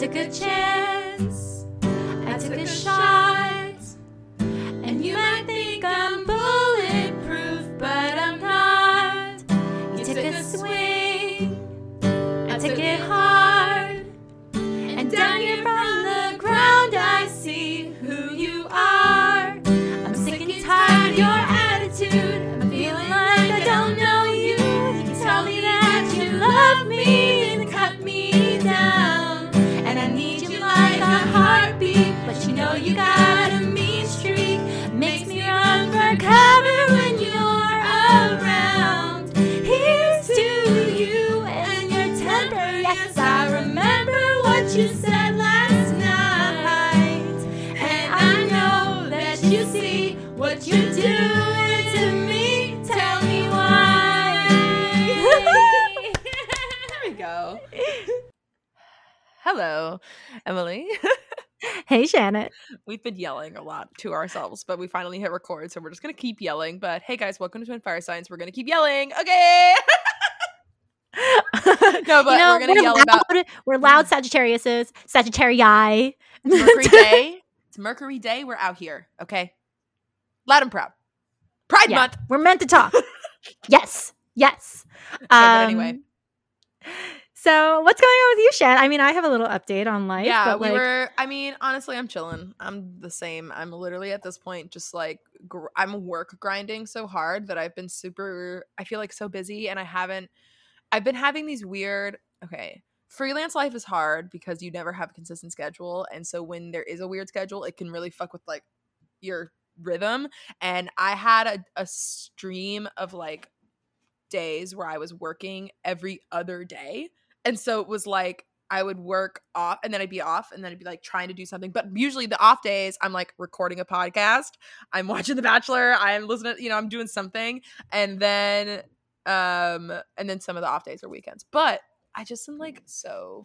took a chance. I took a shot. Hello, Emily. Hey, Shannon. We've been yelling a lot to ourselves, but we finally hit record, so we're just gonna keep yelling. But hey, guys, welcome to Twin Fire Signs. We're gonna keep yelling. Okay. no, but You know, we're gonna yell loud, about We're loud mm. Sagittariuses, Sagittarii. Mercury Day. It's Mercury Day. We're out here. Okay. Loud and proud. Pride Yeah, Month. We're meant to talk. yes, yes. Okay, but anyway. Um, So, what's going on with you, Shan? I mean, I have a little update on life. yeah, but we like, were. I mean, honestly, I'm chilling. I'm the same. I'm literally at this point just like gr- I'm work grinding so hard that I've been super. I feel like so busy, and I haven't. I've been having these weird. Okay, freelance life is hard because you never have a consistent schedule, and so when there is a weird schedule, it can really fuck with like your rhythm. And I had a, a stream of like days where I was working every other day. And so it was like I would work off and then I'd be off and then I'd be like trying to do something. But usually the off days, I'm like recording a podcast, I'm watching The Bachelor, I'm listening, you know, I'm doing something. And then um and then some of the off days are weekends. But I just am like so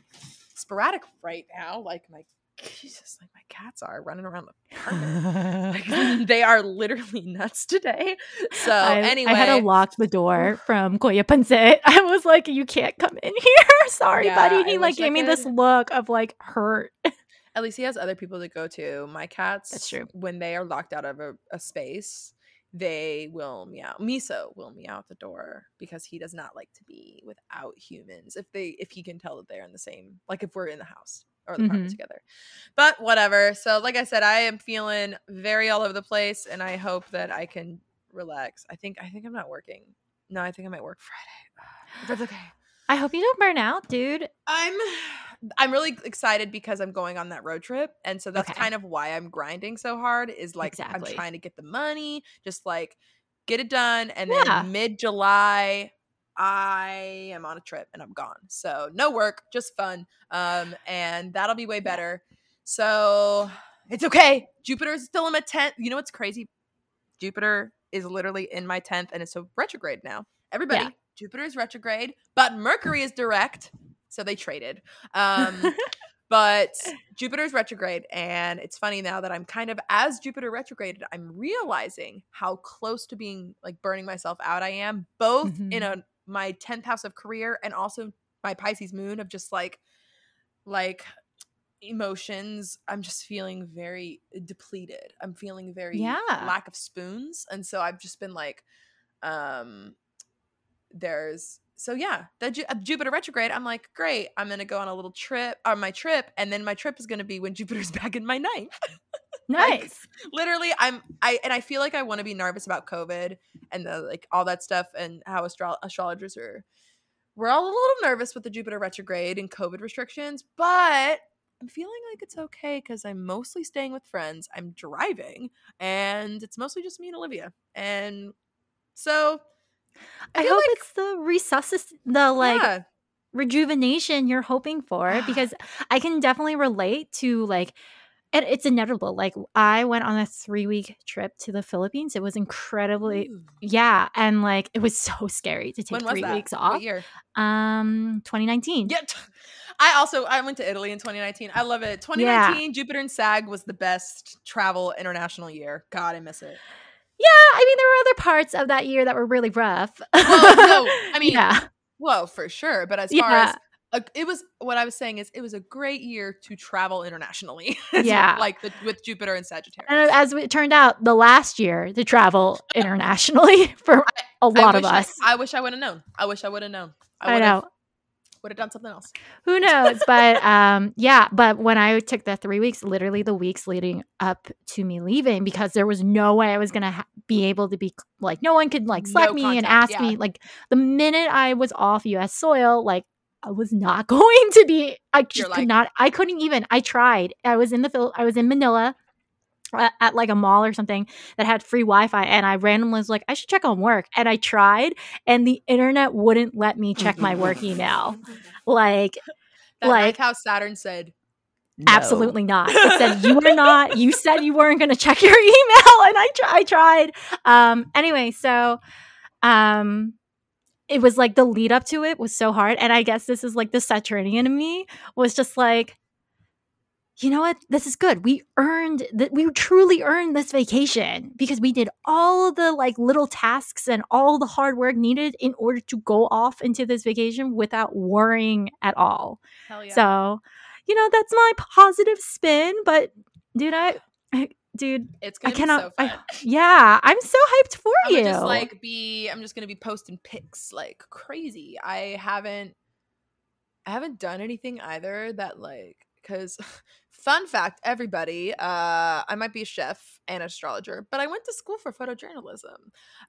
sporadic right now. Like my Jesus, like my cats are running around the apartment. Like, they are literally nuts today. So I, anyway, I had to lock the door from Koya Pansit. I was like, "You can't come in here." Sorry, Yeah, buddy. I He like gave me this look of like hurt. at least he has other people to go to. My cats, That's true. When they are locked out of a, a space, they will meow. Miso will meow at the door because he does not like to be without humans. If they, if he can tell that they're in the same, like if we're in the house or the apartment Mhm. together. But whatever. So, like I said, I am feeling very all over the place, and I hope that I can relax. I think, I think I'm not working. No, I think I might work Friday. That's okay. I hope you don't burn out, dude. I'm I'm really excited because I'm going on that road trip. And so that's Okay. kind of why I'm grinding so hard is like Exactly. I'm trying to get the money, just like get it done and Yeah. then mid July I am on a trip and I'm gone. So no work, just fun. Um and that'll be way better. So it's okay. Jupiter's still in my 10th. You know what's crazy? Jupiter is literally in my 10th and it's so retrograde now. Everybody, Yeah. Jupiter is retrograde, but Mercury is direct. So they traded. Um, but Jupiter's retrograde. And it's funny now that I'm kind of, as Jupiter retrograded, I'm realizing how close to being like burning myself out I am, both in Mhm. a my 10th house of career and also my Pisces moon of just like, like, emotions i'm just feeling very depleted i'm feeling very Yeah. lack of spoons and so i've just been like um there's so yeah the Ju- uh, jupiter retrograde i'm like great i'm gonna go on a little trip on my trip and then my trip is gonna be when jupiter's back in my ninth Nice. literally i'm i and i feel like i want to be nervous about covid and the like all that stuff and how astro- astrologers are we're all a little nervous with the jupiter retrograde and covid restrictions but i'm feeling like it's okay because i'm mostly staying with friends i'm driving and it's mostly just me and olivia and so I, feel hope like- it's the resuscit the like yeah, rejuvenation you're hoping for because I can definitely relate to like and it's inevitable. Like I went on a three week trip to the Philippines. It was incredibly Ooh. yeah, and like it was so scary to take three that weeks off. year Um, 2019. Yeah. t- I also I went to Italy in 2019. I love it. 2019 Jupiter and Sag was the best travel international year. God, I miss it. Yeah, I mean there were other parts of that year that were really rough. Well, no, I mean, yeah, Whoa, for sure. But as far as a, it was what I was saying is it was a great year to travel internationally. Yeah. like the, with Jupiter and Sagittarius. And as it turned out, the last year to travel internationally for a I lot of wish I- us. I, wish I would have known. I wish I would have known. I, would've- know. Would have done something else. Who knows? But um, yeah. But when I took the three weeks, literally the weeks leading up to me leaving, because there was no way I was gonna ha- be able to be like no one could like Slack No me and ask yeah. me. Like the minute I was off U.S. soil, like I was not going to be. I just like- could not. I couldn't even. I tried. I was in the Phil. I was in Manila. At, at like a mall or something that had free Wi-Fi, and I randomly was like, I should check on work, and I tried, and the internet wouldn't let me check my work email. Like, That, Like- like how Saturn said, absolutely not. It said you were not. You said you weren't going to check your email, and I tr- I tried. Um. Anyway, so, um, it was like the lead up to it was so hard, and I guess this is like the Saturnian in me was just like. You know what? This is good. We earned that. We truly earned this vacation because we did all the like little tasks and all the hard work needed in order to go off into this vacation without worrying at all. "Hell yeah." So, you know, that's my positive spin. But, dude, I, I- dude, it's I gonna cannot. be so I- yeah, I'm so hyped for I'm you. just like be I'm just gonna be posting pics like crazy. I haven't I haven't done anything either that like because fun fact, everybody, uh I might be a chef and astrologer, but I went to school for photojournalism.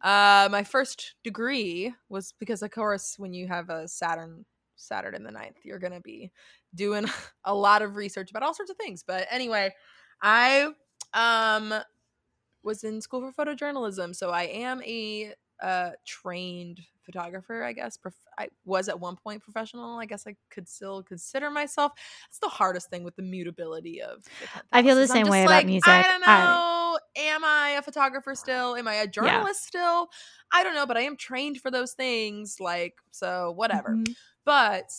Uh my first degree was because of course when you have a Saturn Saturn in the ninth, you're gonna be doing a lot of research about all sorts of things. But anyway, I um was in school for photojournalism, so I am a uh, trained photographer. I guess Prof- I was at one point professional. I guess I could still consider myself. It's the hardest thing with the mutability of. I feel the house, is I'm same way about music. I don't know. I- Am I a photographer still? Am I a journalist still? I don't know, but I am trained for those things. Like so, whatever Mhm. but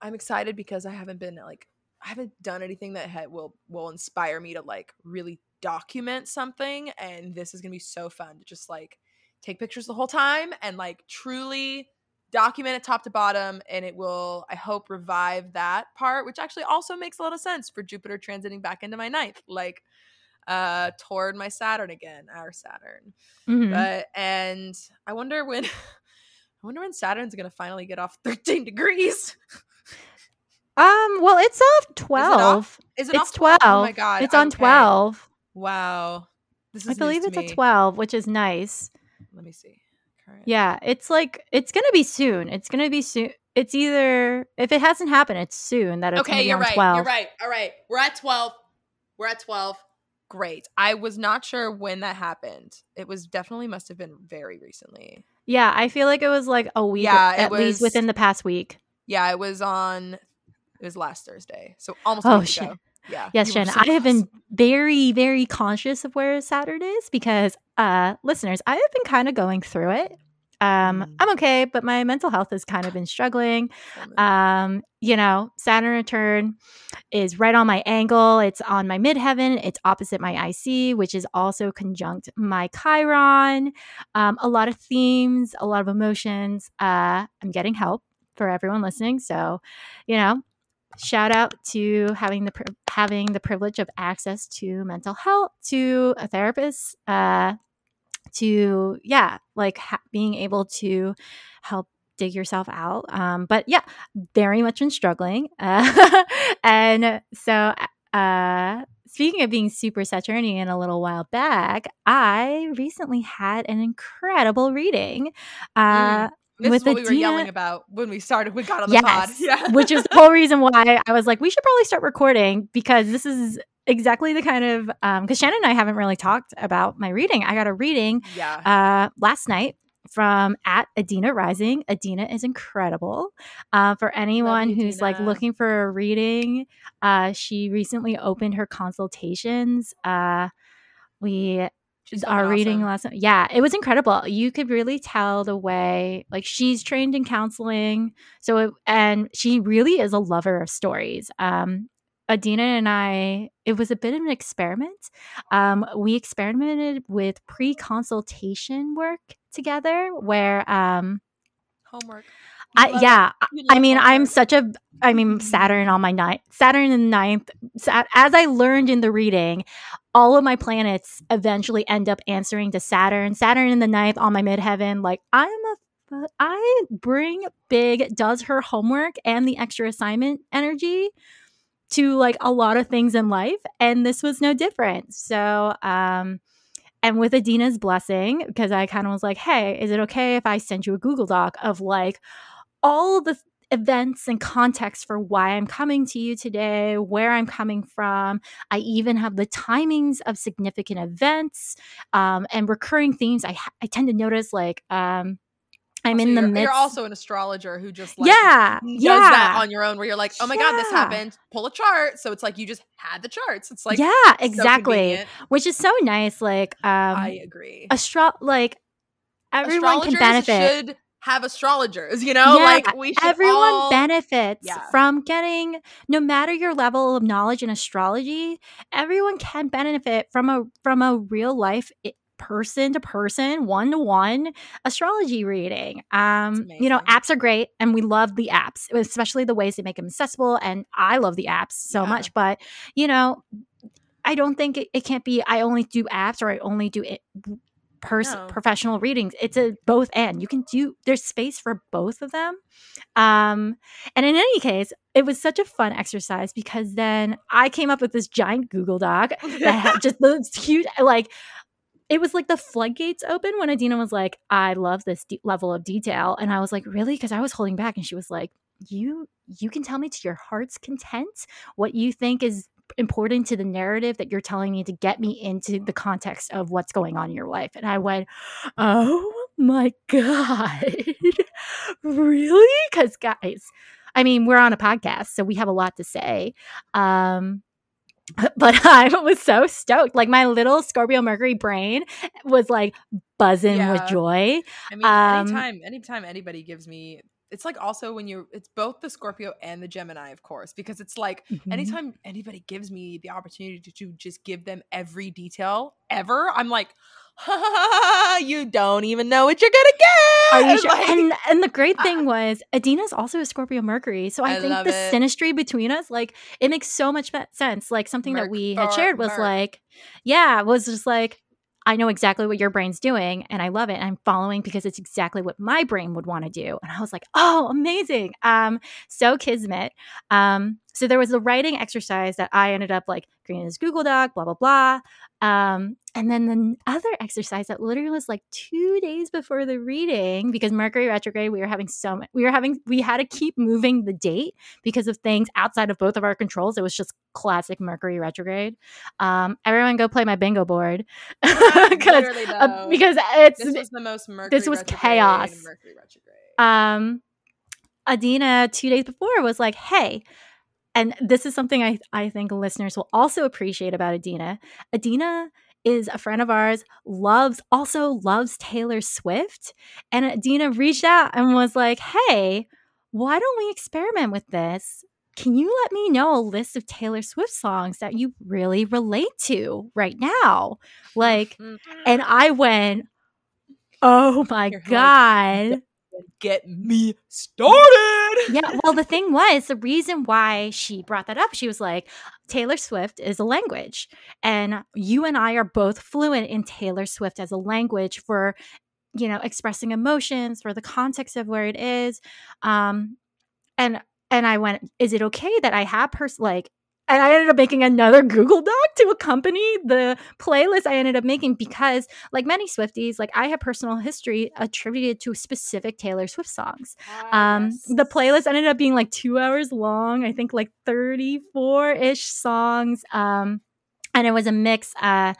I'm excited because I haven't been like I haven't done anything that ha- will will inspire me to like really document something and this is going to be so fun to just like take pictures the whole time and like truly document it top to bottom and it will I hope revive that part which actually also makes a lot of sense for Jupiter transiting back into my ninth like uh toward my Saturn again our Saturn Mhm. but and I wonder when I wonder when Saturn's gonna finally get off 13 degrees. um, well, it's off 12. Is it It's off 12? 12. Oh my god. It's on 12. Wow. This is I believe it's a 12, which is nice. Let me see. Current. Yeah, it's like it's gonna be soon. It's gonna be soon. It's either if it hasn't happened, it's soon that it's Okay, be you're on right. 12. You're right. All right. We're at 12. We're at 12. Great. I was not sure when that happened. It was definitely must have been very recently. Yeah, I feel like it was like a week, Yeah, at least was- within the past week. Yeah, it was on it was last Thursday. So almost Oh, shit. ago. Yeah. Yes, Jen, so I have been very, very conscious of where Saturn is because, uh, listeners, I have been kind of going through it. Um, Mm. I'm okay, but my mental health has kind of been struggling. Um, you know, Saturn return is right on my angle. It's on my midheaven. It's opposite my IC, which is also conjunct my Chiron. Um, a lot of themes, a lot of emotions. Uh, I'm getting help for everyone listening. So, you know, shout out to having the having the privilege of access to mental health, to a therapist, uh, to yeah, like ha- being able to help dig yourself out. Um, but yeah, very much been struggling. Uh, and so, uh, speaking of being super Saturnian a little while back, I recently had an incredible reading. Uh, This with is what we were yelling about when we started. We got on the pod. Yeah. which is the whole reason why I was like, we should probably start recording because this is exactly the kind of because Shannon and I haven't really talked about my reading. I got a reading yeah. uh, last night from at Adina Rising. Adina is incredible. Uh, for anyone you, who's like looking for a reading, uh, she recently opened her consultations. Uh, we our fucking reading lesson. Yeah, it was incredible. You could really tell the way like she's trained in counseling. So it, and she really is a lover of stories. Um Adina and I, it was a bit of an experiment. Um, we experimented with pre-consultation work together where um homework. I, yeah, I mean, I'm such a, I mean, Saturn on my ninth, Saturn in the ninth. As I learned in the reading, all of my planets eventually end up answering to Saturn. Saturn in the ninth on my midheaven. Like I'm a, I bring big does her homework and the extra assignment energy to like a lot of things in life, and this was no different. So, um. And with Adina's blessing, because I kind of was like, hey, is it okay if I send you a Google Doc of like all the events and context for why I'm coming to you today, where I'm coming from. I even have the timings of significant events um, and recurring themes. I, I tend to notice like um, I'm Also, in the you're, midst. You're also an astrologer who just like yeah, does yeah, that on your own, where you're like, oh my god, this happened. Pull a chart. So it's like you just had the charts. It's like yeah, exactly. convenient. Which is so nice. Like, um, I agree. astro like everyone can benefit. Should have astrologers. You know, Yeah, like we should everyone all- benefits Yeah. from getting no matter your level of knowledge in astrology everyone can benefit from a from a real life i- person to person one to one astrology reading um you know apps are great and we love the apps especially the ways they make them accessible and i love the apps so Yeah. much but you know i don't think it, it can't be i only do apps or i only do it pers- No. professional readings. It's a both and. You can do there's space for both of them. Um and in any case it was such a fun exercise because then i came up with this giant google doc that had just those huge like it was like the floodgates open when adina was like i love this de- level of detail. And i was like really? Because i was holding back and she was like you you can tell me to your heart's content what you think is important to the narrative that you're telling me to get me into the context of what's going on in your life. And i went oh my god. Really? Because guys i mean we're on a podcast so we have a lot to say. Um but I was so stoked. Like my little Scorpio Mercury brain was like buzzing with joy. I mean, Um, anytime, anytime anybody gives me, it's like also when you're, it's both the Scorpio and the Gemini, of course, because it's like Mhm. anytime anybody gives me the opportunity to, to just give them every detail ever, I'm like, you don't even know what you're gonna get. You? Like, and and the great thing was Adina's also a Scorpio Mercury, so I, I think the it. synastry between us, like, it makes so much sense. Like something that we had shared was Merc. like, yeah, was just like. I know exactly what your brain's doing and I love it. I'm following because it's exactly what my brain would want to do. And I was like, oh, amazing. Um, so kismet. Um, so there was the writing exercise that I ended up like creating this Google Doc, blah, blah, blah. Um, and then the other exercise that literally was like two days before the reading, because Mercury retrograde, we were having so much, we were having, we had to keep moving the date because of things outside of both of our controls. It was just classic Mercury retrograde. Um, everyone go play my bingo board uh, because it's this was the most Mercury. was retrograde, chaos. Mercury retrograde. um Adina two days before was like, hey, and this is something I, I think listeners will also appreciate about Adina. Adina is a friend of ours, loves also loves Taylor Swift. And Adina reached out and was like, hey, why don't we experiment with this? Can you let me know a list of Taylor Swift songs that you really relate to right now? Like, and I went, oh my God. Get me started. yeah, well, the thing was, the reason why she brought that up, she was like, Taylor Swift is a language. And you and I are both fluent in Taylor Swift as a language for, you know, expressing emotions, for the context of where it is. Um, and and I went, is it okay that I have pers- like and I ended up making another Google Doc to accompany the playlist I ended up making because, like many Swifties, like I have personal history attributed to specific Taylor Swift songs. Um, the playlist ended up being like two hours long. I think like 34 ish songs. Um, and it was a mix. Uh,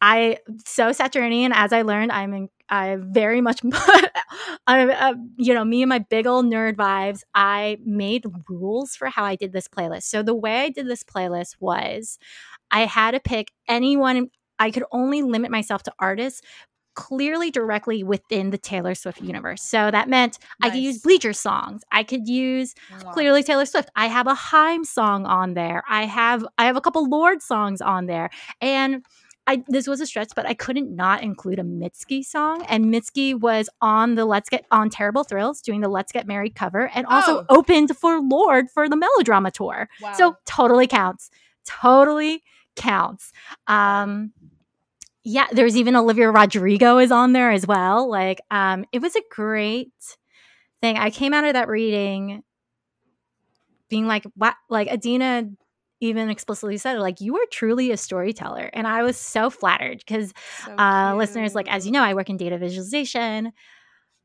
I so Saturnian as I learned. I'm in, I very much, I, uh, you know, me and my big old nerd vibes. I made rules for how I did this playlist. So the way I did this playlist was, I had to pick anyone. I could only limit myself to artists clearly directly within the Taylor Swift universe. So that meant I could use Bleacher songs. I could use clearly Taylor Swift. I have a Haim song on there. I have I have a couple Lorde songs on there. And I this was a stretch, but I couldn't not include a Mitski song. And Mitski was on the Let's Get on Terrible Thrills doing the Let's Get Married cover and also Oh. opened for Lorde for the melodrama tour. Wow. So totally counts. Totally counts. Um yeah, there's even Olivia Rodrigo is on there as well. Like, um, it was a great thing. I came out of that reading being like, what like Adina even explicitly said like you are truly a storyteller. And I was so flattered because So uh, listeners, like as you know, I work in data visualization.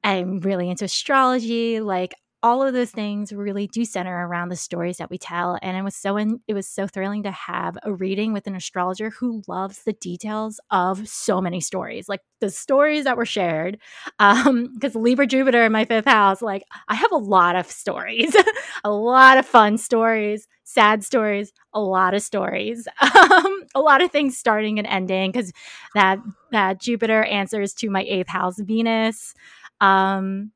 I'm really into astrology. Like all of those things really do center around the stories that we tell. And it was so in, it was so thrilling to have a reading with an astrologer who loves the details of so many stories, like the stories that were shared. Um, because Libra Jupiter in my fifth house, like I have a lot of stories, a lot of fun stories, sad stories, a lot of stories, um, a lot of things starting and ending because that that Jupiter answers to my eighth house Venus. Um,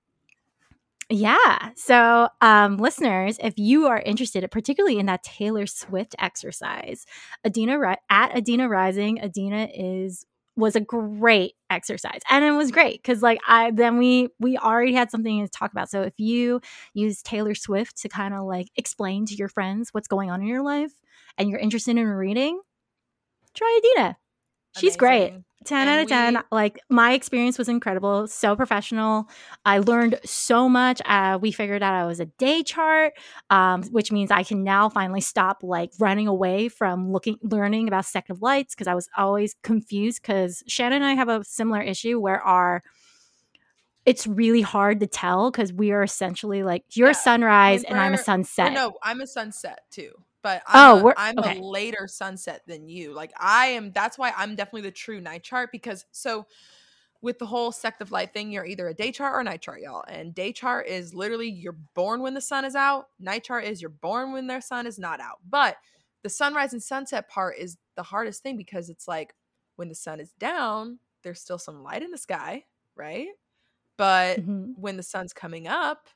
yeah. So, um, listeners, if you are interested, particularly in that Taylor Swift exercise, Adina at Adina Rising, Adina is was a great exercise, and it was great because, like, I then we we already had something to talk about. So, if you use Taylor Swift to kind of like explain to your friends what's going on in your life, and you're interested in reading, try Adina. She's great. 10 And out of 10 we- like my experience was incredible. So professional. I learned so much. Uh, we figured out i was a day chart um, which means i can now finally stop like running away from looking learning about second of lights because i was always confused because shannon and i have a similar issue where our it's really hard to tell because we are essentially like you're Yeah, a sunrise and i'm a sunset. no, I'm a sunset too. But Oh, I'm, a, we're- I'm okay. a later sunset than you. Like I am that's why I'm definitely the true night chart because so with the whole sect of light thing, you're either a day chart or a night chart, y'all. And day chart is literally you're born when the sun is out. Night chart is you're born when their sun is not out. But the sunrise and sunset part is the hardest thing because it's like when the sun is down, there's still some light in the sky, right? But Mhm. when the sun's coming up,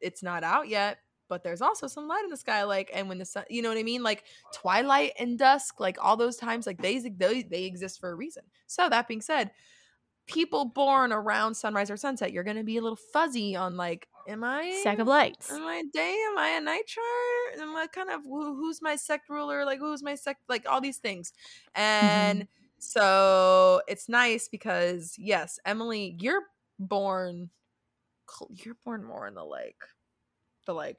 it's not out yet, but there's also some light in the sky. Like, and when the sun, you know what I mean? Like twilight and dusk, like all those times, like they they, they exist for a reason. So that being said, people born around sunrise or sunset, you're gonna be a little fuzzy on like, am I sect of lights Am I a day? Am I a night chart? Am I kind of who, who's my sect ruler? Like who's my sect? Like all these things, mm-hmm. and so it's nice because yes, Emily, you're born. You're born more in the like, the like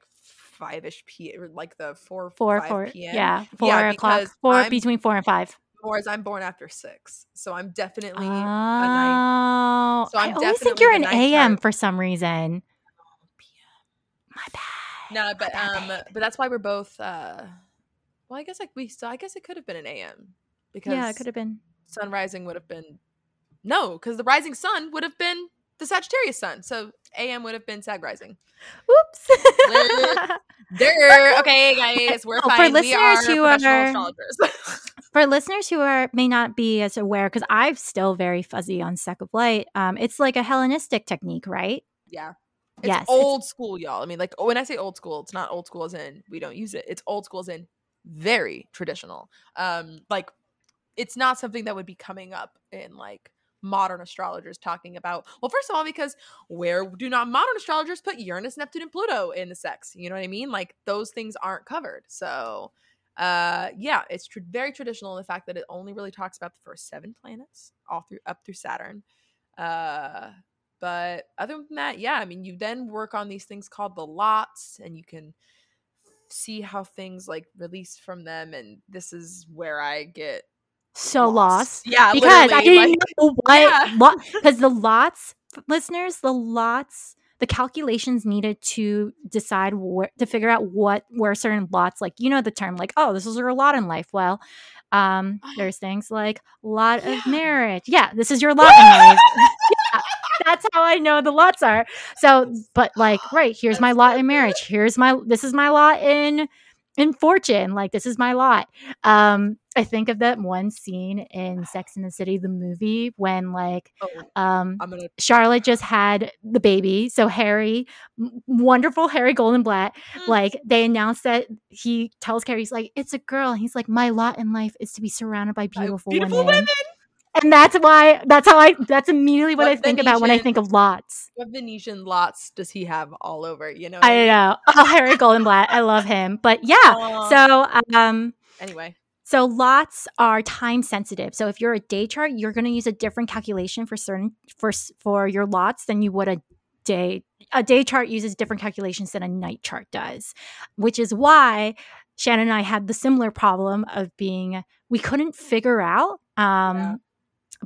five ish p or like the four four four p.m. yeah four Yeah, o'clock 4 I'm- between four and five Whereas I'm born after six, so I'm definitely Oh, So I always think you're an AM for some reason. My bad. no, but um, but that's why we're both. uh Well, I guess like we still. I guess it could have been an AM because yeah, it could have been. sun rising would have been no, because the rising sun would have been the Sagittarius sun. So AM would have been Sag rising. Oops. There, okay, guys, we're Oh, for fine. we are listeners who are- for listeners who are may not be as aware, because I'm still very fuzzy on Sect of Light. Um, it's like a Hellenistic technique, right? yeah, it's Yes, it's- old school, y'all. I mean, like when I say old school, it's not old school as in we don't use it. It's old school as in very traditional. Um, like it's not something that would be coming up in like modern astrologers talking about? Well first of all because where do not modern astrologers put uranus neptune and pluto in the sex? You know what i mean? Like those things aren't covered. So uh yeah it's tr- very traditional in the fact that it only really talks about the first seven planets all through up through saturn. Uh but other than that yeah i mean you then work on these things called the lots and you can see how things like release from them and this is where i get So lost. yeah because I didn't like- know what Yeah. because the lots listeners, the lots, the calculations needed to decide where to figure out what were certain lots, like you know the term, like oh, this is your lot in life. Well, um, there's things like lot Yeah. of marriage. Yeah, this is your lot in life. Yeah, that's how I know the lots are. So, but like, right here's my lot in marriage. Here's my this is my lot in in fortune. Like this is my lot. Um, I think of that one scene in Sex in the City, the movie, when like oh, um gonna Charlotte just had the baby. So Harry, m- wonderful Harry Goldenblatt, Mm. like they announced that he tells Carrie, he's like, it's a girl. And he's like, my lot in life is to be surrounded by by beautiful, beautiful women. women and that's why that's how I that's immediately what, What I think about when I think of lots. What Venetian lots does he have all over? You know. I know. Oh, Harry Goldenblatt. I love him. But yeah. Aw. So um Anyway. so lots are time sensitive. So if you're a day chart, you're going to use a different calculation for certain for for your lots than you would a day a day chart uses different calculations than a night chart does, which is why Shannon and I had the similar problem of being we couldn't figure out um Yeah.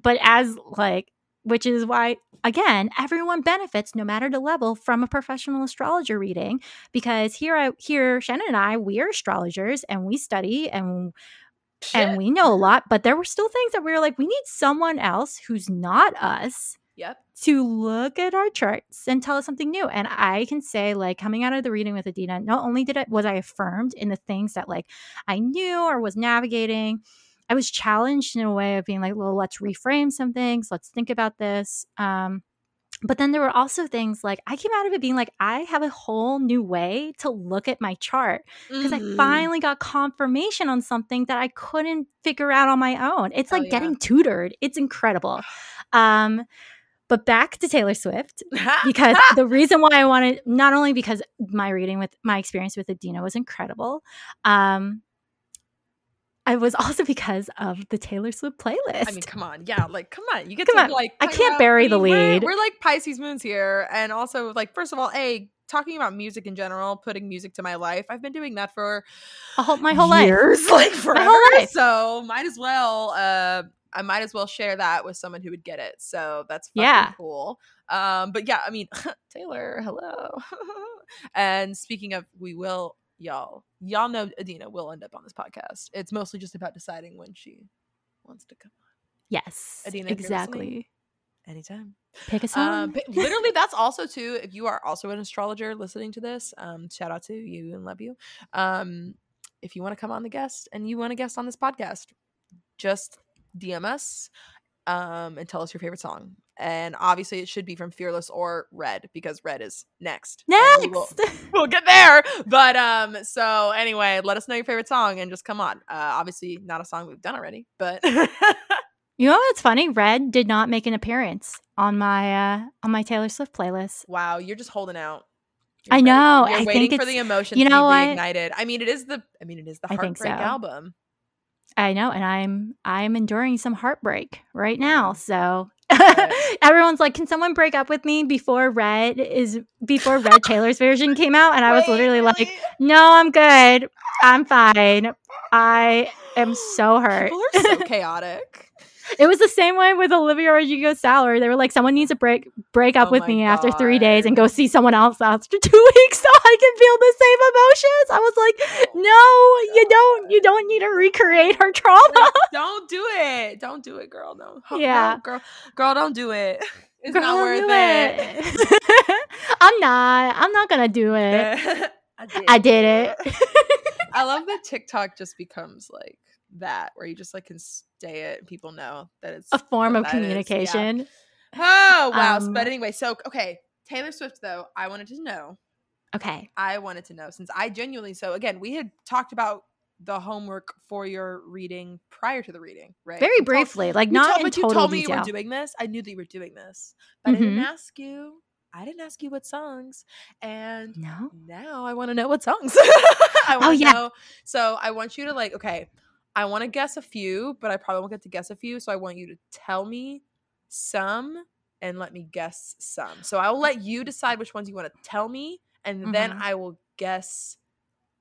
But as like which is why again everyone benefits no matter the level from a professional astrologer reading because here I here Shannon and I we are astrologers and we study and and we know a lot, but there were still things that we were like, we need someone else who's not us Yep. to look at our charts and tell us something new. And I can say, like, coming out of the reading with Adina, not only did it was I affirmed in the things that like I knew or was navigating, I was challenged in a way of being like, well, let's reframe some things, let's think about this. Um, but then there were also things like I came out of it being like, I have a whole new way to look at my chart because Mhm. I finally got confirmation on something that I couldn't figure out on my own. It's Hell like yeah. getting tutored. It's incredible. Um, but back to Taylor Swift because the reason why I wanted not only because my reading with my experience with Adina was incredible, um, I was also because of the Taylor Swift playlist. I mean, come on, yeah, like, come on, you get Come to on, like. I can't bury the mean, we're- lead. We're, like Pisces moons here, and also like, first of all, a talking about music in general, putting music to my life. I've been doing that for A whole- my whole life. years, like forever. whole life. So might as well. Uh, I might as well share that with someone who would get it. So that's fucking Yeah. cool. Um, but yeah, I mean, Taylor, hello. and speaking of, we will, y'all, y'all know Adina will end up on this podcast. It's mostly just about deciding when she wants to come. On. Yes, Adina, if you're listening, exactly. Anytime. Pick a song. Um, but literally, that's also too. If you are also an astrologer listening to this, um, shout out to you and love you. Um, if you want to come on the guest and you want to guest on this podcast, just DM us um, and tell us your favorite song. And obviously, it should be from Fearless or Red because Red is next. And we will- Next. we'll get there. But um, so anyway, let us know your favorite song and just come on. Uh, obviously, not a song we've done already, but You know what's funny? Red did not make an appearance on my uh on my Taylor Swift playlist. wow, you're just holding out. I You're know, You're I waiting think for the emotion you to know be what? reignited. I mean, it is the. I mean, it is the I heartbreak so. album. I know, and I'm I'm enduring some heartbreak right now. So everyone's like, "Can someone break up with me before Red is before Red Taylor's version came out?" And I was Wait, literally like, "No, I'm good. I'm fine. I am so hurt." People are so chaotic. It was the same way with Olivia Rodrigo Sour. They were like, "Someone needs to break break up Oh with me after three days and go see someone else after two weeks, so I can feel the same emotions." I was like, oh "No, you don't. You don't need to recreate her trauma." Like, don't do it. Don't do it, girl. No. Huh, no, Yeah. girl. Girl, don't do it. It's Girl, not worth it. it. I'm not. I'm not gonna do it. I did. I did it. I love that TikTok just becomes like that, where you just like can say it and people know that it's A form of is. Yeah. communication. Oh wow! Um, but anyway, so okay, Taylor Swift though, I wanted to know. Okay. I wanted to know since I genuinely so again we had talked about the homework for your reading prior to the reading, right? Very You told- briefly, like not told, in but you told me detail. you were doing this. I knew that you were doing this, but I didn't Mhm. ask you. I didn't ask you what songs, and no. now I want to know what songs. I want to Oh, yeah. know. So I want you to like, okay, I want to guess a few, but I probably won't get to guess a few. So I want you to tell me some and let me guess some. So I'll let you decide which ones you want to tell me, and then Mhm. I will guess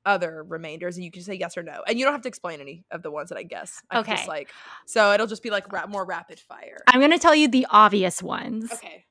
other remainders, and you can say yes or no. And you don't have to explain any of the ones that I guess. I can just Okay. like so it'll just be like more rapid fire. I'm gonna tell you the obvious ones. Okay.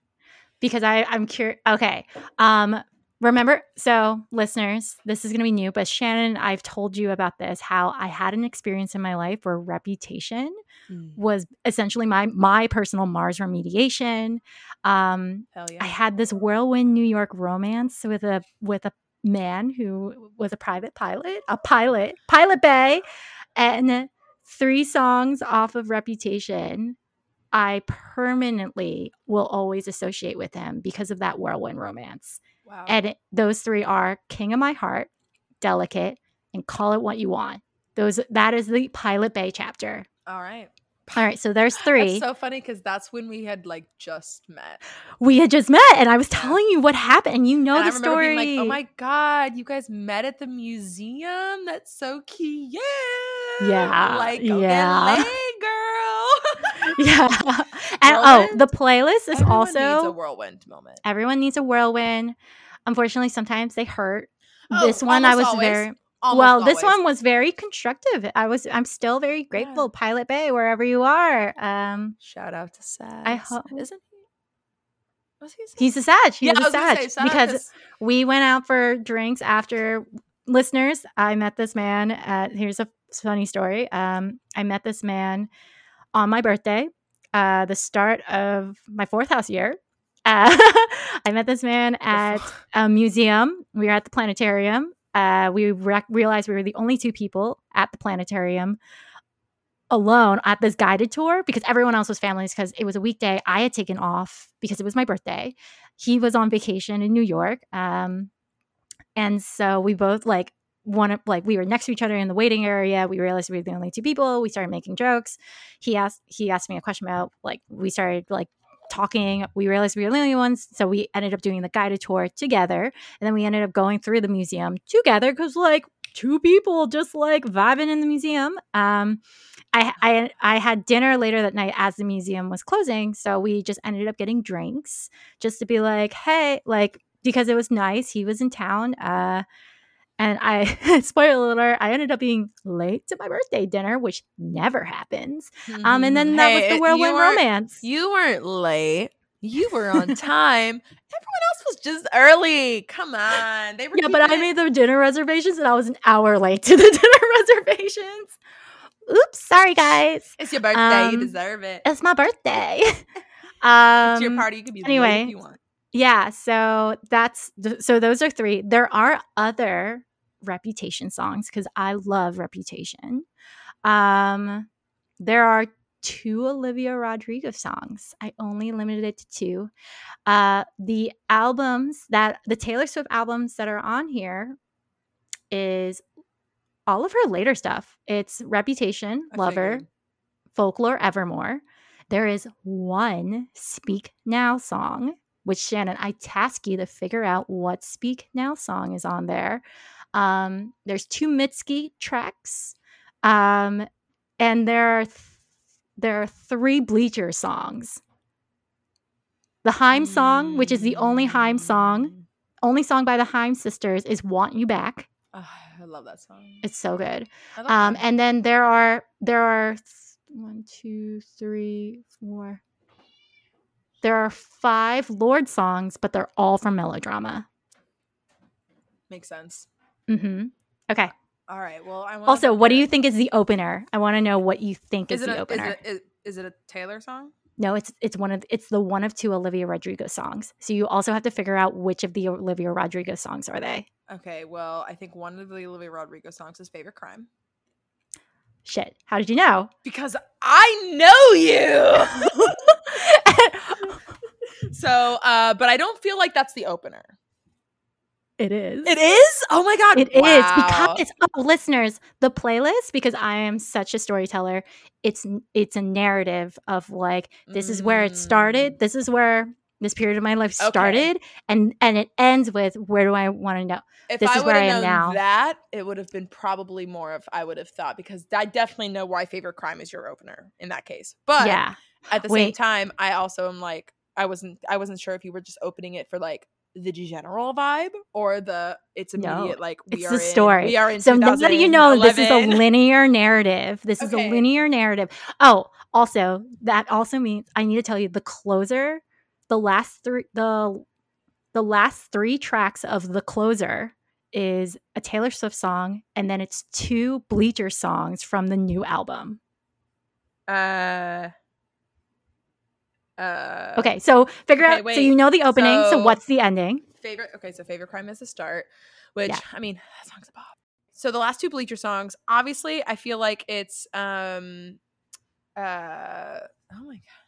because I I'm curious. Okay. Um remember so listeners, this is going to be new, but Shannon, I've told you about this how I had an experience in my life where reputation Mm, was essentially my my personal Mars remediation. Um yeah. I had this whirlwind New York romance with a with a man who was a private pilot, a pilot, Pilot Bay, and three songs off of Reputation. I permanently will always associate with him because of that whirlwind romance. Wow. And it, those three are King of My Heart, Delicate, and Call It What You Want. Those that is the Pilot Bay chapter. All right. All right, so there's three. That's so funny because that's when we had like just met. we had just met, and I was telling you what happened, and you know and the I story. like, "Oh my god, you guys met at the museum? That's so cute." Yeah, like yeah. get girl. yeah, and oh, the playlist is Everyone also needs a whirlwind moment. everyone needs a whirlwind. Unfortunately, sometimes they hurt. Oh, this one I was always. very Almost well. This one was very constructive. I was. I'm still very grateful, Pilot Bay, wherever you are. Um, Shout out to Sad. I hope- isn't he? Was he? a Sag? he's a Sag. He yeah, was a Sag say Sag, because 'cause- we went out for drinks after listeners i met this man at here's a funny story um i met this man on my birthday uh the start of my fourth house year. Uh, i met this man at a museum. We were at the planetarium. Uh we realized we were the only two people at the planetarium alone at this guided tour because everyone else was families because it was a weekday. I had taken off because it was my birthday. He was on vacation in new york um and so we both like one of like we were next to each other in the waiting area. We realized we were the only two people. We started making jokes. He asked he asked me a question about like we started like talking. We realized we were the only ones, so we ended up doing the guided tour together. And then we ended up going through the museum together because like two people just like vibing in the museum. Um, I, I I had dinner later that night as the museum was closing, so we just ended up getting drinks just to be like, hey, like because it was nice. He was in town. Uh, and I, spoiler alert, I ended up being late to my birthday dinner, which never happens. Um, and then that Hey, was the you whirlwind romance. You weren't late. You were on time. Everyone else was just early. Come on. They were yeah, but I made the dinner reservations, and I was an hour late to the dinner reservations. Oops, sorry guys. It's your birthday. you um, deserve it. It's my birthday. um, it's your party. You can be anyway. if you want. Yeah, so that's th- so those are three. There are other reputation songs because I love reputation. Um there are two Olivia Rodrigo songs. I only limited it to two. Uh the albums that the Taylor Swift albums that are on here is all of her later stuff. It's Reputation, I Lover, figured. Folklore, Evermore. There is one Speak Now song, which Shannon, I task you to figure out what Speak Now song is on there. Um, there's two Mitski tracks, um, and there are th- there are three Bleacher songs. The Haim song, which is the only Haim song, Mm. only song by the Haim sisters, is "Want You Back." Ah, I love that song. It's so good. Um, and then there are there are th- one, two, three, four. There are five Lorde songs, but they're all from melodrama. makes sense. Hmm Okay. All right. Well, I want Also, what do you think is the opener? I want to know what you think is, Is the a, is opener. it is, is it a Taylor song? no, it's it's one of it's the one of two Olivia Rodrigo songs. So you also have to figure out which of the Olivia Rodrigo songs are they. Okay. Well, I think one of the Olivia Rodrigo songs is "Favorite Crime" Shit. How did you know? because I know you. so, uh, but I don't feel like that's the opener. It is. It is. Oh my god! It is Wow. because oh, listeners, the playlist because I am such a storyteller. It's it's a narrative of like this is where it started. This is where this period of my life Mm. Okay. started, and and it ends with where do I want to know? If This I is where would I have am known now. that, it would have been probably more of I would have thought because I definitely know why "Favorite Crime" is your opener in that case. But yeah, at the same time, I also am like I wasn't I wasn't sure if you were just opening it for like the general vibe or the it's No, immediate like we it's are the in- story. we are in so now that you know this is a linear narrative. This is a linear narrative. Oh, also that also means I need to tell you the closer, the last three the the last three tracks of the closer is a Taylor Swift song, and then it's two Bleacher songs from the new album. uh uh Okay, so figure okay, out. So you know the opening. So, So- what's the ending? favorite okay so favorite crime is the start which Yeah. i mean that song's a pop so the last two bleacher songs obviously i feel like it's um uh oh my god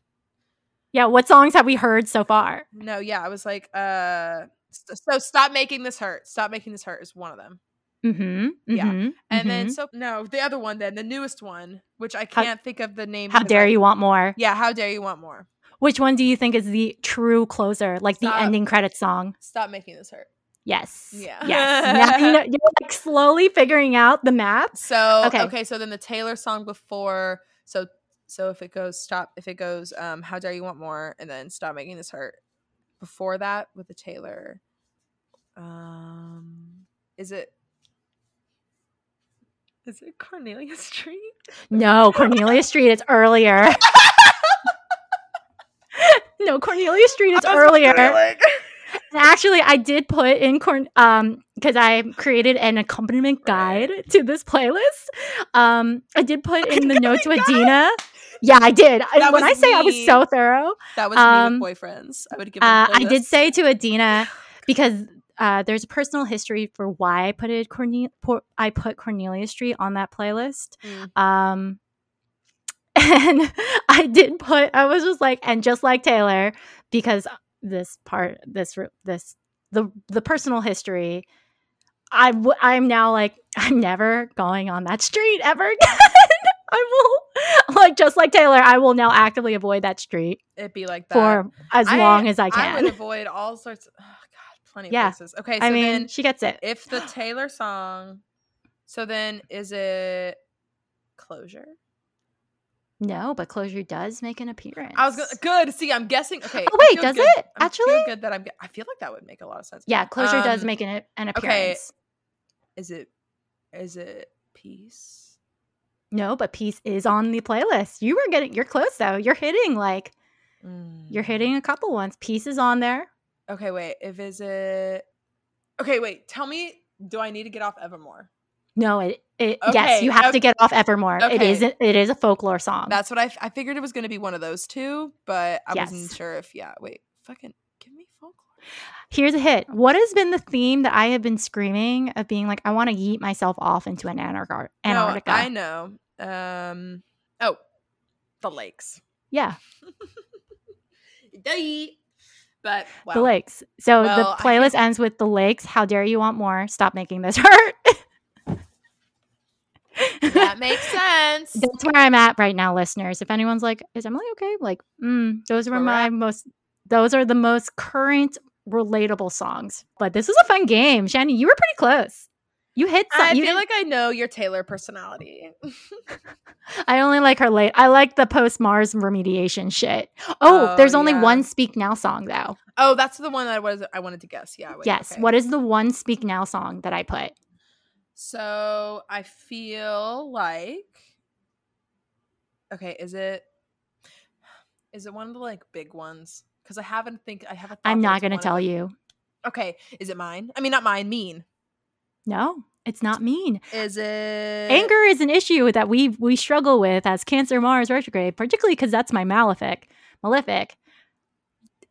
Yeah, what songs have we heard so far? no yeah i was like uh so stop making this hurt stop making this hurt is one of them Mm-hmm. Yeah. mhm, And then mhm. so no, the other one then, the newest one, which I can't think of the name. how dare I- you want more? Yeah, how dare you want more? Which one do you think is the true closer, like the ending credit song? Stop making this hurt. Yes. Yeah. Yes. Now you know, you're like slowly figuring out the math. So Okay. okay. so then the Taylor song before so so if it goes stop if it goes um how dare you want more and then stop making this hurt before that with the Taylor um is it is it Cornelia Street? No, Cornelia Street It's earlier. no, Cornelia Street is earlier. Actually, I did put in corn um because I created an accompaniment guide to this playlist. Um, I did put in the notes with Accompaniment Dina. Yeah, I did. That when I say I was so thorough, that was Um, me with boyfriends. I would give uh, I did say to Adina because uh, there's a personal history for why I put it Corne- por- I put Cornelia Street on that playlist. Mm. Um, and I did put I was just like and just like Taylor because this part this this the the personal history. I w- I'm now like I'm never going on that street ever again. I will like just like Taylor. I will now actively avoid that street it'd be like that. for as I- long as I can. I would avoid all sorts of oh god, plenty of Yeah. places. Okay, so I mean, then she gets it. if the Taylor song, so then is it closure? No, but closure does make an appearance. I was gonna, good. See, I'm guessing. Okay. Oh, wait, does good- it? I'm Actually? feel good that I'm. I feel like that would make a lot of sense. Yeah, closure does Um, make an, an okay. Is it? Is it peace? No, but peace is on the playlist. You were getting you're close though. You're hitting like you're Mm. hitting a couple ones. Peace is on there. Okay, wait. If is it? Okay, wait. Tell me. Do I need to get off Evermore? No, it, it yes, you have ok- to get off Evermore. It okay. is it is a folklore song. That's what I. f- I figured it was gonna be one of those two, but I wasn't sure if. Yeah. Wait. Fucking give me folklore. Here's a hit. What has been the theme that I have been screaming of being like I want to yeet myself off into an? Antarctica. No, I know. Um. Oh, the lakes. yeah, But wow. the lakes. So Well, the playlist ends with the lakes. How dare you want more? Stop making this hurt. That makes sense. That's where I'm at right now, listeners. If anyone's like, "Is Emily okay?" Like, mm, those were my at. most. Those are the most current relatable songs. But this was a fun game, Shani. You were pretty close. You hit. Some, I you feel like I know your Taylor personality. I only like her late. I like the post Mars remediation shit. Oh, Oh, there's only yeah. one Speak Now song though. oh, that's the one that I was. I wanted to guess. Yeah. Wait, yes. okay. What is the one Speak Now song that I put? So I feel like. Okay, is it? Is it one of the like big ones? Because I haven't think I haven't. I'm not going to tell you. Okay, is it mine? I mean, not mine. Mean. No, it's not mean. Is it Anger is an issue that we we struggle with as Cancer Mars retrograde, particularly because that's my malefic. Malefic.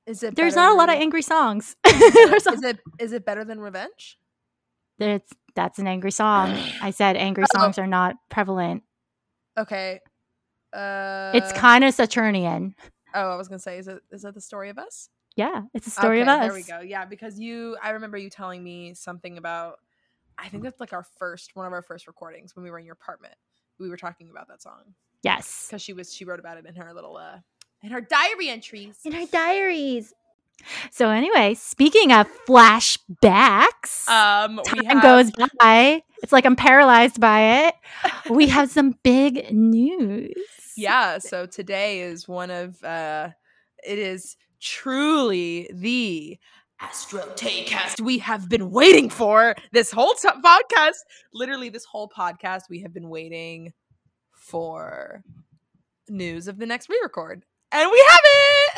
Is it? There's not a lot of angry songs. Is it? Is it better than Revenge? It's that's an angry song. I said angry songs are not prevalent. Okay. Uh, It's kind of Saturnian. Oh, I was gonna say, is it? Is that the story of us? Yeah, it's a story okay, of us. There we go. Yeah, because you, I remember you telling me something about. I think that's like our first, one of our first recordings when we were in your apartment. We were talking about that song Yes. because she was she wrote about it in her little uh in her diary entries. In her diaries. So anyway, speaking of flashbacks, Um, time have, goes by. It's like I'm paralyzed by it. We have some big news. Yeah, so today is one of uh it is truly the Astro Taycast we have been waiting for this whole t- podcast. Literally this whole podcast we have been waiting for news of the next re-record. And we have it.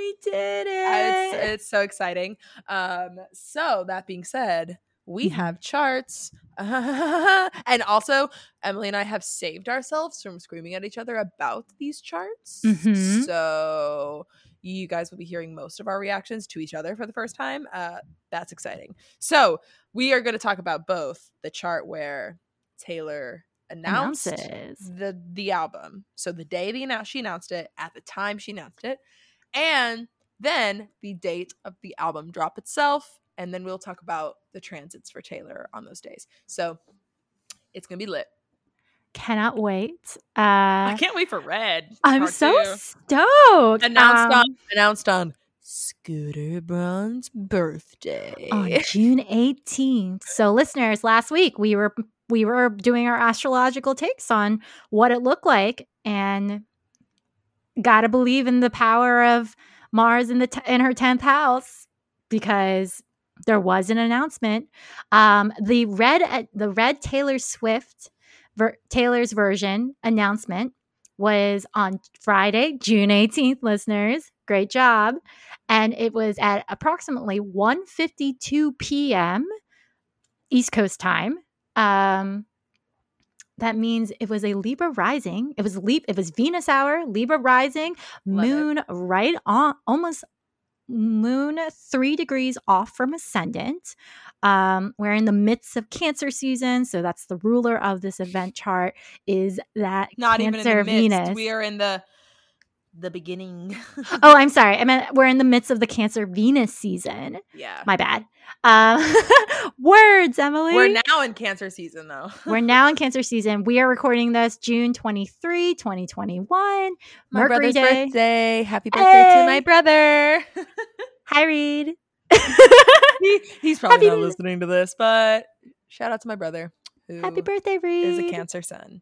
We did it. it's, it's so exciting. Um, so that being said, we Mhm. have charts, and also Emily and I have saved ourselves from screaming at each other about these charts. Mhm. So you guys will be hearing most of our reactions to each other for the first time. Uh, that's exciting. So we are going to talk about both the chart where Taylor announced Announces. the the album. So the day the announce she announced it, at the time she announced it, and then the date of the album drop itself, and then we'll talk about the transits for Taylor on those days. So it's gonna be lit. Cannot wait. I Uh, can't wait for Red. I'm so two. stoked. announced Um, on announced on Scooter Braun's birthday. on June 18th. So listeners, last week we were we were doing our astrological takes on what it looked like and got to believe in the power of Mars in the t- in her 10th house because there was an announcement. Um the red uh, the red Taylor Swift ver- Taylor's version announcement was on Friday, June 18th, listeners. Great job. And it was at approximately 1:52 p.m. East Coast time. Um that means it was a Libra rising. It was leap. it was Venus hour, Libra rising, Love it. moon right on almost moon 3 degrees off from ascendant. Um we're in the midst of cancer season, so that's the ruler of this event chart is that Not cancer even in the midst. Venus. We are in the the beginning. oh, I'm sorry. I meant we're in the midst of the Cancer Venus season. yeah. My bad. Um, words, Emily. We're now in Cancer season though. We're now in Cancer season. We are recording this June 23, 2021. my Mercury brother's Day. birthday. Happy birthday to my brother. Hi, Reed. he, he's probably Happy not listening to this, but shout out to my brother Happy birthday, Reed. is a Cancer sun.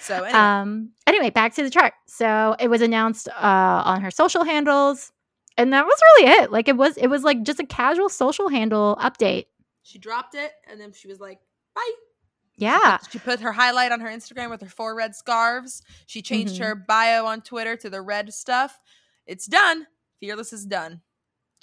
So anyway, Um, anyway, back to the chart. So it was announced uh, on her social handles, and that was really it. Like it was, it was like just a casual social handle update. she dropped it and then she was like, "Bye." Yeah. She put her highlight on her Instagram with her four red scarves. She changed Mhm. her bio on Twitter to the red stuff. It's done. Fearless is done.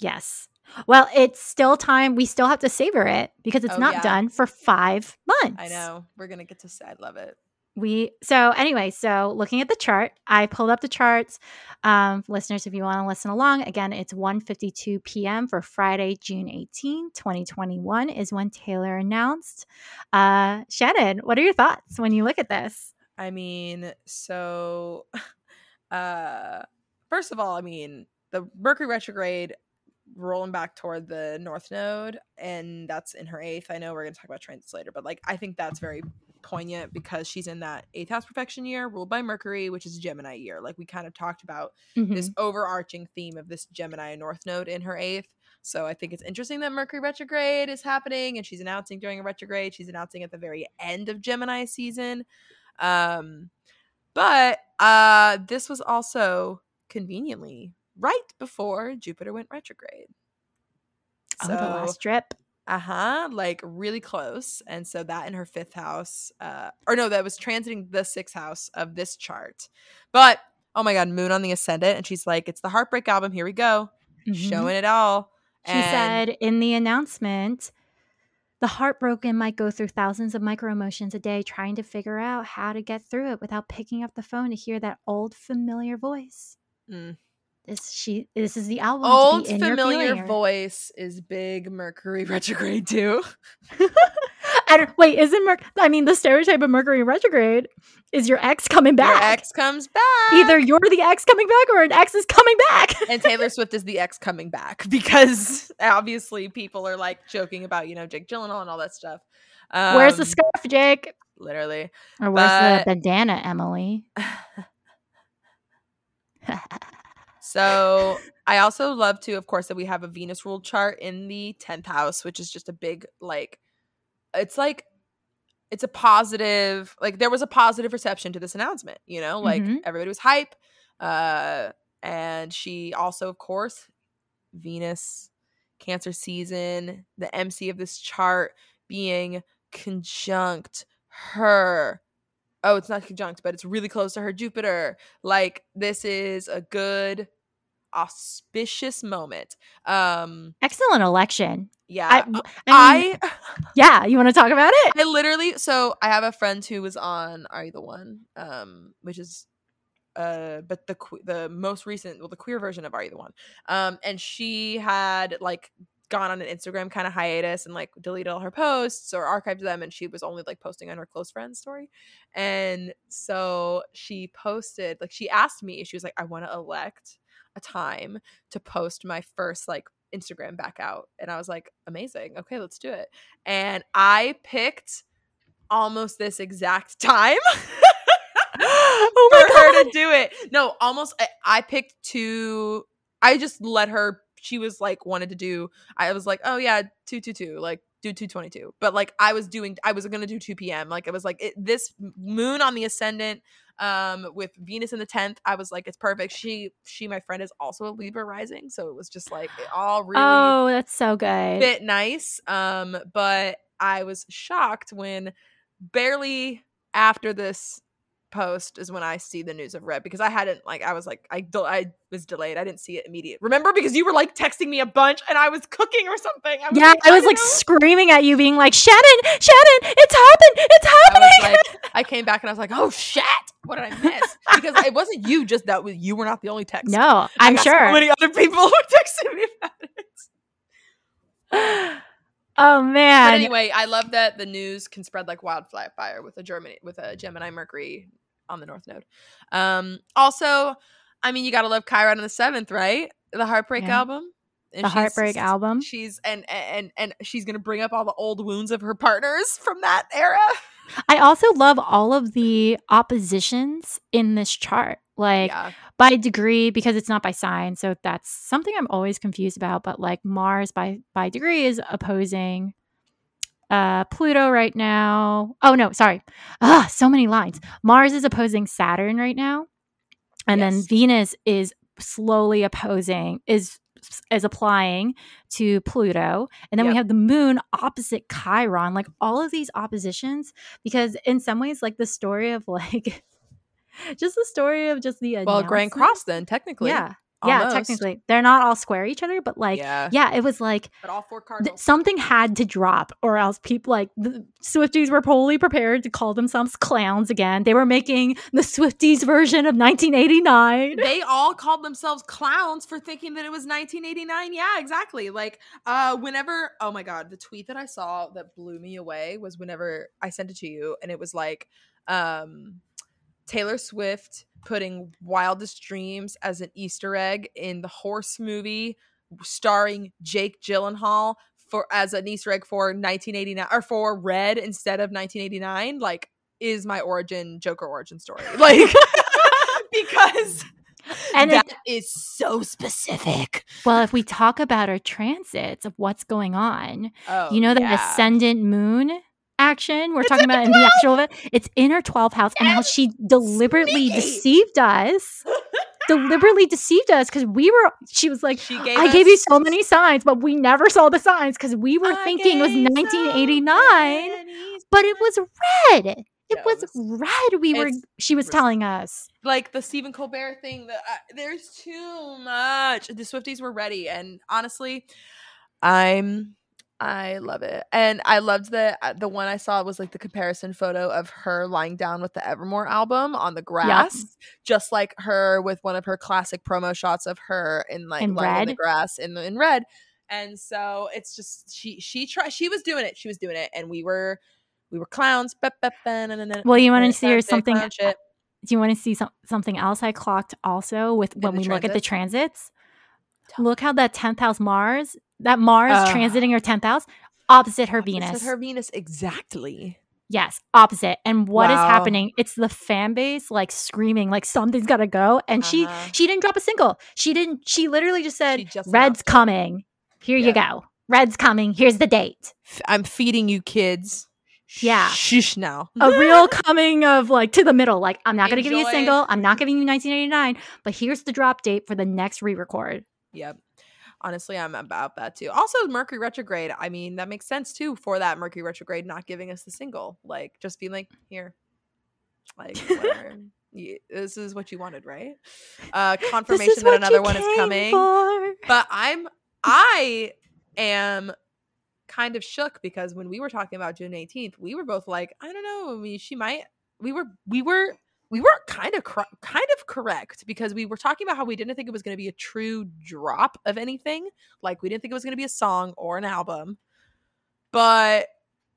Yes. Well, it's still time. We still have to savor it because it's Oh, not yeah. done for five months. I know. We're gonna get to say I love it. We so anyway, so looking at the chart, I pulled up the charts. Um, listeners, if you want to listen along, again, it's 1:52 p.m. for Friday, June 18, 2021 is when Taylor announced. Uh, Shannon, what are your thoughts when you look at this? I mean, so uh first of all, I mean, the Mercury retrograde rolling back toward the north node and that's in her eighth. I know we're gonna talk about transits later, but like I think that's very poignant because she's in that eighth house perfection year ruled by Mercury, which is Gemini year. Like we kind of talked about this overarching theme of this Gemini North Node in her eighth. So I think it's interesting that Mercury retrograde is happening and she's announcing during a retrograde. She's announcing at the very end of Gemini season. Um, but uh, this was also conveniently right before Jupiter went retrograde. oh, the last trip. Uh huh. Like really close. And so that in her fifth house, uh, or no, that was transiting the sixth house of this chart. But oh my God, Moon on the Ascendant. And she's like, it's the Heartbreak album. Here we go. Mhm. Showing it all. She And- said in the announcement, the heartbroken might go through thousands of micro emotions a day trying to figure out how to get through it without picking up the phone to hear that old familiar voice. Mm. This she this is the album. Old familiar voice is big Mercury retrograde too. I don't, wait, isn't Merc? I mean, the stereotype of Mercury retrograde is your ex coming back. Your ex comes back. Either you're the ex coming back or an ex is coming back. and Taylor Swift is the ex coming back because obviously people are like joking about, you know, Jake Gyllenhaal and all that stuff. Um, Where's the scarf, Jake? Literally. Or where's but- the bandana, Emily? So I also love to, of course, that we have a Venus ruled chart in the 10th house, which is just a big, like, it's like, it's a positive, like, there was a positive reception to this announcement, you know, like, Mhm. everybody was hype. Uh, and she also, of course, Venus, Cancer season, the MC of this chart being conjunct her oh, it's not conjunct, but it's really close to her Jupiter. Like this is a good auspicious moment. Um Excellent election. yeah. I, I, I, mean, I yeah, you want to talk about it? I literally so I have a friend who was on Are You the One? Um which is uh but the the most recent well the queer version of Are You the One. Um and she had like gone on an Instagram kind of hiatus and like deleted all her posts or archived them and she was only like posting on her close friends story. And so she posted like she asked me she was like I want to elect a time to post my first like Instagram back out. And I was like, amazing. Okay, let's do it. And I picked almost this exact time. oh for my her to do it. No, almost. I, I picked two. I just let her. She was like wanted to do. I was like, oh yeah, two two two. Like do two twenty two. But like I was doing. I was gonna do two p.m. Like it was like it, this moon on the ascendant. Um, with Venus in the tenth, I was like, it's perfect. She, she, my friend is also a Libra rising, so it was just like it all really Oh, that's so good. bit nice. Um, but I was shocked when barely after this post is when I see the news of Red because I hadn't like I was like I del- I was delayed. I didn't see it immediate. Remember because you were like texting me a bunch and I was cooking or something. I was yeah, like, I was like know. screaming at you, being like, Shannon, Shannon, it's happened, it's I happening. was like I came back and I was like, oh shit, what did I miss? because it wasn't you, just that was you were not the only text. no, I I'm sure. So many other people were texting me about it. oh man. But anyway, I love that the news can spread like wildfire with a Germany with a Gemini Mercury on the North Node. Um, also, I mean, you gotta love Chiron on the seventh, right? The Heartbreak Yeah. album. And the Heartbreak album. She's and and and she's gonna bring up all the old wounds of her partners from that era. I also love all of the oppositions in this chart. Like yeah, by degree because it's not by sign so that's something i'm always confused about but like mars by by degree is opposing uh pluto right now. Oh no sorry. Ah so many lines. Mars is opposing saturn right now and then venus is slowly opposing is is applying to pluto and then we have the moon opposite chiron. Like all of these oppositions because in some ways like the story of like just the story of just the well, Grand Cross then technically. yeah. Yeah technically. They're not all square each other but like yeah, yeah, it was like but all four th- something had to drop or else people like the swifties were fully prepared to call themselves clowns again. They were making the swifties version of 1989 they all called themselves clowns for thinking that it was 1989 yeah exactly. Like uh whenever oh my god the tweet that i saw that blew me away was whenever i sent it to you and it was like um taylor swift putting wildest dreams as an easter egg in the horse movie starring jake gyllenhaal for as an easter egg for 1989 or for red instead of 1989 like is my origin joker origin story like because and that it, is so specific. well if we talk about our transits of what's going on Oh, you know the yeah. ascendant moon action we're It's talking about in the actual event it's in her 12th house and how she deliberately deceived us deliberately deceived us because we were she was like she gave I gave you so many signs, but we never saw the signs because we were I thinking it was gave so 1989, but it was red. It Yeah, was, was- red. We were. She was telling us. like the Stephen Colbert thing. That uh, there's too much. The Swifties were ready, and honestly, I'm I love it, and I loved the uh, the one I saw was like the comparison photo of her lying down with the Evermore album on the grass, just like her with one of her classic promo shots of her in like In lying in the grass in in red. And so it's just she she tried she was doing it she was doing it and we were we were clowns. Well, you wanna see na, or something- Do you want to see some, something else I clocked also with when we look at the transits? transits? Look how that 10th house Mars, that Mars Ugh. transiting her 10th house, opposite her Opposite Venus. Her Venus, exactly. Yes, opposite. And what is Wow. happening? It's the fan base like screaming like something's got to go and she Uh-huh. she didn't drop a single. She didn't she literally just said just Red's coming. Here you go. Red's coming. Here's the date. I'm feeding you kids. Yeah. Shush now. A real coming of like to the middle. Like I'm not going to give you a single. I'm not giving you 1989, but here's the drop date for the next re-record. Yep. Honestly, I'm about that too. Also, Mercury retrograde. I mean, that makes sense too for that Mercury retrograde not giving us the single. Like, just being like, here, like. You- this is what you wanted, right? Uh, confirmation that another one is coming. for. But I'm, I am kind of shook because when we were talking about June 18th, we were both like, I don't know. I mean, she might. We were, we were, we were kind of, cor- kind of correct because we were talking about how we didn't think it was going to be a true drop of anything. Like we didn't think it was going to be a song or an album, but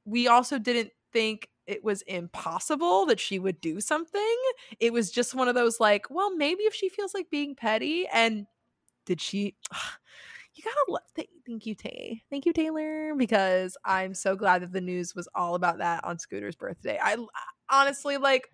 we also didn't think it was impossible that she would do something. It was just one of those like, well, maybe if she feels like being petty and did she you gotta love. Th- thank you, Tay. Thank you, Taylor, because I'm so glad that the news was all about that on Scooter's birthday. I honestly like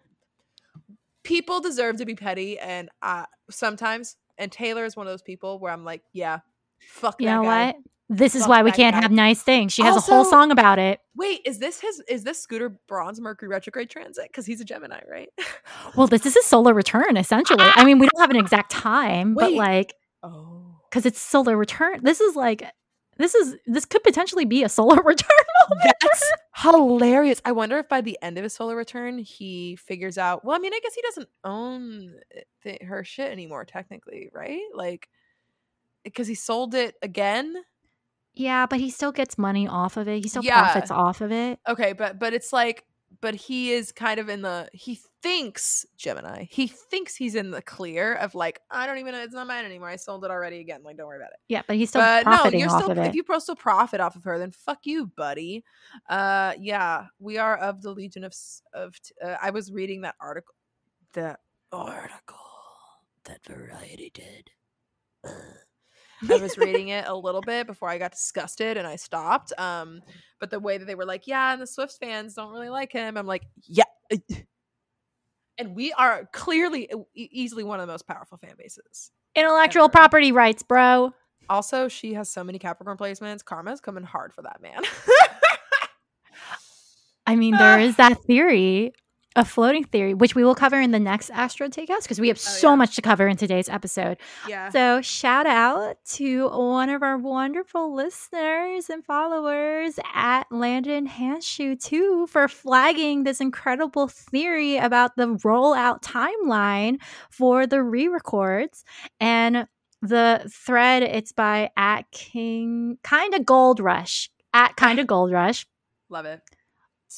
people deserve to be petty, and uh, sometimes, and Taylor is one of those people where I'm like, yeah, fuck. You know guy. what? This is why we can't guy. have nice things. She has a whole song about it. Wait, is this his? Is this Scooter Braun's Mercury retrograde transit? Because he's a Gemini, right? Well, this is a solar return, essentially. I mean, we don't have an exact time, but like, oh, because it's solar return. This is like, this is this could potentially be a solar return. moment. That's hilarious. I wonder if by the end of his solar return, he figures out. Well, I mean, I guess he doesn't own th- her shit anymore, technically, right? Like, because he sold it again. yeah, but he still gets money off of it. He still Yeah. profits off of it. Okay, but but it's like, but he is kind of in the. He thinks Gemini. He thinks he's in the clear of like, I don't even know. It's not mine anymore. I sold it already again. Like, don't worry about it. Yeah, but he's still but no, profiting you're off still of it. if you still profit off of her, then fuck you, buddy. Uh, yeah, we are of the Legion of of. Uh, I was reading that article, the article that Variety did. I was reading it a little bit before I got disgusted and I stopped. Um, but the way that they were like, yeah, and the Swift fans don't really like him. I'm like, yeah. And we are clearly easily one of the most powerful fan bases. Intellectual Ever. property rights, bro. Also, she has so many Capricorn placements. Karma's coming hard for that man. I mean, there ah. is that theory, a floating theory, which we will cover in the next Astro Takeouts because we have Oh, so yeah. much to cover in today's episode. yeah. So, shout out to one of our wonderful listeners and followers at Landon Handshoe, too, for flagging this incredible theory about the rollout timeline for the re records. And the thread, it's by at King, kind of Gold Rush, at kind of Gold Rush. Love it.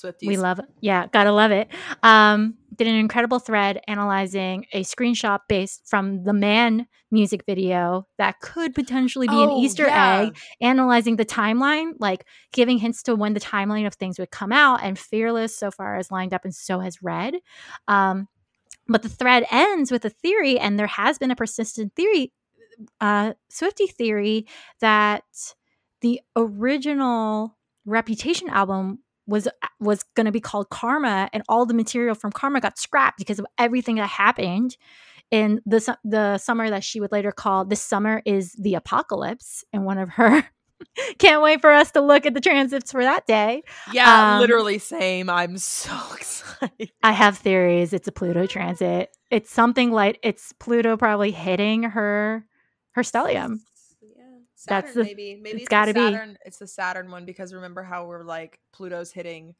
Swifties. We love it. Yeah, gotta love it. Um, did an incredible thread analyzing a screenshot based from the Man music video that could potentially be an Oh, Easter yeah. egg, analyzing the timeline, like giving hints to when the timeline of things would come out. And Fearless so far is lined up, and so has Red. Um, but the thread ends with a theory, and there has been a persistent theory, uh, Swifty theory, that the original Reputation album was was going to be called Karma, and all the material from Karma got scrapped because of everything that happened in the the summer that she would later call this summer is the apocalypse. And one of her can't wait for us to look at the transits for that day. Yeah, Um, literally same. I'm so excited. I have theories. It's a Pluto transit. It's something like it's Pluto probably hitting her her stellium. Yeah. That's the- maybe. Maybe it's gotta the be. Saturn. It's the Saturn one because remember how we're like Pluto's hitting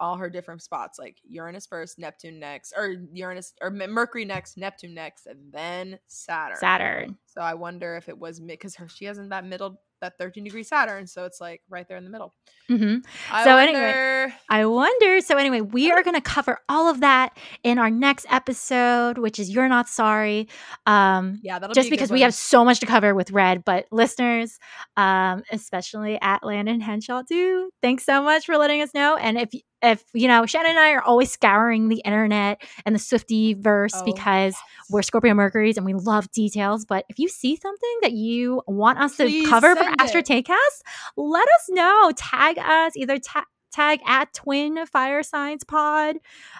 all her different spots, like Uranus first, Neptune next, or Uranus or Mercury next, Neptune next, and then Saturn. Saturn. So I wonder if it was because her she has in that middle that 13 degree Saturn, so it's like right there in the middle. hmm I So anyway, I wonder. So anyway, we are going to cover all of that in our next episode, which is "You're Not Sorry." Um, yeah, that'll just be because we have so much to cover with Red, but listeners, um, especially at Landon Henshaw, too, thanks so much for letting us know. And if if you know, Shannon and I are always scouring the internet and the Swifty verse Oh, because yes. we're Scorpio Mercury's and we love details. But if you see something that you want us Please to cover for Astro it. Taycast, let us know. Tag us either ta- tag at Twin Fire Science Pod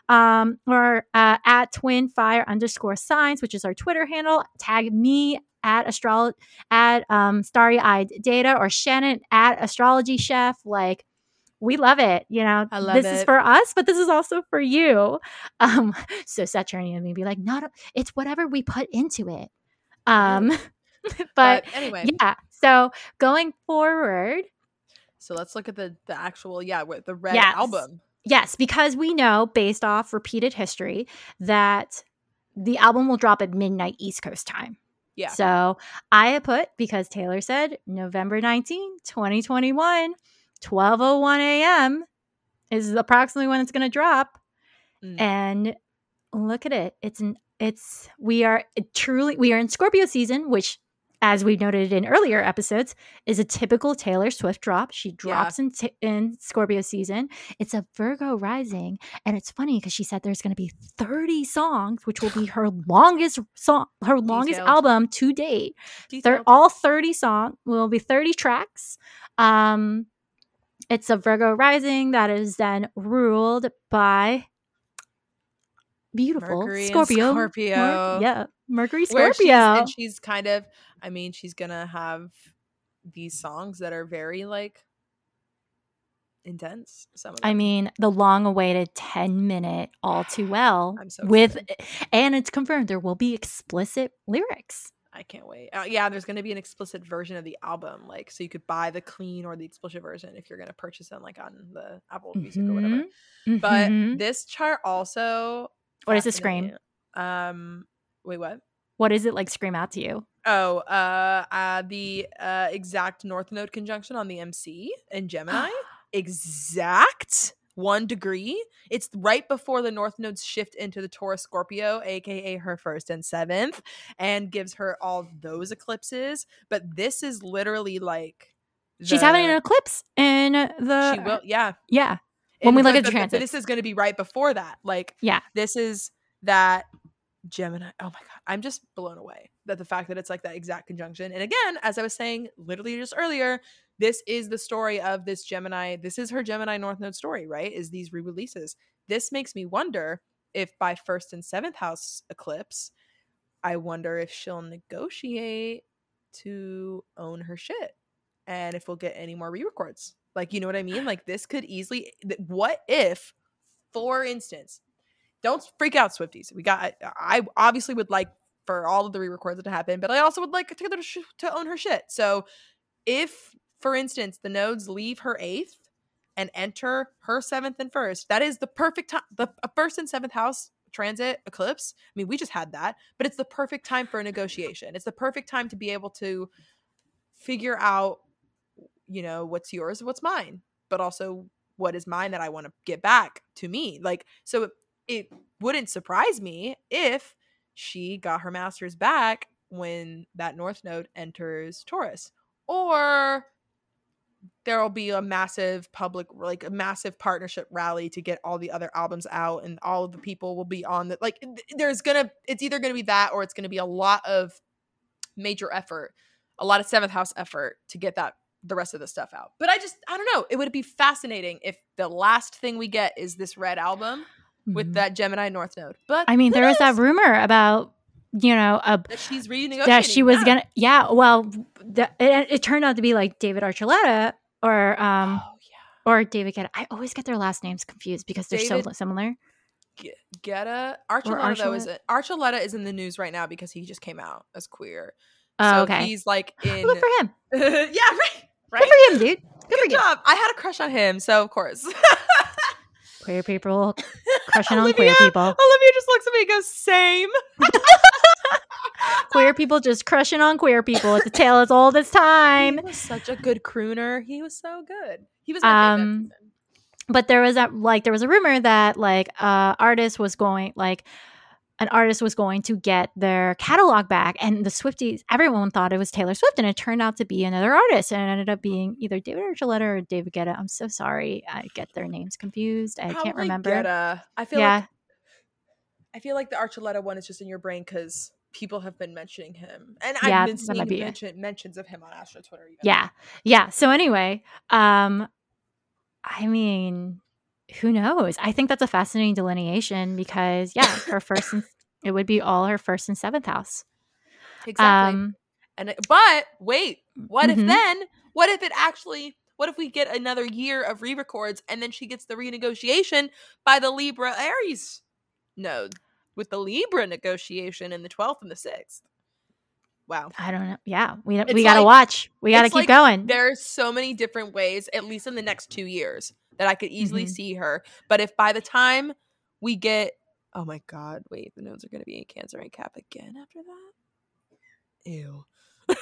um, or uh, at Twin Fire underscore Science, which is our Twitter handle. Tag me at astro at um, Starry Eyed Data or Shannon at Astrology Chef. Like we love it. You know, I love this is for us, but this is also for you. Um, so Saturnian may be like, not it's whatever we put into it. Um, but, But anyway, yeah. So going forward, so let's look at the the actual yeah with the red Yes. album. yes, because we know based off repeated history that the album will drop at midnight East Coast time. Yeah. So I have put because Taylor said November 19, 2021, 12:01 a.m. is approximately when it's going to drop. Mm. And look at it. It's an it's we are truly we are in Scorpio season, which as we've noted in earlier episodes, is a typical Taylor Swift drop. She drops in, t- in Scorpio season. It's a Virgo rising. And it's funny because she said there's going to be 30 songs, which will be her longest song, her longest Detailed. album to date. They're all 30 song will be 30 tracks. Um, it's a Virgo rising that is then ruled by beautiful Mercury and Scorpio. Mer- yeah, Mercury Scorpio. she's, and she's kind of, I mean, she's gonna have these songs that are very like intense. Some of I mean, the long-awaited 10-minute "All Too Well" I'm so with, and it's confirmed there will be explicit lyrics. I can't wait. Uh, yeah, there's gonna be an explicit version of the album, like so you could buy the clean or the explicit version if you're gonna purchase them, like on the Apple Music or whatever. Mhm, But mhm. this chart also. What does it scream? Um, wait, what? what does it like scream out to you? Oh, uh, uh the uh, exact North Node conjunction on the MC in Gemini. exact one degree. It's right before the North Nodes shift into the Taurus Scorpio, aka her first and seventh, and gives her all those eclipses. But this is literally like She's having an eclipse in the She will, yeah. yeah. When we look at the but this is going to be right before that. Like, Yeah. this is that Gemini. Oh my god, I'm just blown away that the fact that it's like that exact conjunction. And again, as I was saying literally just earlier, this is the story of this Gemini. This is her Gemini North Node story, right? Is these re-releases. This makes me wonder if by first and seventh house eclipse, I wonder if she'll negotiate to own her shit and if we'll get any more re-records. Like, you know what I mean? Like this could easily what if for instance, don't freak out Swifties. We got I, obviously would like for all of the re-records to happen, but I also would like Taylor to, to own her shit. So if for instance the nodes leave her eighth and enter her seventh and first, that is the perfect time the first and seventh house transit eclipse. I mean, we just had that, but it's the perfect time for a negotiation. It's the perfect time to be able to figure out you know what's yours what's mine? but also what is mine that i want to get back to me? like so it, it wouldn't surprise me if she got her masters back when that north node enters taurus or there will be a massive public like a massive partnership rally to get all the other albums out and all of the people will be on the like there's gonna it's either gonna be that or it's gonna be a lot of major effort a lot of seventh house effort to get that the rest of the stuff out but i just i don't know it would be fascinating if the last thing we get is this red album with Mhm. that gemini north node but I mean, there was that rumor about you know a that she's renegotiating that she was yeah. gonna yeah well the, it, it turned out to be like david archuleta or um oh yeah or david Guetta. i always get their last names confused because they're so similar G- Guetta, Archuleta though is Archuleta. it? Archuleta is in the news right now because he just came out as queer. oh so okay he's like in good for him yeah, right. Right. good for him dude good, Good job. I had a crush on him, so of course. queer people crushing on queer people Olivia just looks at me and goes, "Same." queer people just crushing on queer people it's a tale as old as time He was such a good crooner. He was so good. He was Um, but there was that like there was a rumor that like uh artist was going like an artist was going to get their catalog back and the swifties everyone thought it was taylor swift and it turned out to be another artist and it ended up being either david archuleta or david guetta i'm so sorry i get their names confused i can't Probably remember Guetta. I feel yeah like I feel like the Archuleta one is just in your brain because people have been mentioning him, and Yeah, I've been seeing be it. mention, mentions of him on Astro Twitter. Even. yeah yeah so anyway um i mean who knows i think that's a fascinating delineation because yeah her first and it would be all her first and seventh house exactly. um And it- but wait, what Mhm. if then? What if it actually? What if we get another year of re-records and then she gets the renegotiation by the Libra Aries node with the Libra negotiation in the twelfth and the sixth? Wow. I don't know. Yeah, we we gotta like- watch. We gotta keep like going. There's so many different ways, at least in the next two years, that I could easily Mhm. see her. But if by the time we get, oh my god, wait, the nodes are going to be in Cancer and Cap again after that. Ew.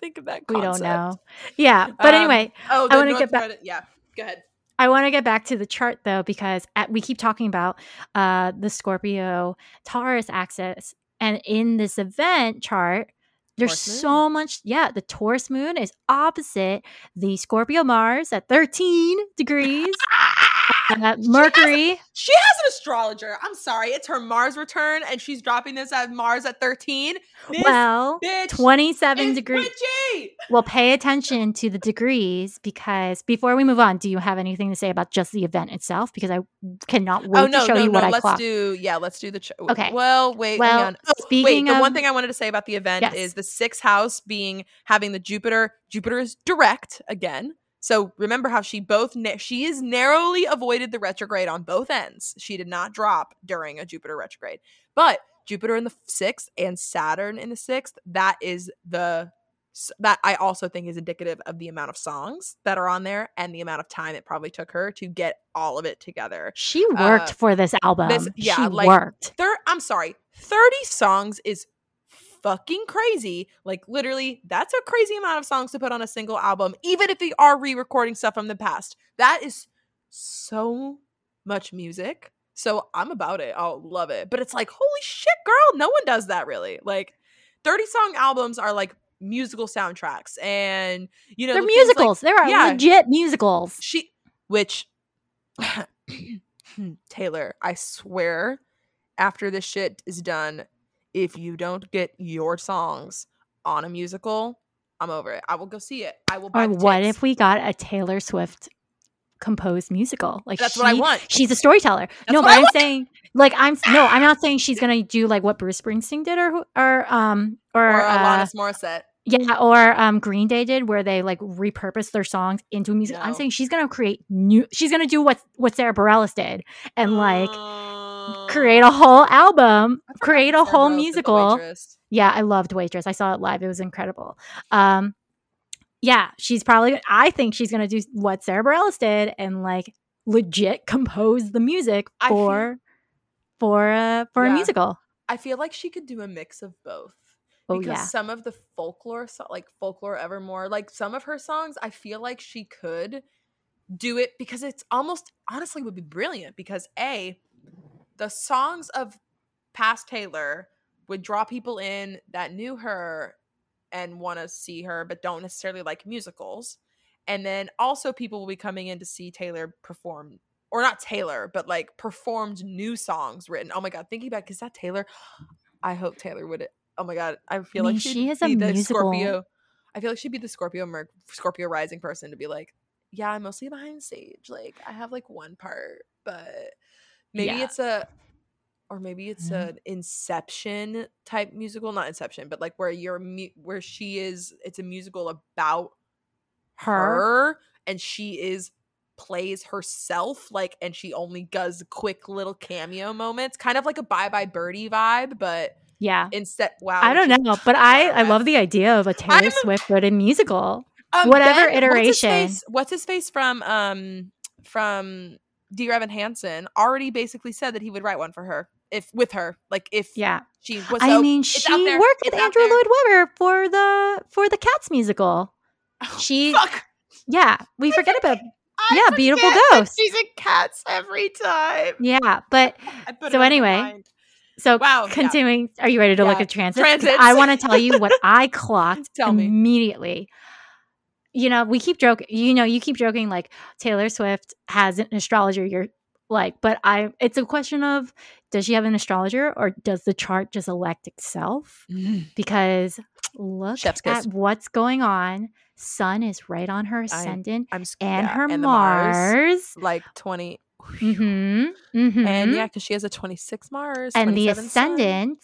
Think of that. We don't know. Yeah, but Um, anyway, Oh, I wanna get back- Yeah, go ahead. I want to get back to the chart though because at, we keep talking about uh, the Scorpio Taurus axis, and in this event chart, There's moon. so much. Yeah, the Taurus moon is opposite the Scorpio Mars at 13 degrees. Uh, Mercury. She has an astrologer. I'm sorry, it's her Mars return, and she's dropping this at Mars at 13. This well, bitch 27 degrees. Well, pay attention to the degrees because before we move on, do you have anything to say about just the event itself? Because I cannot wait oh no, to show no, you no. what I. Oh, let's clocked. do yeah, let's do the. Ch- Okay. Well, wait. Well, hang on. Oh, wait. speaking The one thing I wanted to say about the event Yes. is the sixth house being having the Jupiter. Jupiter is direct again. So remember how she both na- she is narrowly avoided the retrograde on both ends. She did not drop during a Jupiter retrograde, but Jupiter in the sixth and Saturn in the sixth. That is the that I also think is indicative of the amount of songs that are on there and the amount of time it probably took her to get all of it together. She worked Uh, for this album. This, yeah, she like- worked. Thir- I'm sorry, 30 songs is fucking crazy. Like literally, that's a crazy amount of songs to put on a single album, even if they are re-recording stuff from the past. That is so much music. So I'm about it. I'll love it. But it's like, holy shit, girl, no one does that really. Like 30 song albums are like musical soundtracks and you know They're the things like- musicals. There are yeah. legit musicals. she which Taylor, I swear after this shit is done, if you don't get your songs on a musical, I'm over it. I will go see it. I will buy Or what if we got a Taylor Swift composed musical? Like That's what I want. She's a storyteller. no, what but I'm saying like I'm no, I'm not saying she's gonna do like what Bruce Springsteen did or or um or, or uh, Morissette? yeah or um Green Day did where they like repurpose their songs into a music. I'm saying she's gonna create new. She's gonna do what what Sara Bareilles did and like create a whole album, create a whole Bareilles did The musical. Yeah, I loved Waitress. I saw it live. It was incredible. Um, yeah, she's probably. I think she's gonna do what Sara Bareilles did and like legit compose the music I feel- for for a for a musical. I feel like she could do a mix of both. Oh because yeah, some of the folklore like folklore evermore like some of her songs i feel like she could do it because it's almost honestly would be brilliant because a the songs of past taylor would draw people in that knew her and want to see her but don't necessarily like musicals. And then also people will be coming in to see taylor perform or not taylor but like performed new songs written. Oh my god thinking back is that taylor? I hope taylor would oh my god i feel mean, like she'd she is a the musical- scorpio i feel like she'd be the scorpio Mer- scorpio rising person to be like yeah i'm mostly behind stage like i have like one part but maybe Yeah. it's a or maybe it's Mhm. an inception type musical not inception but like where you're where she is it's a musical about her. her and she is plays herself like and she only does quick little cameo moments kind of like a bye bye birdie vibe but Yeah, instead wow I don't know, but I I love the idea of a Taylor I'm Swift but a musical. Um, Whatever Ben- what's his iteration. face- What's his face from um from Dear Evan Hansen already basically said that he would write one for her if with her like if Yeah, she was. I so- mean, she worked with it's Andrew. Lloyd Webber for the for the Cats musical. Oh, she, Fuck. yeah, we forget about I Yeah, Beautiful forget Ghost. She's in Cats every time. yeah, but I So anyway. So Wow, yeah. continuing, are you ready to look at Transits. I want to tell you what I clocked Tell me. immediately. You know, we keep joking. You know, you keep joking like Taylor Swift has an astrologer. You're like, but I. It's a question of does she have an astrologer or does the chart just elect itself? Because look Chef's kiss. at what's going on. Sun is right on her ascendant I'm s- and yeah, her and the Mars. like twenty. Mm-hmm. Mm-hmm. And yeah, because she has a twenty six Mars and the 27 Sun.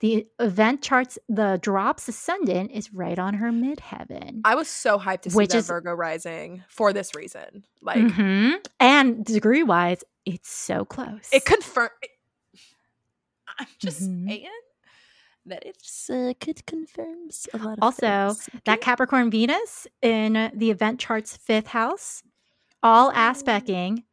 The event charts the drops ascendant is right on her midheaven I was so hyped to see Which that is- Virgo rising for this reason. Like Mhm. and degree wise it's so close it confirmed. I'm just Mhm. saying that it's uh, it confirms a lot of Also, things, that capricorn venus in the event charts fifth house all aspecting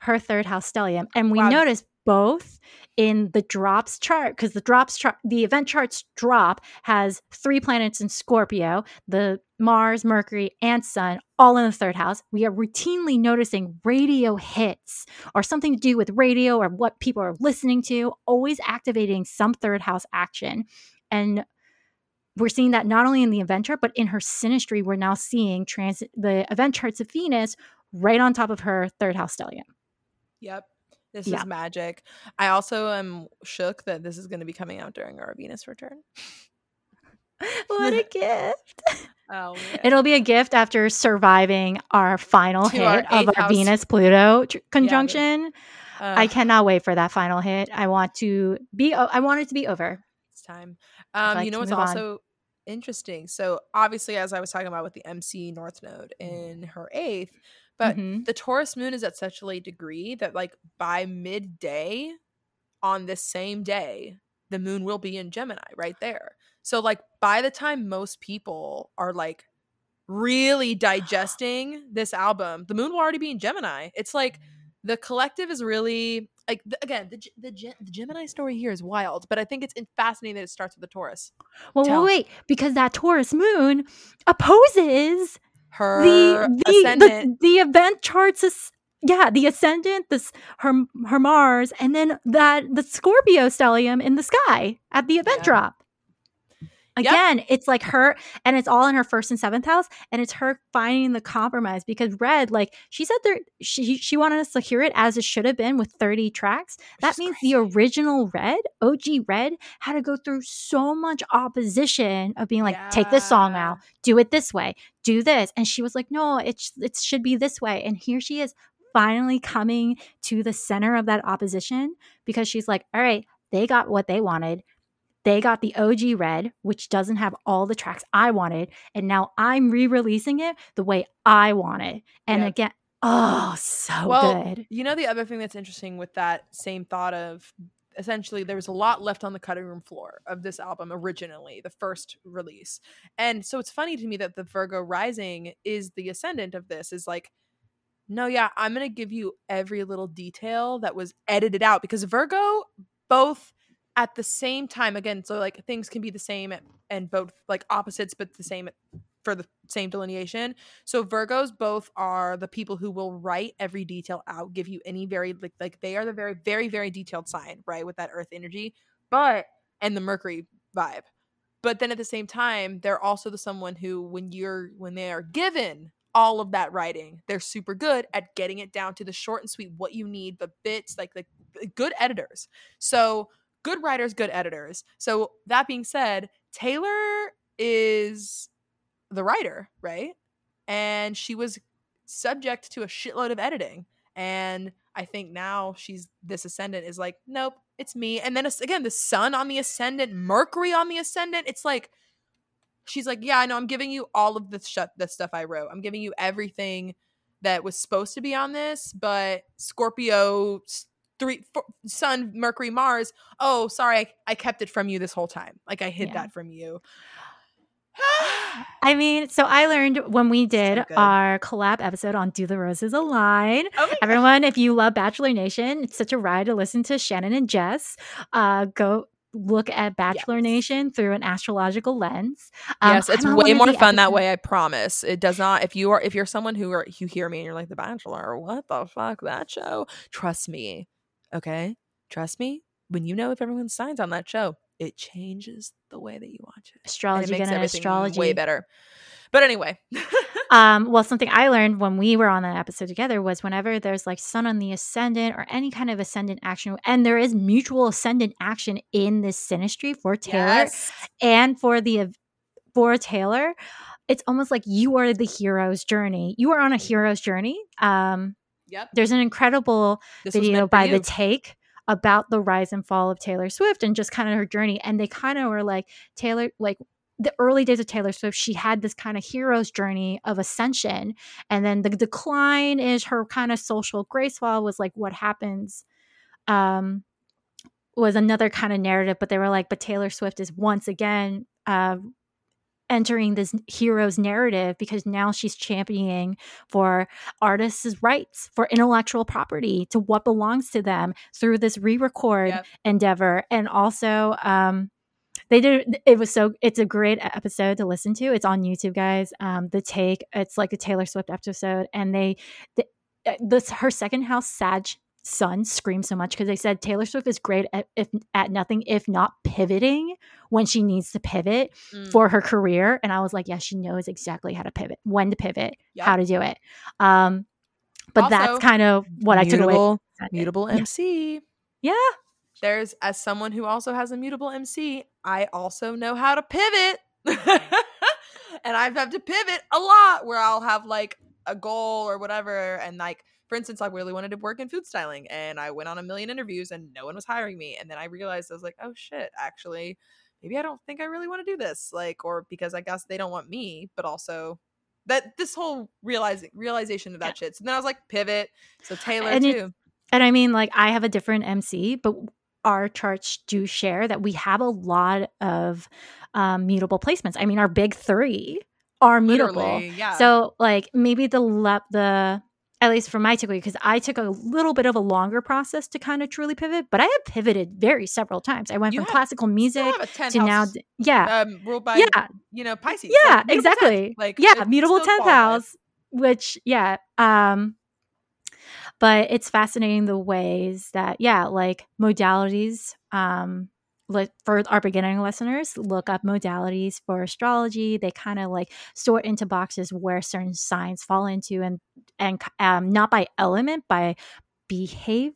her third house stellium and we Wow. notice both in the drops chart because the drops chart the event charts drop has three planets in scorpio the mars mercury and sun all in the third house we are routinely noticing radio hits or something to do with radio or what people are listening to always activating some third house action and we're seeing that not only in the event chart, but in her synastry, we're now seeing the event charts of Venus right on top of her third house stellium. Yep. This Yeah. is magic. I also am shook that this is going to be coming out during our Venus return. What a gift! Oh. It'll be a gift after surviving our final To our hit of our house- Venus Pluto tr- conjunction. I cannot wait for that final hit. I want to be. o- I want it to be over. It's time. Um, like you know what's move on. also interesting? So obviously, as I was talking about with the MC North Node in her eighth, but Mhm. the Taurus moon is at such a late degree that like by midday on this same day, the moon will be in Gemini right there. So like by the time most people are like really digesting this album, the moon will already be in Gemini. It's like the collective is really like th- again the the, the Gemini story here is wild, but I think it's fascinating that it starts with the Taurus. Well, Tell. wait, because that Taurus moon opposes Her the the, the the event charts. Is, yeah, the ascendant, this her her Mars, and then that the Scorpio stellium in the sky at the event Yeah. drop. Yep. Again, it's like her, and it's all in her first and seventh house, and it's her finding the compromise because Red, like she said, there she she wanted us to hear it as it should have been with thirty tracks. That means crazy. the original Red, OG Red, had to go through so much opposition of being like, take this song out, do it this way, do this, and she was like, no, it it should be this way, and here she is finally coming to the center of that opposition because she's like, all right, they got what they wanted. They got the OG Red, which doesn't have all the tracks I wanted, and now I'm re-releasing it the way I want it. And Yep. again, oh, so Well, good. You know the other thing that's interesting with that same thought of essentially there was a lot left on the cutting room floor of this album originally, the first release. And so it's funny to me that the Virgo rising is the ascendant of this is like no, yeah, I'm going to give you every little detail that was edited out because Virgo both at the same time again so like things can be the same and both like opposites but the same for the same delineation so Virgos both are the people who will write every detail out, give you any very like like they are the very very very detailed sign, right, with that earth energy. But and the Mercury vibe. But then at the same time, they're also the someone who when you're when they are given all of that writing, they're super good at getting it down to the short and sweet what you need, the bits, like the good editors. So good writers, good editors. So that being said, Taylor is the writer, right? And she was subject to a shitload of editing. And I think now she's this ascendant is like, nope, it's me. And then again, the sun on the ascendant, Mercury on the ascendant. It's like she's like, yeah, I know. I'm giving you all of the shut the stuff I wrote. I'm giving you everything that was supposed to be on this, but Scorpio three four, Sun, Mercury, Mars. Oh, sorry, I, I kept it from you this whole time. Like I hid Yeah. that from you. I mean, so I learned when we did good. our collab episode on Do the Roses Align. Oh God. Everyone, if you love Bachelor Nation, it's such a ride to listen to Shannon and Jess. Uh, go look at Bachelor Yes. Nation through an astrological lens. Um, yes, it's way more fun that way. I promise. It does not. If you are, if you're someone who are, you hear me and you're like The Bachelor, what the fuck that show? Trust me, okay. Trust me. When you know if everyone signs on that show, it changes the way that you watch it. And Astrology it makes astrology. way better. But anyway, Um, well, something I learned when we were on that episode together was whenever there's like sun on the ascendant or any kind of ascendant action, and there is mutual ascendant action in this synastry for Taylor yes, and for the for Taylor, it's almost like you are the hero's journey. You are on a hero's journey. Um, yep. there's an incredible This video by you. the take about the rise and fall of Taylor Swift and just kind of her journey. And they kind of were like Taylor, like the early days of Taylor Swift, she had this kind of hero's journey of ascension. And then the decline is her kind of social grace fall was like what happens. Um, was another kind of narrative, but they were like, but Taylor Swift is once again uh, entering this hero's narrative because now she's championing for artists' rights, for intellectual property, to what belongs to them through this re-record Yep. endeavor, and also. Um, they did it was so it's a great episode to listen to it's on youtube guys um the take it's like a taylor swift episode and they the, this her second house sag sun scream so much because they said Taylor Swift is great at if at nothing if not pivoting when she needs to pivot Mm. for her career. And I was like, yeah, she knows exactly how to pivot, when to pivot, Yep. how to do it. Um, but Also, that's kind of what I took away. Mutable-. Mutable Yeah. MC. Yeah. There's as someone who also has a mutable MC, I also know how to pivot. and I've had to pivot a lot where I'll have like a goal or whatever. And like, for instance, I really wanted to work in food styling and I went on a million interviews and no one was hiring me. And then I realized I was like, oh shit, actually, maybe I don't think I really want to do this. Like, or because I guess they don't want me, but also that this whole realizing realization of that shit. So then I was like, pivot. So Taylor And it- too. And I mean, like, I have a different MC, but our charts do share that we have a lot of um, mutable placements. I mean, our big three are mutable. Yeah. So, like, maybe the le- the at least for my takeaway, because I took a little bit of a longer process to kind of truly pivot, but I have pivoted very several times. I went You from have- classical music have a 10th to now, yeah, um, ruled by yeah, you know Pisces. yeah, Like, mutable 10th, exactly. Like yeah, mutable tenth house, which yeah, um, but it's fascinating the ways that yeah, like modalities. Um, for our beginning listeners, look up modalities for astrology. They kind of like sort into boxes where certain signs fall into, and and um, not by element, by behavior,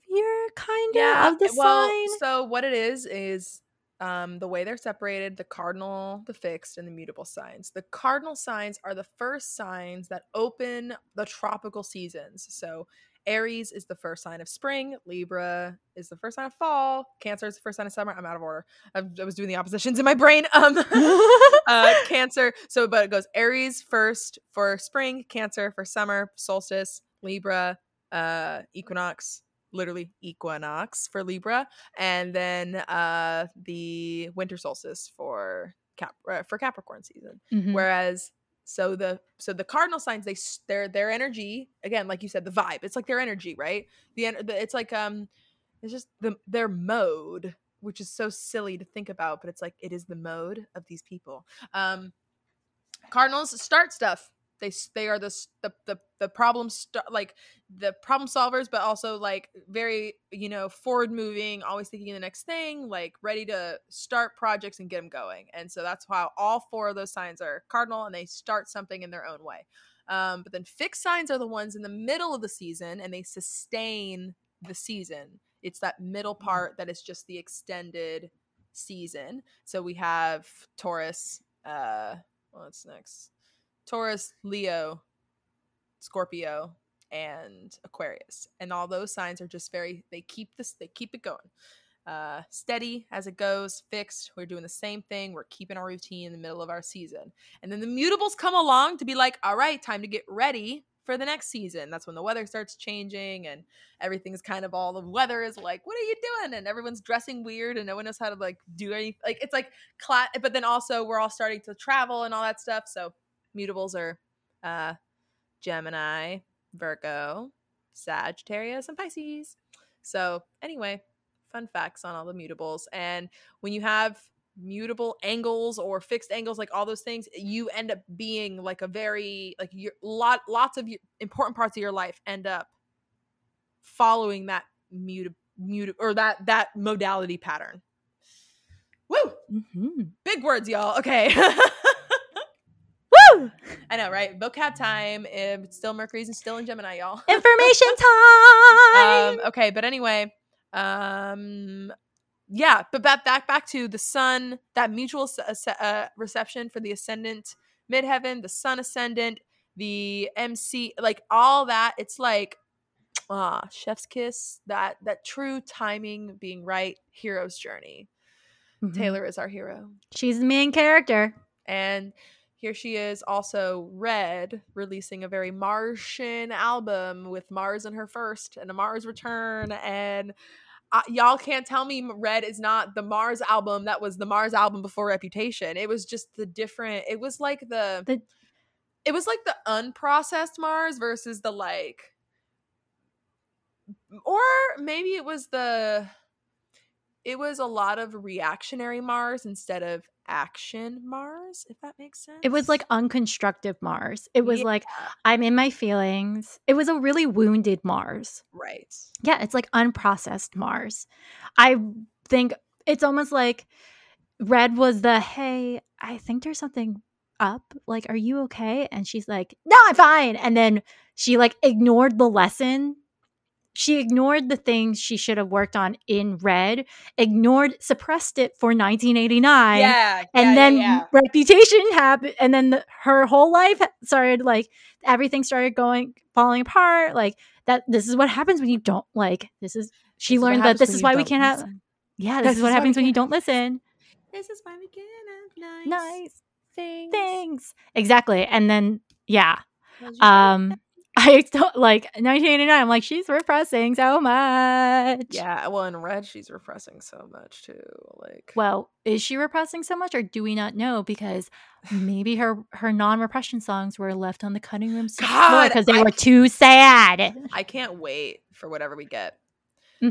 kind Yeah. of of the well, sign. so what it is is um the way they're separated: the cardinal, the fixed, and the mutable signs. The cardinal signs are the first signs that open the tropical seasons. So. Aries is the first sign of spring. Libra is the first sign of fall. Cancer is the first sign of summer. I'm out of order. I, I was doing the oppositions in my brain. Um, uh, Cancer. So, but it goes Aries first for spring, Cancer for summer, solstice, Libra, uh, equinox, literally equinox for Libra, and then uh, the winter solstice for Cap uh, for Capricorn season. Mhm. Whereas, so the so the cardinal signs they their their energy again, like you said, the vibe. It's like their energy, right? The, the it's like um, it's just the their mode, which is so silly to think about, but it's like it is the mode of these people. Um, Cardinals start stuff. They they are the the the, the problem st- like the problem solvers, but also like very you know forward moving, always thinking of the next thing, like ready to start projects and get them going. And so that's how all four of those signs are cardinal, and they start something in their own way. Um, but then fixed signs are the ones in the middle of the season, and they sustain the season. It's that middle part that is just the extended season. So we have Taurus. Uh, what's next? Taurus, Leo, Scorpio, and Aquarius. And all those signs are just very they keep this they keep it going. Uh steady as it goes, fixed. We're doing the same thing. We're keeping our routine in the middle of our season. And then the mutables come along to be like, all right, time to get ready for the next season. That's when the weather starts changing and everything's kind of all the weather is like, what are you doing? And everyone's dressing weird and no one knows how to like do anything. Like it's like cla- but then also we're all starting to travel and all that stuff. So mutables are uh Gemini, Virgo, Sagittarius, and Pisces. So, anyway, fun facts on all the mutables. And when you have mutable angles or fixed angles like all those things you end up being like a very like your lot lots of your important parts of your life end up following that mute mute or that that modality pattern woo Mhm. big words y'all okay Woo! I know, right? Vocab time. It's still Mercury's and still in Gemini, y'all. Information time. um, okay, but anyway, um, yeah, but back back back to the sun. That mutual uh, uh, reception for the ascendant midheaven, the sun ascendant, the MC, like all that. It's like ah, chef's kiss. That that true timing, being right, hero's journey. Mhm. Taylor is our hero. She's the main character. And here she is also Red releasing a very Martian album with Mars in her first and a Mars return and uh, y'all can't tell me Red is not the Mars album that was the Mars album before Reputation. It was just the different it was like the, The- it was like the unprocessed Mars versus the like or maybe it was the it was a lot of reactionary Mars instead of action Mars, if that makes sense. It was like unconstructive Mars. It was Yeah. like I'm in my feelings. It was a really wounded Mars. right. Yeah, it's like unprocessed Mars. I think it's almost like Red was the hey, I think there's something up. Like, are you okay? And she's like, no, I'm fine. And then she like ignored the lesson. She ignored the things she should have worked on in Red, ignored, suppressed it for 1989 yeah, and yeah, then yeah, reputation happened and then the, her whole life started like everything started going falling apart like that this is what happens when you don't like this is she This learned that this is why we can't have yeah This this is what happens when you don't listen This is why we can have nice things. things exactly and then yeah. um i don't like 1989 i'm like she's repressing so much Yeah, well, in red, she's repressing so much too. Like, well is she repressing so much or do we not know because maybe her her non-repression songs were left on the cutting room floor because they I- were too sad I can't wait for whatever we get.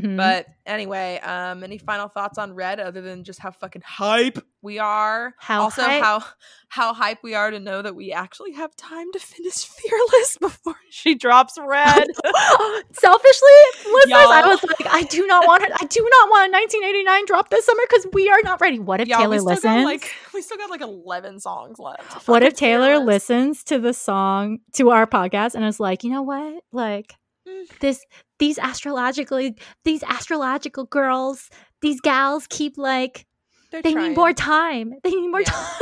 Mhm. But anyway, um, any final thoughts on red other than just how fucking hype we are? How also hype? how how hype we are to know that we actually have time to finish Fearless before she drops red. selfishly listeners i was like i do not want her i do not want a 1989 drop this summer because we are not ready what if Y'all, taylor listens got like we still got like eleven songs left. what if taylor Fearless. listens to the song to our podcast and is like you know what like Mm. this these astrologically these astrological girls these gals keep like They're they trying. need more time. They need more Yeah. time.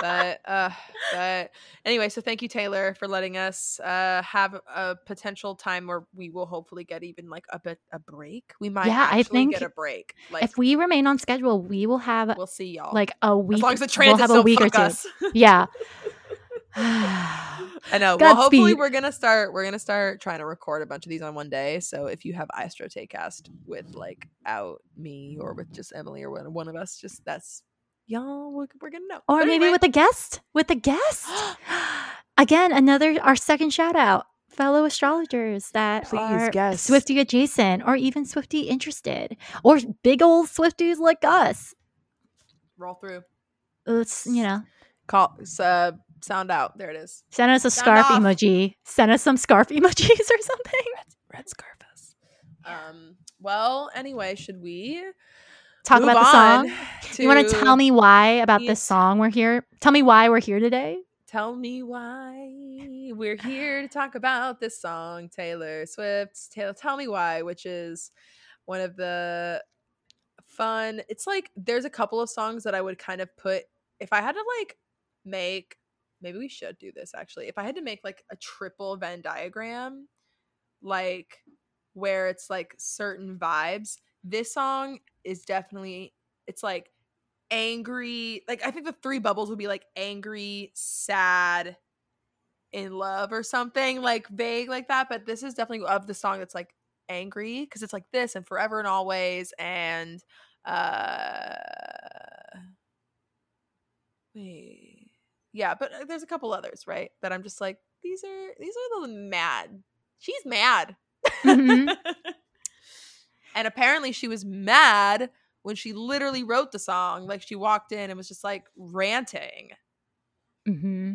But uh but anyway so thank you taylor for letting us uh have a potential time where we will hopefully get even like a bit a break. We might Yeah, I think get a break like if we remain on schedule we will have we'll see y'all. like a week as long as the we'll have a week or two. us. Yeah I know. Well, hopefully we're gonna start. We're gonna start trying to record a bunch of these on one day. So if you have Astro Taycast with like out me or with just Emily or one, one of us, just that's y'all. We're, we're gonna know. or But maybe anyway. with a guest with a guest again another our second shout out fellow astrologers that Please, are guests. swifty adjacent or even swifty interested or big old swifties like us roll through. let's you know Call uh, sound out. There it is. send us a Sound scarf off. emoji send us some scarf emojis or something Red Scarfus. Um. Well, anyway, should we talk about the song on you want to tell me why about this song we're here tell me why we're here today Tell me why we're here to talk about this song, Taylor Swift's Taylor Tell Me Why, which is one of the fun. It's like there's a couple of songs that I would kind of put if I had to like make maybe we should do this actually. If I had to make like a triple Venn diagram, like where it's like certain vibes, this song is definitely it's like angry like i think the three bubbles would be like angry sad in love or something like vague like that but this is definitely of the song that's like angry because it's like this and forever and always and uh wait yeah but uh, there's a couple others right that i'm just like these are these are the mad she's mad. Mhm. and apparently she was mad when she literally wrote the song like she walked in and was just like ranting. Hmm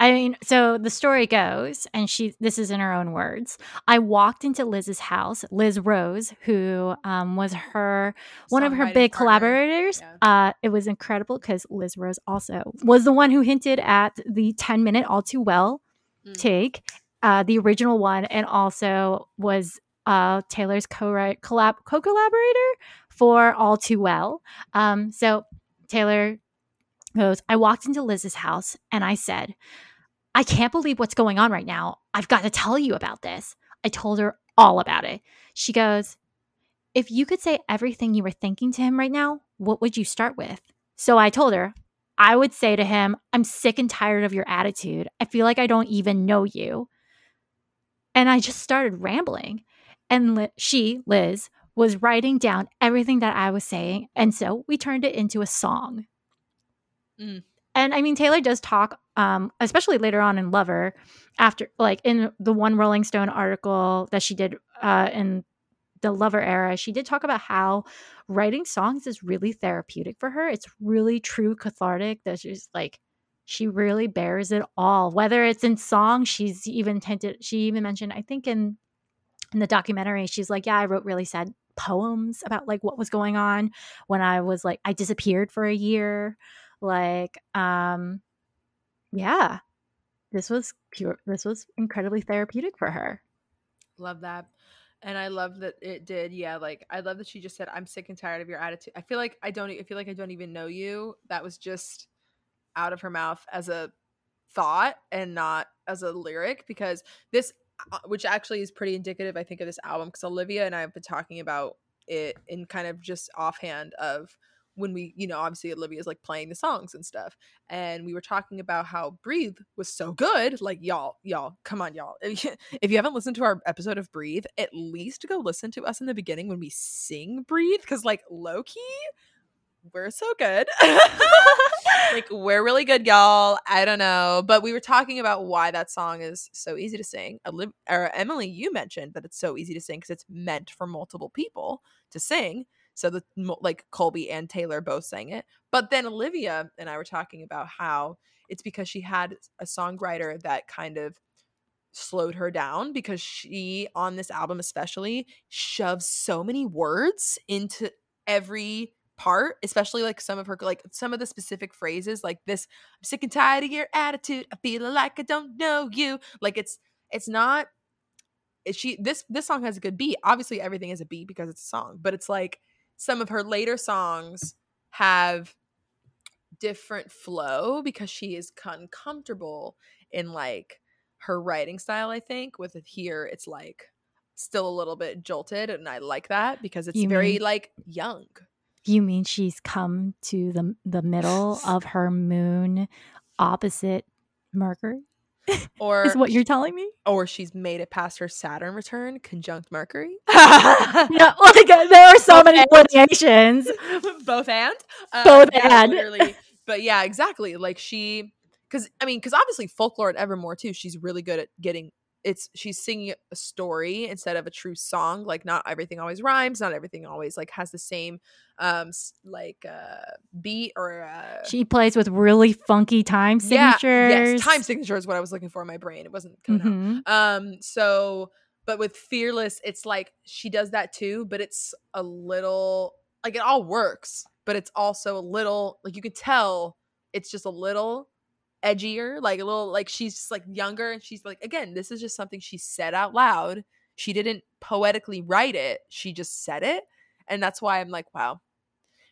I mean, so the story goes, and she this is in her own words. I walked into Liz's house, Liz Rose, who um, was her one of her big partner. collaborators. Uh, it was incredible because Liz Rose also was the one who hinted at the 10 minute all too well Mm. take, uh, the original one, and also was uh, Taylor's co-write collab co-collaborator for All Too Well. Um, so Taylor goes, I walked into Liz's house and I said, I can't believe what's going on right now. I've got to tell you about this. I told her all about it. She goes, If you could say everything you were thinking to him right now, what would you start with? So I told her, I would say to him, I'm sick and tired of your attitude. I feel like I don't even know you. And I just started rambling. And Li- she, Liz, was writing down everything that I was saying. And so we turned it into a song. Mm. And I mean, Taylor does talk, um, especially later on in Lover, after like in the one Rolling Stone article that she did uh, in the lover era, she did talk about how writing songs is really therapeutic for her. It's really true cathartic that she's like she really bears it all. Whether it's in song, she's even tended she even mentioned, I think in in the documentary, she's like, Yeah, I wrote really sad poems about like what was going on when I was like I disappeared for a year. Like, um, yeah. This was pure this was incredibly therapeutic for her. Love that. And I love that it did. Yeah, like I love that she just said, "I'm sick and tired of your attitude." I feel like I don't. I feel like I don't even know you. That was just out of her mouth as a thought and not as a lyric because this, uh, which actually is pretty indicative, I think, of this album. Because Olivia and I have been talking about it in kind of just offhand of when we, you know, obviously Olivia's like playing the songs and stuff. And we were talking about how Breathe was so good. Like, y'all, y'all, come on, y'all. If you, haven't listened to our episode of Breathe, at least go listen to us in the beginning when we sing Breathe. Cause, like, low key, we're so good. like, we're really good, y'all. I don't know. But we were talking about why that song is so easy to sing. Emily, you mentioned that it's so easy to sing because it's meant for multiple people to sing. So the like Colbie and Taylor both sang it. But then Olivia and I were talking about how it's because she had a songwriter that kind of slowed her down because she on this album especially shoves so many words into every part especially like some of her like some of the specific phrases like this i'm sick and tired of your attitude i feel like i don't know you like it's it's not she this this song has a good beat obviously everything is a beat because it's a song but it's like some of her later songs have different flow because she is uncomfortable in like her writing style i think with it here it's like still a little bit jolted and i like that because it's You very mean- like young You mean she's come to the the middle of her moon opposite Mercury? Or Is what you're telling me? or she's made it past her saturn return conjunct mercury no, like there are so many variations. both and Uh, Both yeah, and. literally but yeah exactly like she because i mean because obviously folklore at evermore too she's really good at getting it's she's singing a story instead of a true song like not everything always rhymes not everything always like has the same um like uh beat or uh She plays with really funky time yeah, signatures. yes time signature is what i was looking for in my brain it wasn't coming out Mhm. um so but with fearless it's like she does that too but it's a little like it all works but it's also a little like you could tell it's just a little edgier like a little like she's just like younger and she's like again this is just something she said out loud she didn't poetically write it she just said it and that's why i'm like wow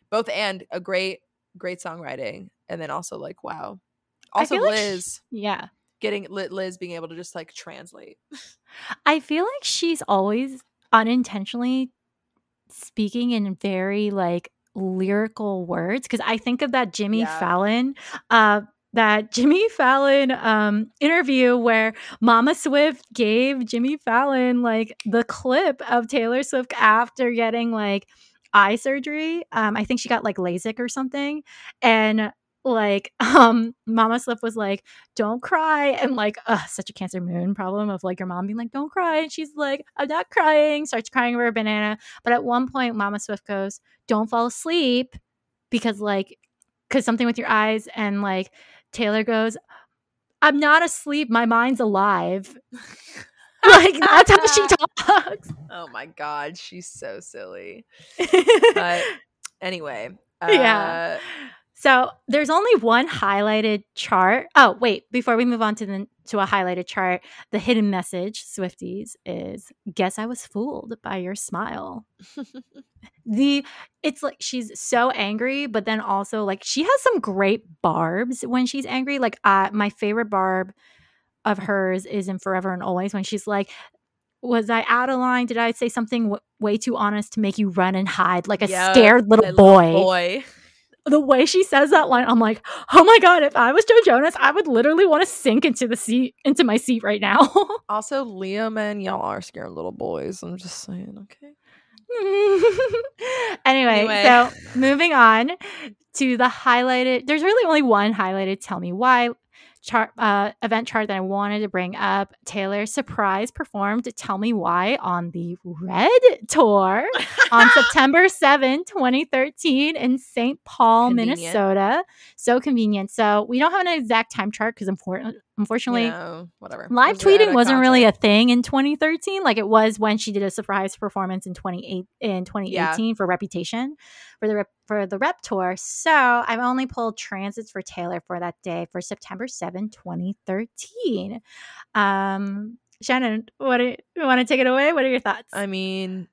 both and a great great songwriting and then also like wow also feel like sh- liz Yeah. getting liz being able to just like translate I feel like she's always unintentionally speaking in very like lyrical words because I think of that Jimmy Yeah. Fallon, uh, that Jimmy Fallon um, interview where Mama Swift gave Jimmy Fallon like the clip of Taylor Swift after getting like eye surgery. Um, I think she got like LASIK or something, and like um mama swift was like don't cry. And like uh such a cancer moon problem of like your mom being like don't cry. And she's like i'm not crying. Starts crying over a banana. But at one point mama swift goes don't fall asleep because like because something with your eyes. And like taylor goes i'm not asleep. My mind's alive. Like that's how she talks. Oh my god she's so silly. But anyway uh, Yeah. So there's only one highlighted chart. Oh, wait, before we move on to the to a highlighted chart, the hidden message, Swifties, is guess I was fooled by your smile. the it's like she's so angry, but then also like she has some great barbs when she's angry. Like uh, my favorite barb of hers is in Forever and Always when she's like, "Was I out of line? Did I say something w- way too honest to make you run and hide like a scared little boy?" boy the way she says that line, I'm like, oh my god, if I was Joe Jonas, I would literally want to sink into the seat into my seat right now. also liam and y'all are scared little boys i'm just saying okay anyway, Anyway. so moving on to the highlighted. There's really only one highlighted. Tell me why chart uh, event chart that I wanted to bring up. Taylor surprise performed "Tell Me Why" on the Red Tour on September 7, 2013, in St. Paul, Convenient. Minnesota. So convenient. So we don't have an exact time chart because unfortunately, know, whatever. live tweeting wasn't really a thing in 2013 like it was when she did a surprise performance in 28 in 2018 for reputation for the rep, for the rep tour so i've only pulled transits for taylor for that day for september 7 2013 um shannon what do you, want to take it away what are your thoughts I mean,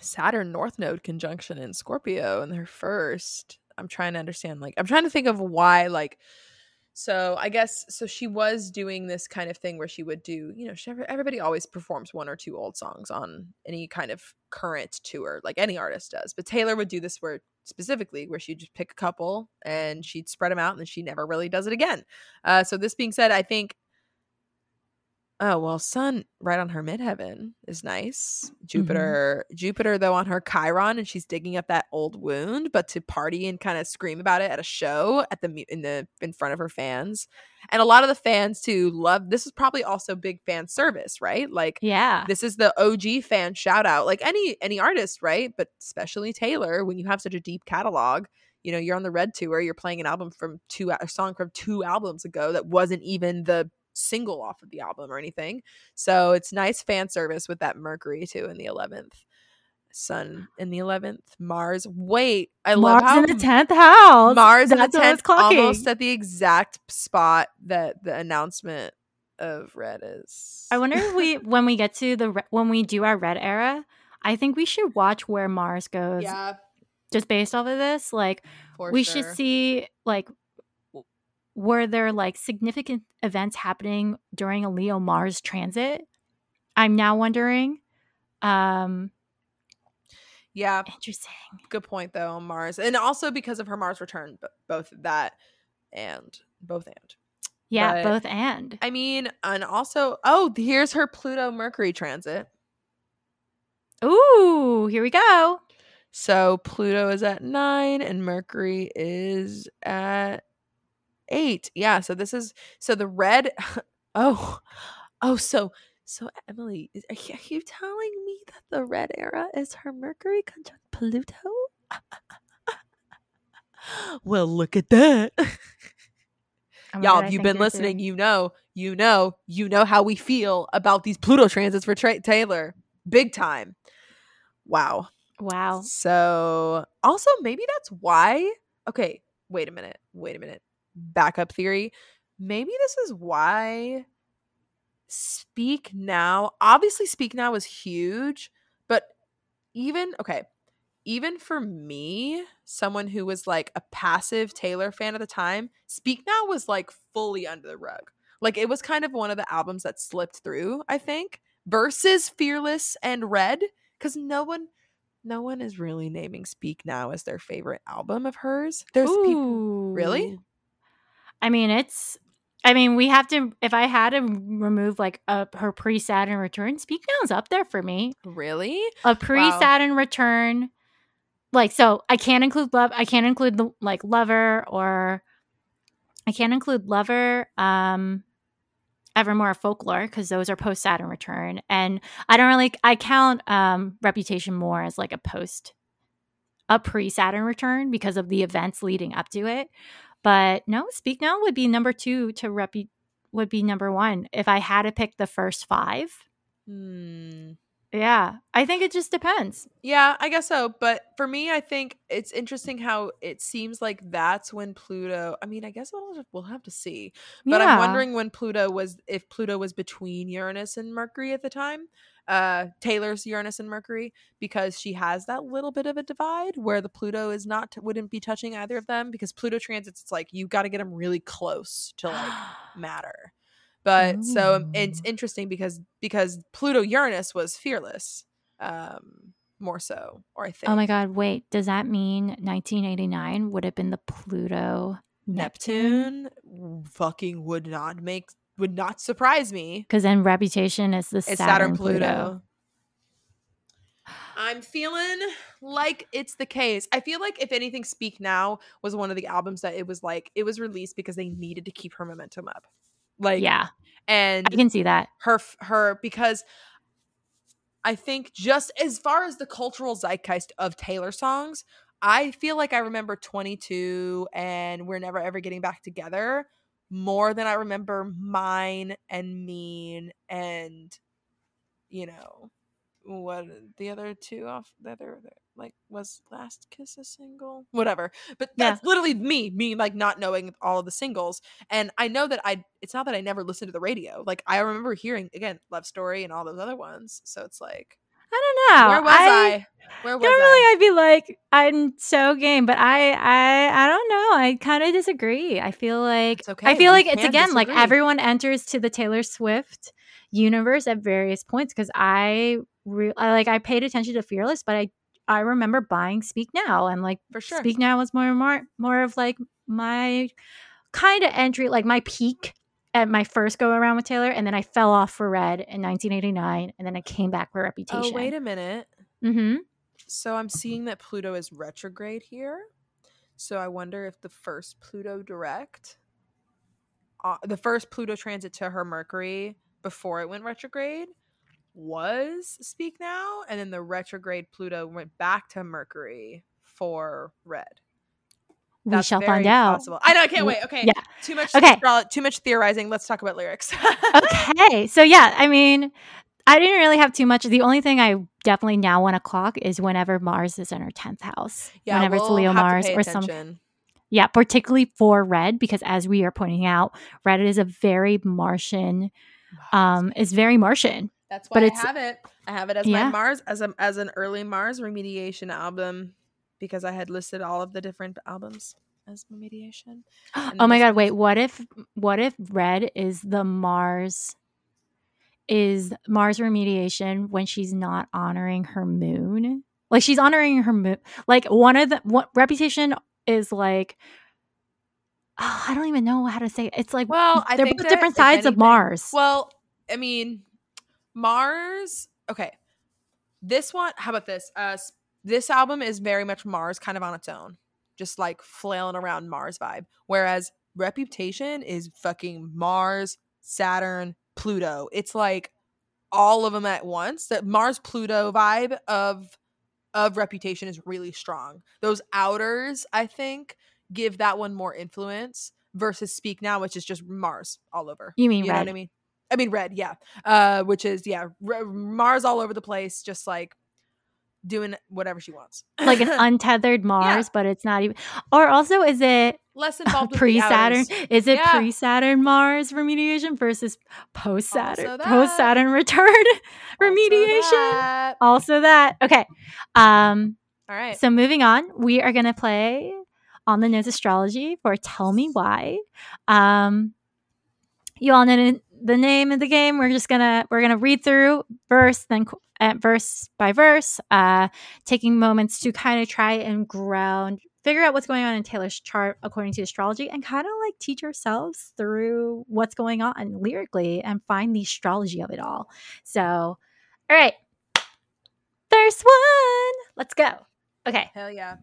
Saturn North Node conjunction in Scorpio and their first. I'm trying to understand. Like, I'm trying to think of why. Like, so I guess so. She was doing this kind of thing where she would do. You know, she, everybody always performs one or two old songs on any kind of current tour, like any artist does. But Taylor would do this where specifically where she'd just pick a couple and she'd spread them out, and she never really does it again. Uh, so this being said, I think Oh well, Sun right on her midheaven is nice. Mm-hmm. Jupiter, Jupiter though on her Chiron, and she's digging up that old wound. But to party and kind of scream about it at a show at the in the in front of her fans, and a lot of the fans too love. This is probably also big fan service, right? Like yeah this is the OG fan shout out, like any any artist, right? But especially Taylor, when you have such a deep catalog. You know, you're on the Red tour. You're playing an album from two a song from two albums ago that wasn't even the single off of the album or anything. So it's nice fan service with that Mercury too in the 11th. Sun in the 11th. Mars. Wait, I love how in the 10th house Mars in the That's what I was 10th clocking. almost at the exact spot that the announcement of Red is. I wonder if we, when we get to the re- when we do our red era, I think we should watch where Mars goes. Yeah, Just based off of this, like for we sure. should see like were there like significant events happening during a Leo Mars transit? I'm now wondering. Um, Yeah, interesting. good point though on Mars. And also because of her Mars return, both that and both and. Yeah, But- both and. I mean, and also, oh, here's her Pluto Mercury transit. Ooh, here we go. So Pluto is at nine and Mercury is at eight. Yeah. So this is so the red. Oh, oh. So so Emily, are you, are you telling me that the red era is her Mercury conjunct Pluto? well, look at that. Oh Y'all, God, if you've been listening, you know, you know, you know how we feel about these Pluto transits for Tra- Taylor. Big time. Wow. Wow. So, also, maybe that's why. Okay, wait a minute. Wait a minute. Backup theory. Maybe this is why Speak Now, obviously, Speak Now was huge, but even, okay, even for me, someone who was like a passive Taylor fan at the time, Speak Now was like fully under the rug. Like, it was kind of one of the albums that slipped through, I think, versus Fearless and Red, because no one no one is really naming Speak Now as their favorite album of hers. There's people Really? I mean, it's. I mean, we have to. If I had to remove like a, her pre Saturn return, Speak Now is up there for me. really A pre Saturn return, like so, I can't include love. I can't include the like lover or I can't include lover. Um, Evermore folklore because those are post Saturn return, and I don't really. I count um reputation more as like a post, a pre Saturn return because of the events leading up to it. But no, Speak Now would be number two to repu would be number one if I had to pick the first five. Hmm. Yeah, I think it just depends. Yeah, I guess so. But for me, I think it's interesting how it seems like that's when Pluto. I mean, I guess we'll, we'll have to see. But I'm wondering when Pluto was, if Pluto was between Uranus and Mercury at the time. Uh, Taylor's Uranus and Mercury, because she has that little bit of a divide where the Pluto is not, wouldn't be touching either of them. Because Pluto transits, it's like you got to get them really close to like matter. But so um, it's interesting because because Pluto Uranus was fearless, um, more so, or I think. Oh my God! Wait, does that mean 1989 would have been the Pluto Neptune? Neptune fucking would not make would not surprise me. Because then Reputation is the Saturn, Saturn Pluto. Pluto. I'm feeling like it's the case. I feel like if anything, Speak Now was one of the albums that it was like it was released because they needed to keep her momentum up. Like yeah, and I can see that. her her because I think just as far as the cultural zeitgeist of Taylor songs, I feel like I remember 22 and We're Never Ever Getting Back Together more than I remember Mine and Mean and you know what uh, the other two off the other like was Last Kiss a single whatever but Yeah. that's literally me me like not knowing all of the singles and I know that I it's not that I never listened to the radio like I remember hearing again Love Story and all those other ones so it's like I don't know. where was I, where was Normally, I I'd be like, I'm so game, but I, I, I don't know. I kind of disagree. I feel like It's okay. I feel We like it's again like everyone enters to the Taylor Swift universe at various points because I, re- I like I paid attention to Fearless, but I, I remember buying Speak Now and like for sure Speak Now was more more more of like my kind of entry, like my peak at my first go around with Taylor, and then I fell off for Red in 1989, and then I came back for Reputation. oh wait a minute mm-hmm. So I'm seeing that Pluto is retrograde here. So I wonder if the first Pluto direct, uh, the first Pluto transit to her Mercury before it went retrograde was Speak Now, and then the retrograde Pluto went back to Mercury for Red. We shall find out. Possible. I know. I can't wait. Okay. yeah. Too much. Okay. astro- Too much theorizing. Let's talk about lyrics. okay, so yeah, I mean, I didn't really have too much. The only thing I definitely now want to clock is whenever Mars is in her tenth house. Yeah. whenever it's we'll Leo have to Mars or some. Yeah, particularly for red, because as we are pointing out, red is a very Martian, um, is very Martian. That's why But I have it. I have it as Yeah. my Mars as a as an early Mars remediation album because I had listed all of the different albums as remediation. Oh my god, wait, what if what if red is the Mars is Mars remediation when she's not honoring her moon? Like she's honoring her moon. Like one of the what reputation is like oh, I don't even know how to say it. It's like Well, they're think both different if sides of Mars. Well, I mean, Mars. Okay, this one. How about this? Uh, this album is very much Mars, kind of on its own, just like flailing around Mars vibe. Whereas Reputation is fucking Mars, Saturn, Pluto. It's like all of them at once. That Mars Pluto vibe of of Reputation is really strong. Those outers, I think, give that one more influence versus Speak Now, which is just Mars all over. you mean You know what I mean? I mean red, yeah. Uh, which is yeah, r- Mars all over the place, just like doing whatever she wants. like an untethered Mars, but it's not even. Or also, is it less involved pre Saturn? Is it Yeah. pre Saturn Mars remediation versus post Saturn post Saturn return remediation? that. Also that. Okay. Um. All right. So moving on, we are gonna play on the nose astrology for "Tell Me Why." Um. You all know the name of the game. We're just gonna we're gonna read through verse then uh, verse by verse, uh, taking moments to kind of try and ground, figure out what's going on in Taylor's chart according to astrology, and kind of like teach ourselves through what's going on lyrically and find the astrology of it all. So, all right, first one, let's go. Okay, Hell yeah.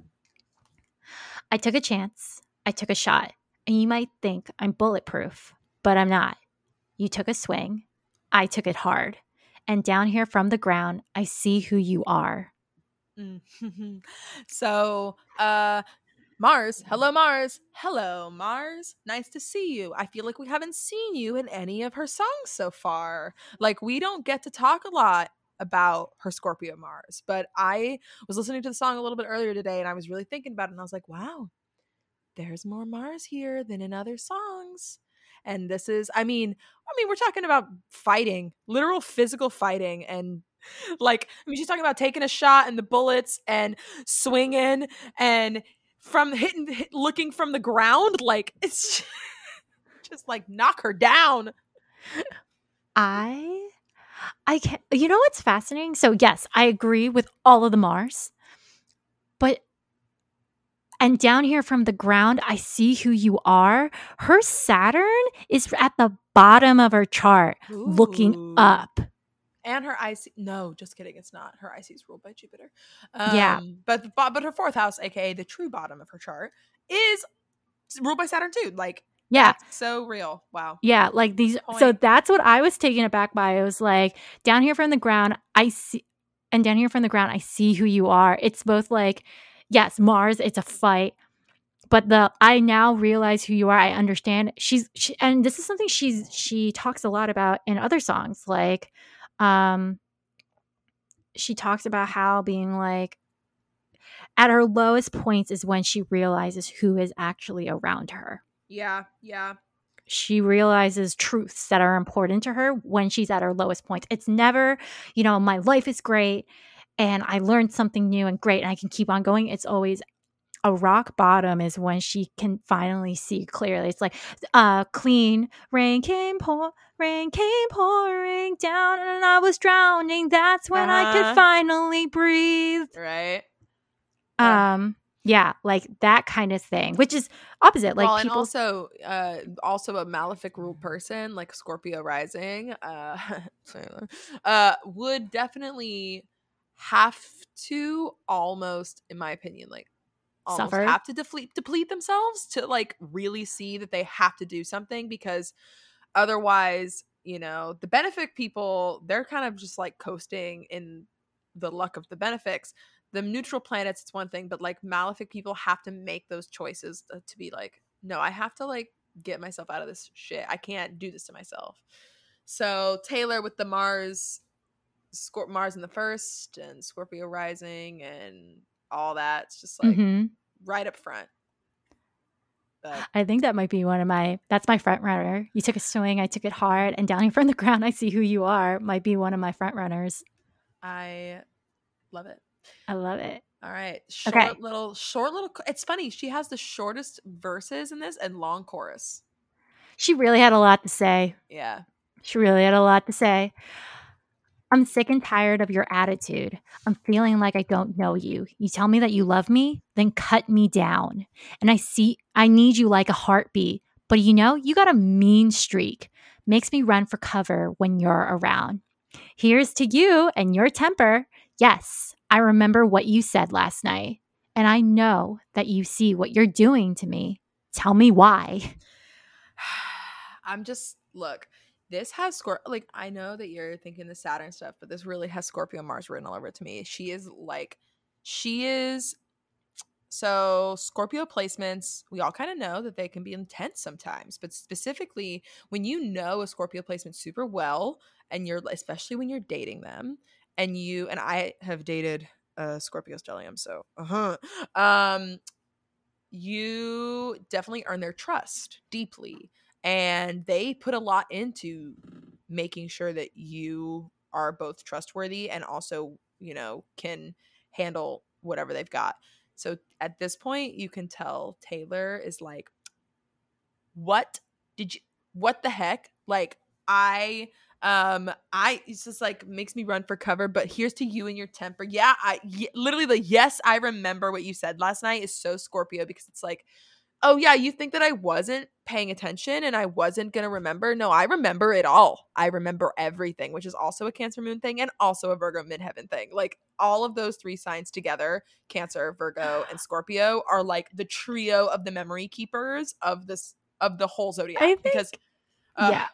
I took a chance. I took a shot. And you might think I'm bulletproof, but I'm not. You took a swing. I took it hard. And down here from the ground, I see who you are. Mhm. so, uh, Mars, hello, Mars. Hello, Mars. Nice to see you. I feel like we haven't seen you in any of her songs so far. Like, we don't get to talk a lot about her Scorpio Mars, but I was listening to the song a little bit earlier today and I was really thinking about it and I was like, wow, there's more Mars here than in other songs. And this is, I mean, I mean, we're talking about fighting, literal physical fighting, and like, I mean, she's talking about taking a shot and the bullets and swinging and from hitting, hit, looking from the ground. Like, it's just like knock her down. I I can't you know what's fascinating? So yes, I agree with all of the Mars. And down here from the ground, I see who you are. Her Saturn is at the bottom of her chart, looking up. and her IC. No, just kidding. It's not. Her IC is ruled by Jupiter. Um, Yeah. but but her fourth house, aka the true bottom of her chart, is ruled by Saturn too. Like Yeah. so real. Wow. Yeah, like these. So that's what I was taken aback by. It was like down here from the ground, I see, and down here from the ground, I see who you are. It's both like, yes, Mars, it's a fight, but the I now realize who you are. I understand. She's she, and this is something she's she talks a lot about in other songs. Like, um, she talks about how being like at her lowest points is when she realizes who is actually around her Yeah. Yeah. she realizes truths that are important to her when she's at her lowest point. It's never, you know, my life is great and I learned something new and great and I can keep on going. It's always a rock bottom is when she can finally see clearly. It's like uh clean rain came pour rain came pouring down and I was drowning. That's when I Uh-huh. could finally breathe. Right. Yeah. Um yeah, like that kind of thing, which is opposite. Like well, and people also, uh, also a malefic rule person like Scorpio rising, uh, uh, would definitely have to almost, in my opinion, like almost Suffer. have to deplete deplete themselves to like really see that they have to do something because otherwise, you know, the benefit people they're kind of just like coasting in the luck of the benefics the neutral planets it's one thing but like malefic people have to make those choices to, to be like no i have to like get myself out of this shit. I can't do this to myself. So taylor with the mars Scor- mars in the first and scorpio rising and all that it's just like Mhm. right up front but I think that might be one of my that's my front runner. You took a swing, I took it hard, and down from the ground I see who you are might be one of my front runners. i love it I love it. all right short Okay. little short little it's funny she has the shortest verses in this and long chorus She really had a lot to say. yeah She really had a lot to say. I'm sick and tired of your attitude. I'm feeling like I don't know you. You tell me that you love me, then cut me down. And I see I need you like a heartbeat. But you know, you got a mean streak. Makes me run for cover when you're around. Here's to you and your temper. Yes, I remember what you said last night. And I know that you see what you're doing to me. Tell me why. I'm just look. This has Scor like I know that you're thinking the Saturn stuff, but this really has Scorpio Mars written all over it to me. She is like, she is. So Scorpio placements, we all kind of know that they can be intense sometimes, but specifically when you know a Scorpio placement super well, and you're especially when you're dating them, and you and I have dated uh Scorpio stellium, so uh huh. Um, you definitely earn their trust deeply and they put a lot into making sure that you are both trustworthy and also you know can handle whatever they've got. So at this point you can tell taylor is like what? Did you what the heck? Like i um i it's just like makes me run for cover but here's to you and your temper. Yeah i y- literally the yes i remember what you said last night is so scorpio because it's like oh yeah you think that i wasn't paying attention and i wasn't gonna remember? No i remember it all. I remember everything which is also a cancer moon thing and also a virgo midheaven thing. Like all of those three signs together cancer virgo and scorpio are like the trio of the memory keepers of this of the whole zodiac I think- because uh, yeah.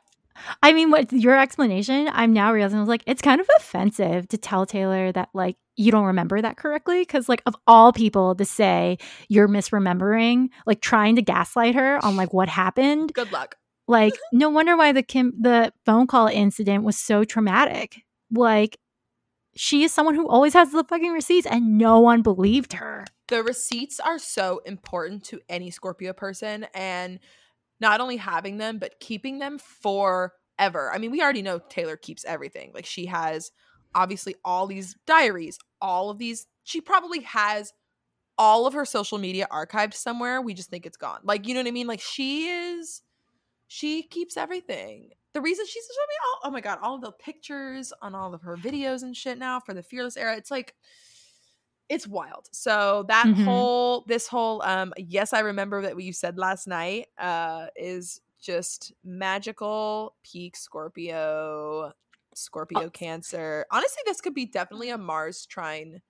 I mean, what your explanation? I'm now realizing I was like, it's kind of offensive to tell Taylor that like you don't remember that correctly because like of all people to say you're misremembering, like trying to gaslight her on like what happened. good luck Like, no wonder why the Kim the phone call incident was so traumatic. Like, she is someone who always has the fucking receipts, and no one believed her. the receipts are so important to any Scorpio person and not only having them but keeping them forever. I mean, we already know Taylor keeps everything. Like she has obviously all these diaries, all of these she probably has all of her social media archived somewhere. We just think it's gone. Like, you know what I mean? Like she is she keeps everything. The reason she's showing me all oh my god, all of the pictures on all of her videos and shit now for the Fearless era. It's like it's wild. So that Mhm. whole this whole um yes, I remember that what you said last night uh is just magical peak Scorpio Scorpio, Cancer. Honestly, this could be definitely a Mars trine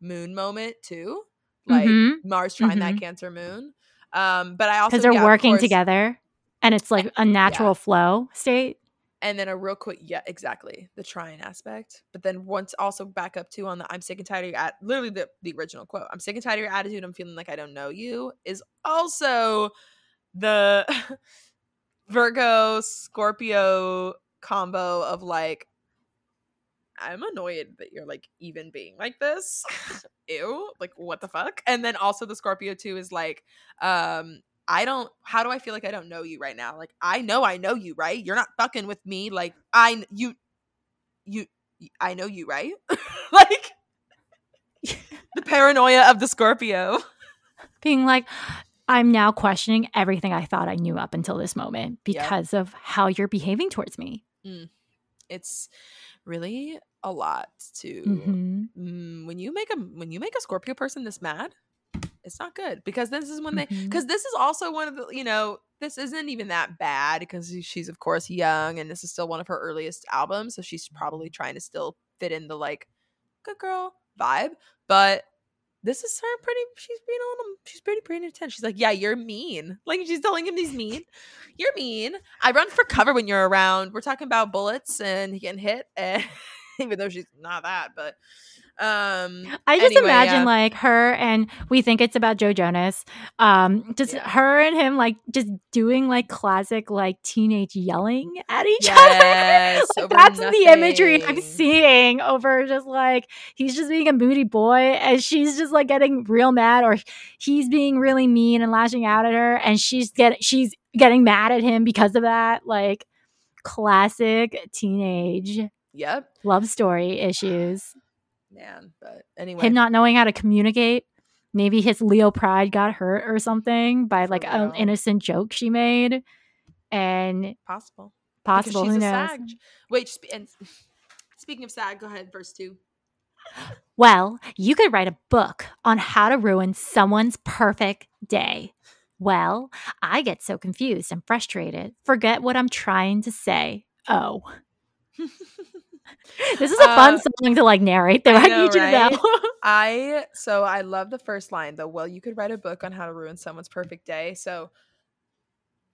moon moment too. Like Mhm. Mars trine that Mhm. Cancer moon. Um, but I also because they're yeah, working course- together and it's like a natural flow state. And then a real quick yeah exactly the trine aspect. But then once also back up too on the i'm sick and tired of your at literally the, the original quote i'm sick and tired of your attitude i'm feeling like i don't know you is also the virgo scorpio combo of like i'm annoyed that you're like even being like this. Ew like what the fuck? And then also the scorpio too is like um I don't how do I feel like I don't know you right now? Like I know I know you, right? You're not fucking with me. Like I you you I know you, right? like the paranoia of the Scorpio. Being like, I'm now questioning everything I thought I knew up until this moment Yep. because of how you're behaving towards me. It's really a lot to hmm mm, when you make a when you make a Scorpio person this mad, it's not good because this is when they because mm-hmm. this is also one of the you know this isn't even that bad because she's of course young and this is still one of her earliest albums so she's probably mm-hmm. trying to still fit in the like good girl vibe but this is her pretty she's being on him she's pretty pretty intense. She's like yeah you're mean. Like she's telling him he's mean. You're mean. I run for cover when you're around. We're talking about bullets and he getting hit and even though she's not that but um I just anyway, imagine yeah. like her and we think it's about Joe Jonas. Um, just Yeah. her and him like just doing like classic like teenage yelling at each Yes, other. like, that's the imagery I'm seeing over just like he's just being a moody boy and she's just like getting real mad or he's being really mean and lashing out at her and she's getting she's getting mad at him because of that. Like classic teenage yep love story issues. Man but anyway him not knowing how to communicate. Maybe his Leo pride got hurt or something by like an real. innocent joke she made, and possible possible who a knows. sag wait and speaking of sag go ahead verse two Well, you could write a book on how to ruin someone's perfect day. Well, I get so confused and frustrated. Forget what I'm trying to say. Oh, this is a fun Uh, song to like narrate. Though I I, know, need you to know. I so I love the first line though. Well, you could write a book on how to ruin someone's perfect day. So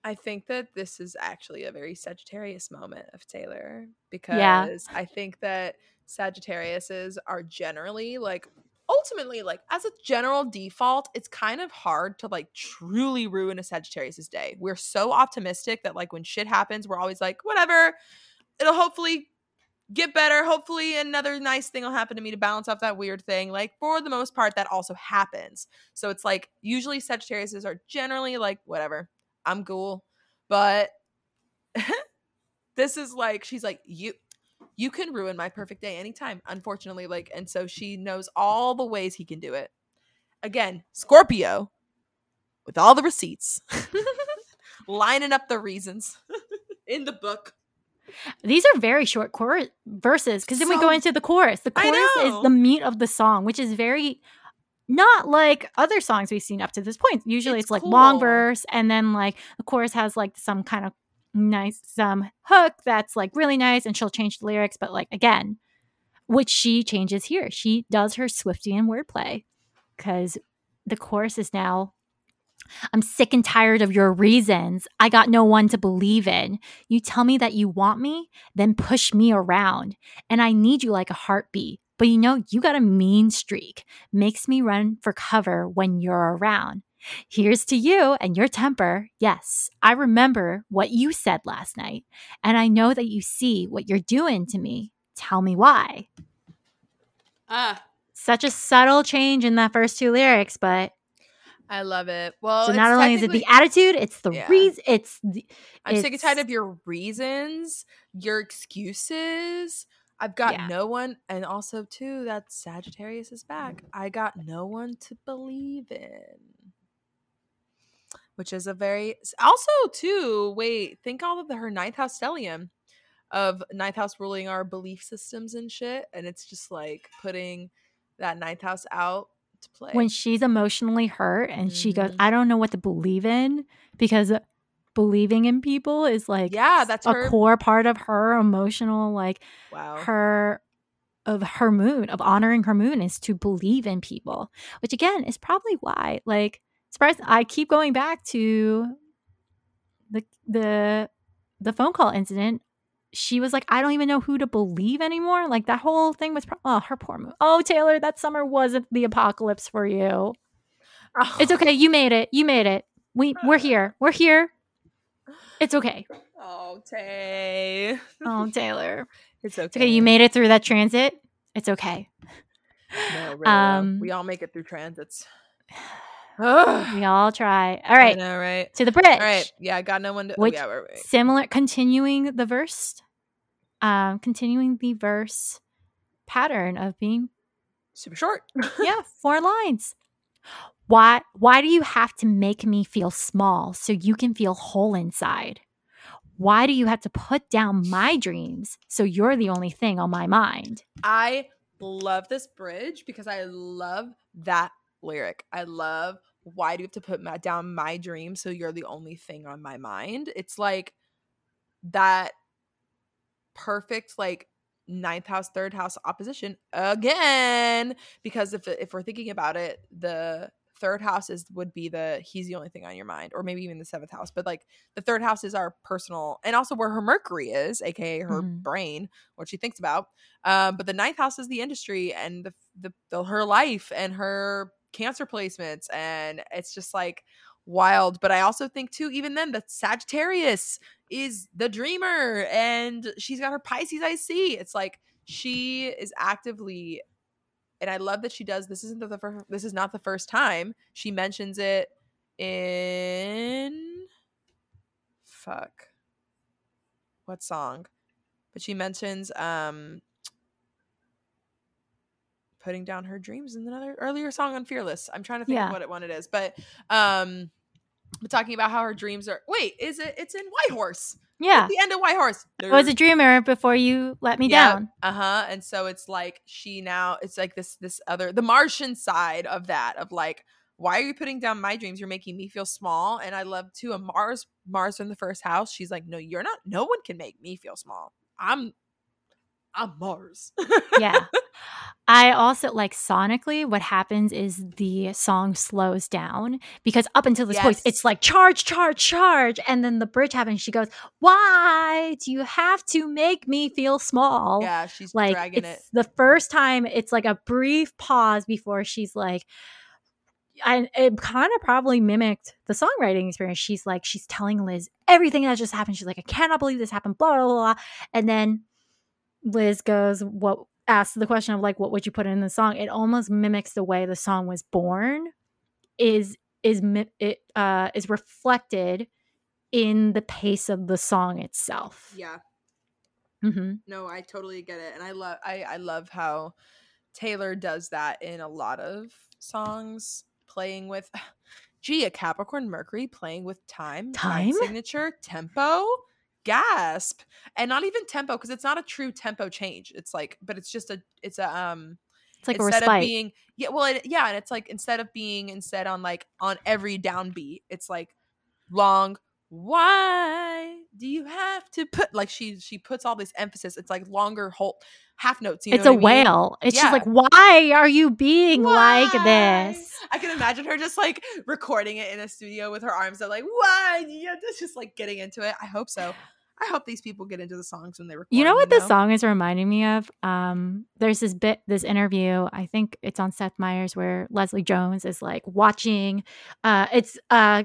I think that this is actually a very Sagittarius moment of Taylor because I think that Sagittariuses are generally like ultimately like as a general default it's kind of hard to like truly ruin a Sagittarius's day. We're so optimistic that like when shit happens we're always like whatever it'll hopefully get better. Hopefully, another nice thing will happen to me to balance off that weird thing. Like, for the most part, that also happens. So it's like, usually Sagittariuses are generally like, whatever, I'm cool. But this is like, she's like, you. You can ruin my perfect day anytime, unfortunately. Like, and so she knows all the ways he can do it. Again, Scorpio with all the receipts, lining up the reasons in the book. These are very short chorus verses because then we go into the chorus. The chorus is the meat of the song, which is very not like other songs we've seen up to this point. Usually It's it's, like long verse and then like the chorus has like some kind of nice some hook that's like really nice and she'll change the lyrics, but like again, which she changes here. She does her Swiftian wordplay because the chorus is now I'm sick and tired of your reasons. I got no one to believe in. You tell me that you want me, then push me around. And I need you like a heartbeat. But you know, you got a mean streak. Makes me run for cover when you're around. Here's to you and your temper. Yes, I remember what you said last night. And I know that you see what you're doing to me. Tell me why. Ah, Such a subtle change in that first two lyrics, but I love it. Well, so it's not only is it the attitude, it's the Yeah. reason, it's the, I'm sick and tired of your reasons, your excuses. I've got Yeah. no one, and also too that Sagittarius is back. I got no one to believe in, which is a very also too. Wait, think all of the, her ninth house stellium of ninth house ruling our belief systems and shit, and it's just like putting that ninth house out to play. when she's emotionally hurt and she goes, Mhm. I don't know what to believe in because believing in people is like yeah, that's a her. core part of her emotional like wow. her of her moon of honoring her moon is to believe in people which again is probably why like surprise i keep going back to the the the phone call incident she was like i don't even know who to believe anymore. Like that whole thing was pro- oh her poor oh taylor that summer wasn't the apocalypse for you. It's okay. You made it. You made it. We we're here. We're here. It's okay. Oh, Tay. oh taylor. It's okay. it's okay. You made it through that transit. It's okay. No, really, Um, we all make it through transits. Ugh. we all try. All I know, right? to the bridge All right. Yeah, I got no one to. Which- oh, yeah, similar continuing the verse um continuing the verse pattern of being Super short. yeah four lines why why do you have to make me feel small so you can feel whole inside why do you have to put down my dreams so you're the only thing on my mind I love this bridge because I love that lyric. I love why do you have to put ma- down my dream so you're the only thing on my mind? It's like that perfect like ninth house third house opposition again because if if we're thinking about it the third house is would be the he's the only thing on your mind or maybe even the seventh house but like the third house is our personal and also where her mercury is aka her Mhm. brain what she thinks about um but the ninth house is the industry and the, the, the her life and her cancer placements and it's just like wild but i also think too even then the sagittarius is the dreamer and she's got her pisces i see it's like she is actively and i love that she does this isn't the, the first this is not the first time she mentions it in fuck what song? But she mentions um putting down her dreams in another earlier song on fearless. I'm trying to think Yeah. of what it one it is but um but talking about how her dreams are wait is it it's in white horse. Yeah. At the end of white horse. I was a dreamer before you let me Yeah. down. Uh-huh. And so it's like she now it's like this this other the martian side of that of like why are you putting down my dreams? You're making me feel small. And i love too a mars mars in the first house she's like no you're not no one can make me feel small. I'm i'm mars yeah. I also like sonically what happens is the song slows down because up until this point it's like charge, charge, charge. And then the bridge happens. She goes, Why do you have to make me feel small? yeah she's like dragging it's it the first time it's like a brief pause before she's like I it kind of probably mimicked the songwriting experience. She's like, she's telling Liz everything that just happened. She's like, I cannot believe this happened, blah, blah, blah, blah. And then Liz goes, What asks the question of like, what would you put in the song? It almost mimics the way the song was born, is is it uh is reflected in the pace of the song itself. yeah Mm-hmm. no i totally get it and i love i i love how taylor does that in a lot of songs playing with gee a capricorn mercury playing with time time, Time? signature tempo gasp and not even tempo because it's not a true tempo change it's like but it's just a it's a um It's like a instead respite. of being yeah well it, yeah and it's like instead of being instead on like on every downbeat it's like long why do you have to put like she she puts all this emphasis it's like longer whole half notes you it's a what mean? whale. It's just like, why are you being like this? I can imagine her just like recording it in a studio with her arms out, like, why? Yeah, just just like getting into it. I hope so. I hope these people get into the songs when they record. You know what them, this song is reminding me of? Um, there's this bit, this interview. I think it's on Seth Meyers where Leslie Jones is like watching. Uh, it's uh,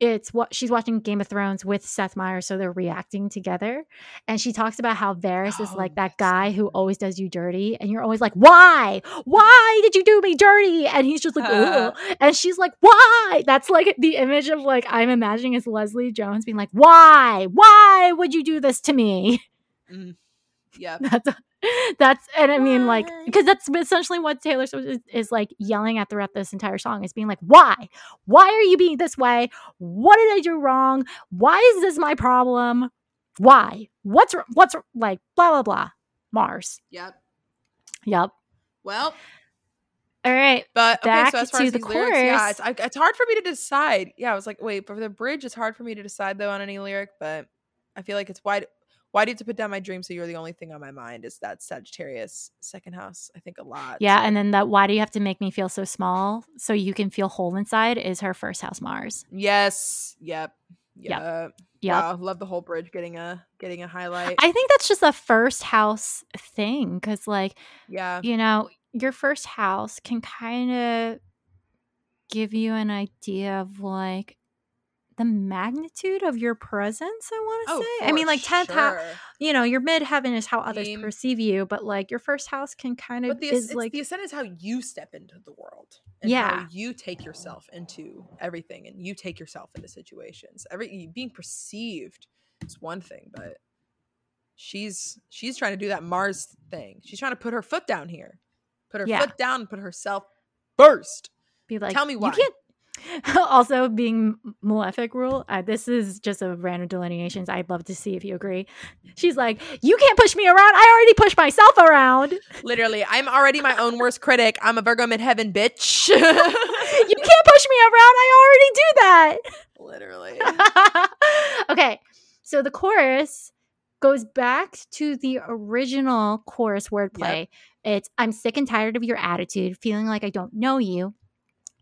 it's what she's watching Game of Thrones with Seth Meyers, so they're reacting together. And she talks about how Varys is Oh, like that guy who always does you dirty, and you're always like, why? Why did you do me dirty? And he's just like, Uh. And she's like, why? That's like the image of like I'm imagining is Leslie Jones being like, why? Why would you do this to me? Yeah. that's that's and I mean like because that's essentially what Taylor Swift is, is like yelling at throughout this entire song is being like why why are you being this way what did I do wrong why is this my problem why what's what's like blah blah blah Mars Yep. yep Well, All right. But okay, so as far to as the these lyrics, yeah, it's, I, it's hard for me to decide. Yeah, I was like, wait, for the bridge, it's hard for me to decide though on any lyric. But I feel like it's why. Why do you have to put down my dream? So you're the only thing on my mind. Is that Sagittarius second house? I think a lot. Yeah, and then that why do you have to make me feel so small so you can feel whole inside is her first house Mars. yes, yep, Yep. yep. Yeah. Wow, love the whole bridge getting a getting a highlight. I think that's just a first house thing cuz like, yeah, you know, your first house can kind of give you an idea of like the magnitude of your presence, I want to oh, say. I mean, like 10th house, you know, your mid heaven is how others Mean- perceive you, but like your first house can kind of But the, is it's, like the ascent is how you step into the world. And Yeah. how you take yourself into everything and you take yourself into situations. Every being perceived is one thing, but she's she's trying to do that Mars thing. She's trying to put her foot down here. Put her Yeah. foot down and put herself first. be like Tell me why. You can't also being malefic rule uh, this is just a random delineations i'd love to see if you agree she's like you can't push me around i already push myself around Literally, I'm already my own worst critic. I'm a Virgo midheaven bitch. you can't push me around i already do that Literally. okay, so the chorus goes back to the original chorus wordplay. It's I'm sick and tired of your attitude, feeling like I don't know you.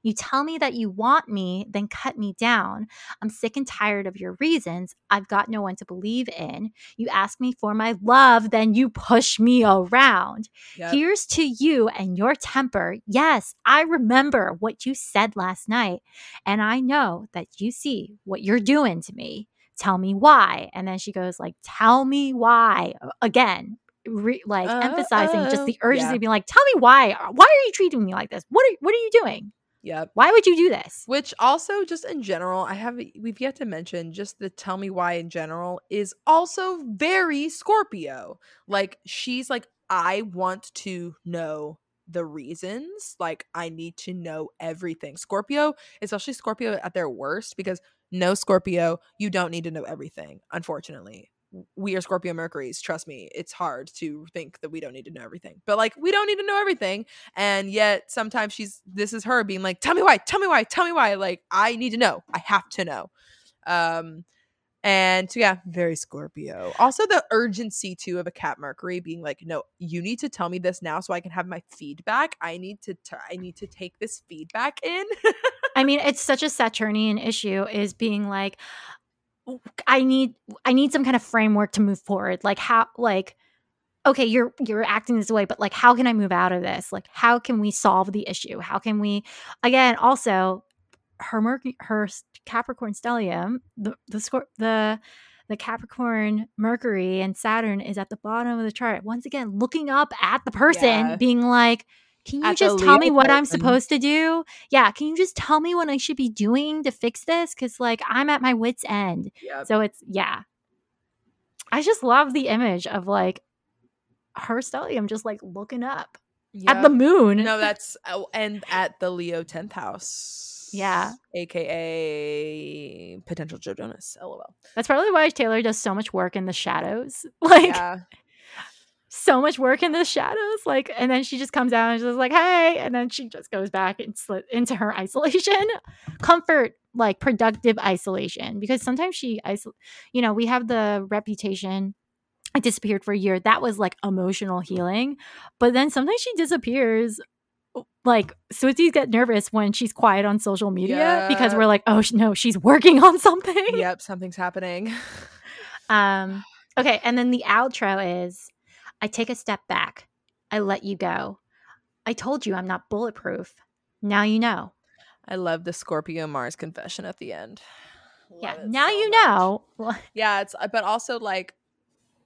You tell me that you want me, then cut me down. I'm sick and tired of your reasons. I've got no one to believe in. You ask me for my love, then you push me around. Yep. Here's to you and your temper. Yes, I remember what you said last night, and I know that you see what you're doing to me. Tell me why. And then she goes like, "Tell me why." Again, re- like uh, emphasizing just uh, the urgency Yeah. of being like, "Tell me why. Uh, why are you treating me like this? What are what are you doing? Yep. Why would you do this?" Which also, just in general, I have we've yet to mention just the tell me why in general is also very Scorpio. Like she's like, I want to know the reasons. Like I need to know everything. Scorpio, especially Scorpio at their worst, because no Scorpio, you don't need to know everything. Unfortunately, we are Scorpio Mercury's. Trust me, it's hard to think that we don't need to know everything. But like, we don't need to know everything and yet sometimes she's this is her being like tell me why tell me why tell me why like i need to know i have to know um and so yeah very scorpio also the urgency too of a cap mercury being like no you need to tell me this now so i can have my feedback i need to t- i need to take this feedback in I mean, it's such a Saturnian issue is being like I need I need some kind of framework to move forward. Like how like okay, you're you're acting this way, but like how can I move out of this? Like how can we solve the issue? How can we again also her Mercury her Capricorn stellium, the the the the Capricorn Mercury and Saturn is at the bottom of the chart. Once again, looking up at the person, Yeah. being like, Can you just tell me what I'm supposed to do? Yeah, can you just tell me what I should be doing to fix this? Because like I'm at my wits' end. yeah So it's yeah. I just love the image of like her stellium just like looking up at the moon. no that's oh, and at the leo 10th house Yeah. aka potential joe jonas lol That's probably why Taylor does so much work in the shadows. Like yeah so much work in the shadows. Like, and then she just comes out and she's like, "Hey," and then she just goes back and slit into her isolation, comfort, like productive isolation. Because sometimes she, isol- you know, we have the reputation. I disappeared for a year. That was like emotional healing, but then sometimes she disappears. Like Swifties get nervous when she's quiet on social media because we're like, oh no, she's working on something. yep something's happening Um, okay, and then the outro is I take a step back. I let you go. I told you I'm not bulletproof. Now you know. I love the Scorpio Mars confession at the end. yeah, Love it now so you much. know. Yeah, it's uh, but also like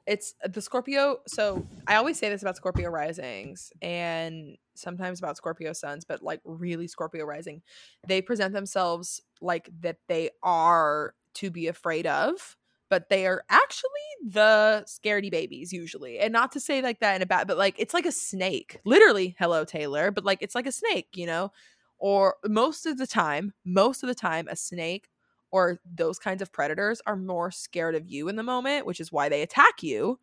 it's the Scorpio. So I always say this about Scorpio risings and sometimes about Scorpio suns, but like really Scorpio rising, they present themselves like that they are to be afraid of, but they are actually the scaredy babies usually. And not to say like that in a bad, but like it's like a snake, literally. Hello, Taylor, but like it's like a snake, you know. Or most of the time, most of the time, a snake or those kinds of predators are more scared of you in the moment, which is why they attack you,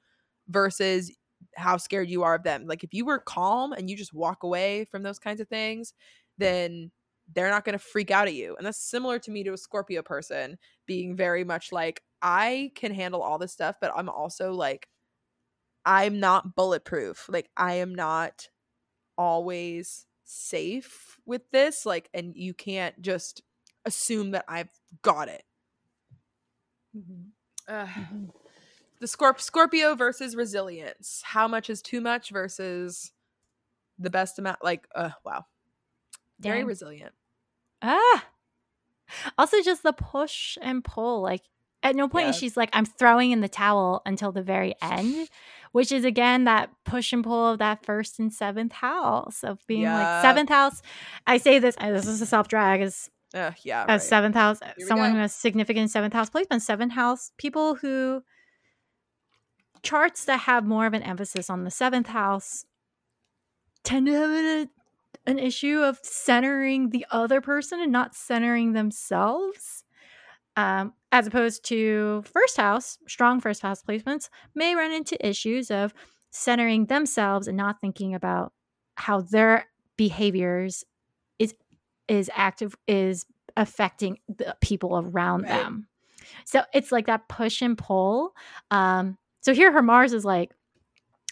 versus how scared you are of them. Like if you were calm and you just walk away from those kinds of things, then they're not going to freak out at you. And that's similar to me to a Scorpio person being very much like I can handle all this stuff, but I'm also like I'm not bulletproof. Like I am not always safe with this like and you can't just assume that I've got it. Ugh. The Scorp- Scorpio versus resilience. How much is too much versus the best amount? Like, uh, wow, very Dang. resilient. Ah. Also, just the push and pull. Like, at no point is Yeah. she's like, I'm throwing in the towel until the very end, which is again that push and pull of that first and seventh house of being Yeah. like seventh house. I say this, this is a self drag as Uh, yeah, as right. seventh house, someone who has significant seventh house placement, seventh house people who charts that have more of an emphasis on the seventh house tend to have an, an issue of centering the other person and not centering themselves. Um, as opposed to first house, strong first house placements may run into issues of centering themselves and not thinking about how their behaviors is is active is affecting the people around Right. them. So it's like that push and pull. Um, so here her Mars is like,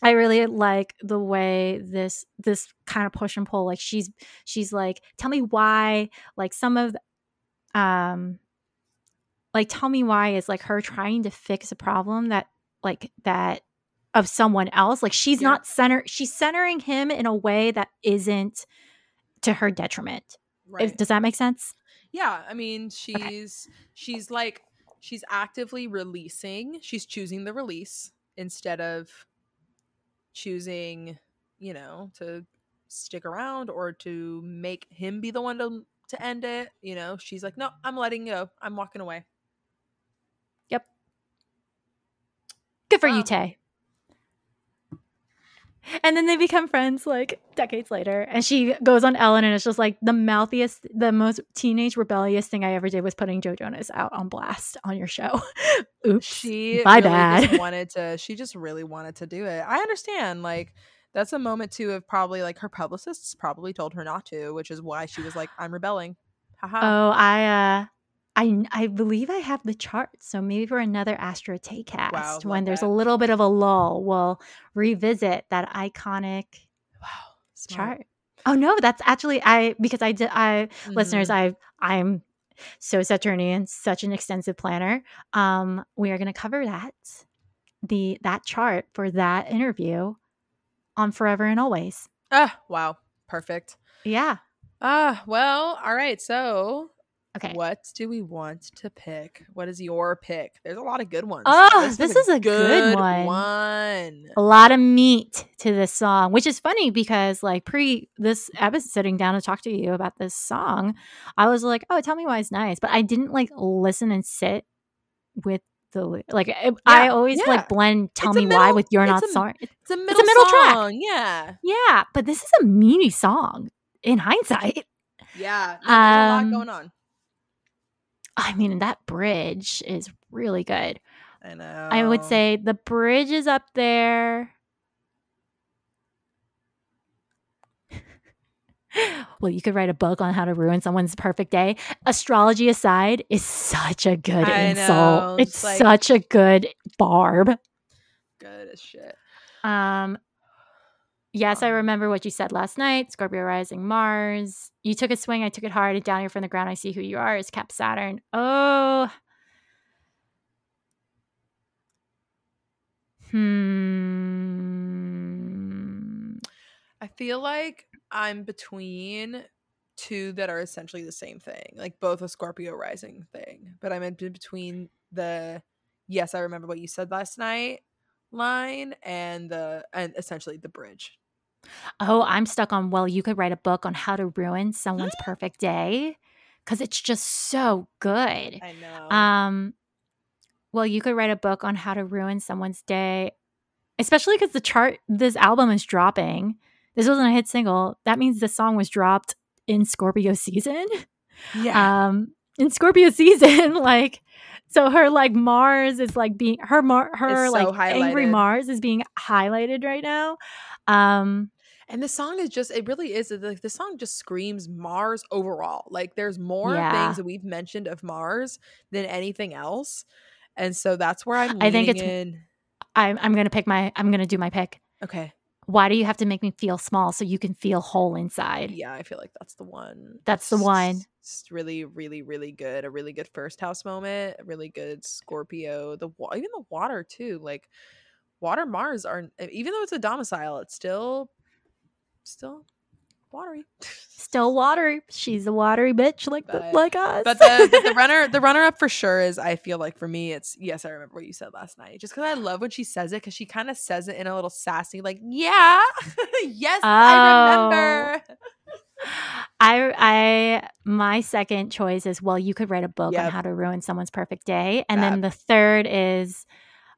I really like the way this this kind of push and pull. Like she's she's like, tell me why. Like some of, the- um, like tell me why is like her trying to fix a problem that like that of someone else. Like she's Yeah. not center. She's centering him in a way that isn't to her detriment. right. If, does that make sense? Yeah, I mean, she's she's like she's actively releasing. She's choosing the release instead of choosing, you know, to stick around or to make him be the one to to end it. You know, she's like, no, I'm letting go. I'm walking away. Good for Wow. you, Tay. And then they become friends like decades later. And she goes on Ellen and it's just like the mouthiest, the most teenage rebellious thing I ever did was putting Joe Jonas out on blast on your show. Oops. She My really bad. just wanted to. She just really wanted to do it. I understand. Like that's a moment too of probably like her publicists probably told her not to, which is why she was like, I'm rebelling. Haha. Oh, I uh I I believe I have the chart. So maybe for another Astro Taycast, Wow, when there's that. a little bit of a lull, we'll revisit that iconic wow. Chart. Oh no, that's actually I because I did I listeners, Mhm. I I'm so Saturnian, such an extensive planner. Um, we are going to cover that the that chart for that interview on Forever and Always. Ah, wow. Perfect. Yeah. Ah, well, all right. So, Okay. what do we want to pick? What is your pick? There's a lot of good ones. Oh, this is a good one. one. A lot of meat to this song, which is funny because like pre this episode sitting down to talk to you about this song, I was like, "Oh, tell me why it's nice," but I didn't like listen and sit with the like. I, I always yeah. like blend "Tell It's a Me Why" with "You're Not a- Sorry." It's a middle, middle track. Yeah. Yeah, but this is a meaty song in hindsight. Yeah. There's a lot Um, going on. I mean, that bridge is really good. I know. I would say the bridge is up there. well, you could write a book on how to ruin someone's perfect day. Astrology aside is such a good I insult. know, It's like- such a good barb. good as shit. Um Yes, I Um, remember what you said last night. Scorpio rising Mars. You took a swing, I took it hard. And down here from the ground, I see who you are. Is Cap Saturn. Oh. Hmm. I feel like I'm between two that are essentially the same thing, like both a Scorpio rising thing, but I'm in between the yes, I remember what you said last night line and the and essentially the bridge. Oh, I'm stuck on, well, you could write a book on how to ruin someone's perfect day because it's just so good. I know. Um, well, you could write a book on how to ruin someone's day, especially because the chart, this album is dropping. This wasn't a hit single. That means the song was dropped in Scorpio season. yeah. Um, in Scorpio season, like, so her like Mars is like being her Mar- her Is like so angry. Mars is being highlighted right now. Um And the song is just, it really is. Like, the song just screams Mars overall. Like, there's more Yeah. things that we've mentioned of Mars than anything else. And so that's where I'm I think it's- in. I'm I'm gonna pick my I'm gonna do my pick. Okay. Why do you have to make me feel small so you can feel whole inside? Yeah, I feel like that's the one. That's the one. It's really, really, really good. A really good first house moment. A really good Scorpio. The even the water too. Like water Mars are even though it's a domicile, it's still, still watery. Still watery. She's a watery bitch like the, like us. But the, but the runner, the runner up for sure is. I feel like for me, it's yes. I remember what you said last night. Just because I love when she says it, because she kind of says it in a little sassy, like, "Yeah, yes, I Oh. remember." I I my second choice is well, you could write a book on how to ruin someone's perfect day, and then the third is.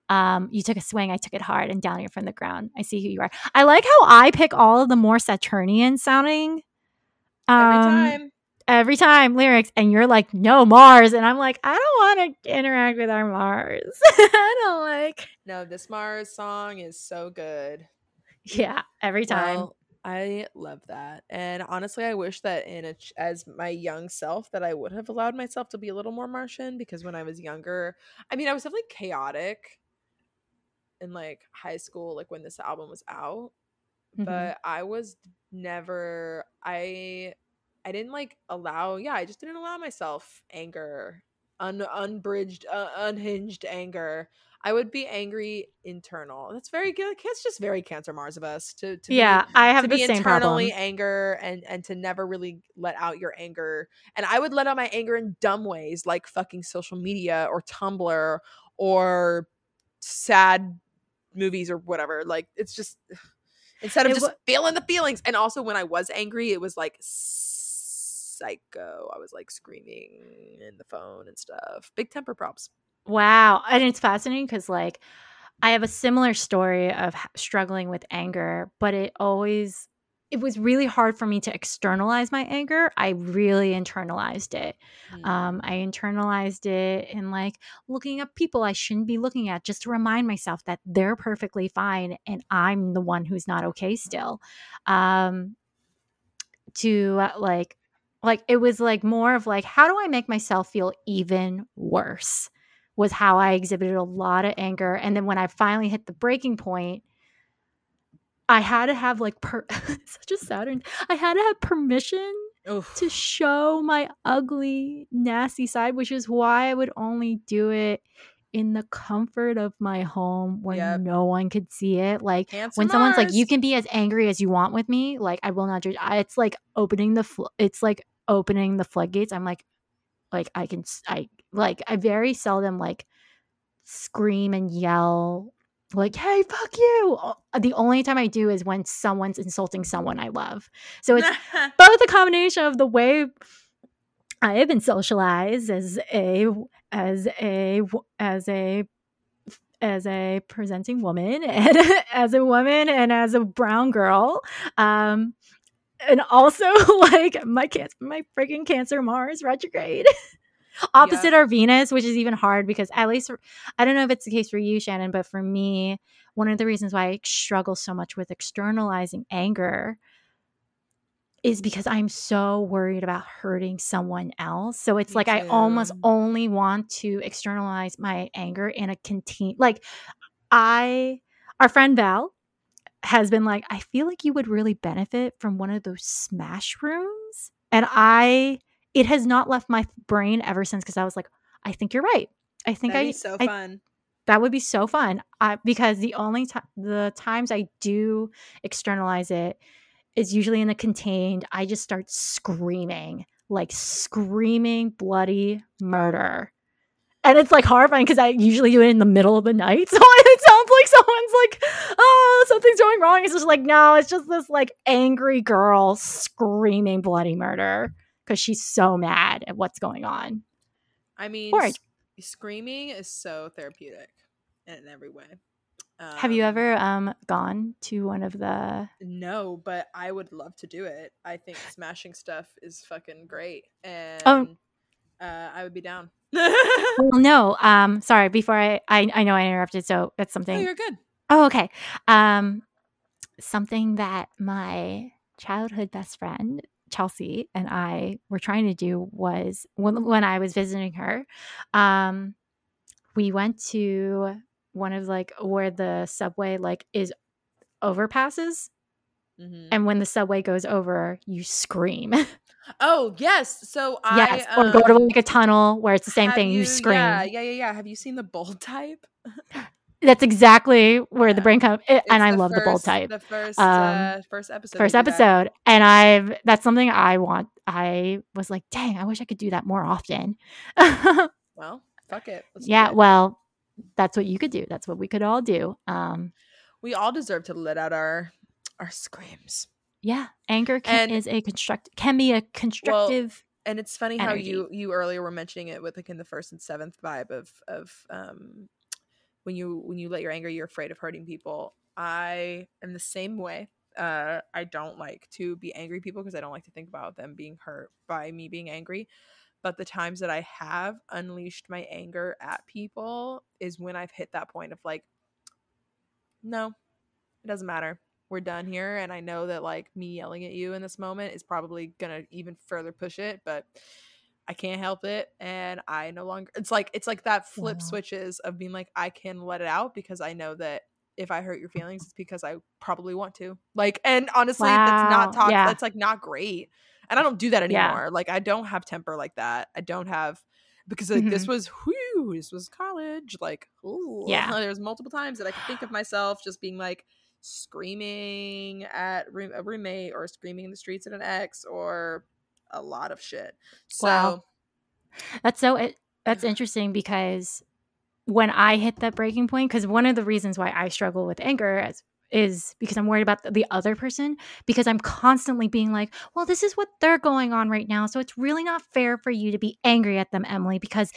Um, you took a swing, I took it hard, and down here from the ground. I see who you are. I like how I pick all of the more Saturnian sounding Every um, time. every time lyrics, and you're like, no Mars, and I'm like, I don't want to interact with our Mars. I don't like. No, this Mars song is so good. Yeah, every time. Well, I love that. And honestly, I wish that in a as my young self that I would have allowed myself to be a little more Martian because when I was younger, I mean, I was definitely chaotic in like high school like when this album was out, Mhm. but I was never I I didn't like allow, yeah, I just didn't allow myself anger, un unbridged uh, unhinged anger. I would be angry internal. That's very good. It's just very Cancer Mars of us to to be- yeah, I have to the be same internally problem. anger and and to never really let out your anger and i would let out my anger in dumb ways like fucking social media or tumblr or sad movies or whatever like it's just instead of It just feeling the feelings and also when i was angry it was like psycho i was like screaming in the phone and stuff big temper props Wow. And it's fascinating because, like, I have a similar story of struggling with anger, but it always, it was really hard for me to externalize my anger. I really internalized it. Mm. Um, I internalized it in like looking at people I shouldn't be looking at just to remind myself that they're perfectly fine and I'm the one who's not okay still. Um, to uh, like, like it was like more of like, how do I make myself feel even worse? Was how I exhibited a lot of anger. And then when I finally hit the breaking point, I had to have like per- such a Saturn. I had to have permission Oof. to show my ugly, nasty side, which is why I would only do it in the comfort of my home where Yep. no one could see it. Like Cancer when someone's like, "You can be as angry as you want with me," like I will not judge. I, it's like opening the. Fl- it's like opening the floodgates. I'm like, like I can. I like. I very seldom like scream and yell like hey fuck you! The only time i do is when someone's insulting someone i love. So it's both a combination of the way I have been socialized as a as a as a as a presenting woman and as a woman and as a brown girl um and also like my cancer my freaking cancer mars retrograde opposite our venus which is even hard because at least i don't know if it's the case for you shannon but for me one of the reasons why i struggle so much with externalizing anger is because I'm so worried about hurting someone else. So it's Me like I almost only want to externalize my anger in a contain like I our friend Val has been like, I feel like you would really benefit from one of those smash rooms. And I it has not left my brain ever since because I was like, I think you're right. I think That'd I be so I fun. that would be so fun. I, because the only time the times i do externalize it is usually in the contained i just start screaming like screaming bloody murder. And it's like horrifying because i usually do it in the middle of the night. So it sounds like someone's like oh something's going wrong. It's just like no it's just this like angry girl screaming bloody murder because she's so mad at what's going on i mean Or- s- screaming is so therapeutic in every way have you Um, ever um gone to one of the No, but I would love to do it. I think smashing stuff is fucking great. And Oh. uh, I would be down. Well, no. Um, sorry. Before I, I, I know I interrupted, so that's oh, something. you're good. Oh, okay. Um, something that my childhood best friend Chelsea and I were trying to do was when when I was visiting her, um, we went to one of like where the subway like is overpasses, Mhm. and when the subway goes over, you scream. Oh yes. So I yes, or go to um, like a tunnel where it's the same thing. You, scream. Yeah, yeah, yeah, yeah. Have you seen the bold type? That's exactly where the brain comes, and I love the bold type. The first, Um, uh, first episode. first episode and i've that's something i want i was like dang i wish i could do that more often Well, fuck it. Let's yeah it. well that's what you could do that's what we could all do um we all deserve to let out our our screams. yeah anger can, And- is a construct can be a constructive And it's funny how you you earlier were mentioning it with like in the first and seventh vibe of of um when you when you let your anger, you're afraid of hurting people. I am the same way. Uh, I don't like to be angry people because I don't like to think about them being hurt by me being angry. But the times that I have unleashed my anger at people is when I've hit that point of like, no, it doesn't matter. We're done here. And I know that like me yelling at you in this moment is probably gonna even further push it, but I can't help it. And I no longer it's like it's like that flip Wow. switches of being like, I can let it out because I know that if I hurt your feelings, it's because I probably want to. Like, and honestly, that's not talk. yeah. That's like not great. And I don't do that Yeah. anymore. Like, I don't have temper like that. I don't have because like this mm-hmm. was whew, this was college. Like, ooh, Yeah. there was multiple times that I could think of myself just being like screaming at room, a roommate or screaming in the streets at an ex or a lot of shit. So Wow. that's so it, that's interesting because when i hit that breaking point because one of the reasons why i struggle with anger is, is because i'm worried about the, the other person because i'm constantly being like well this is what they're going on right now so it's really not fair for you to be angry at them emily because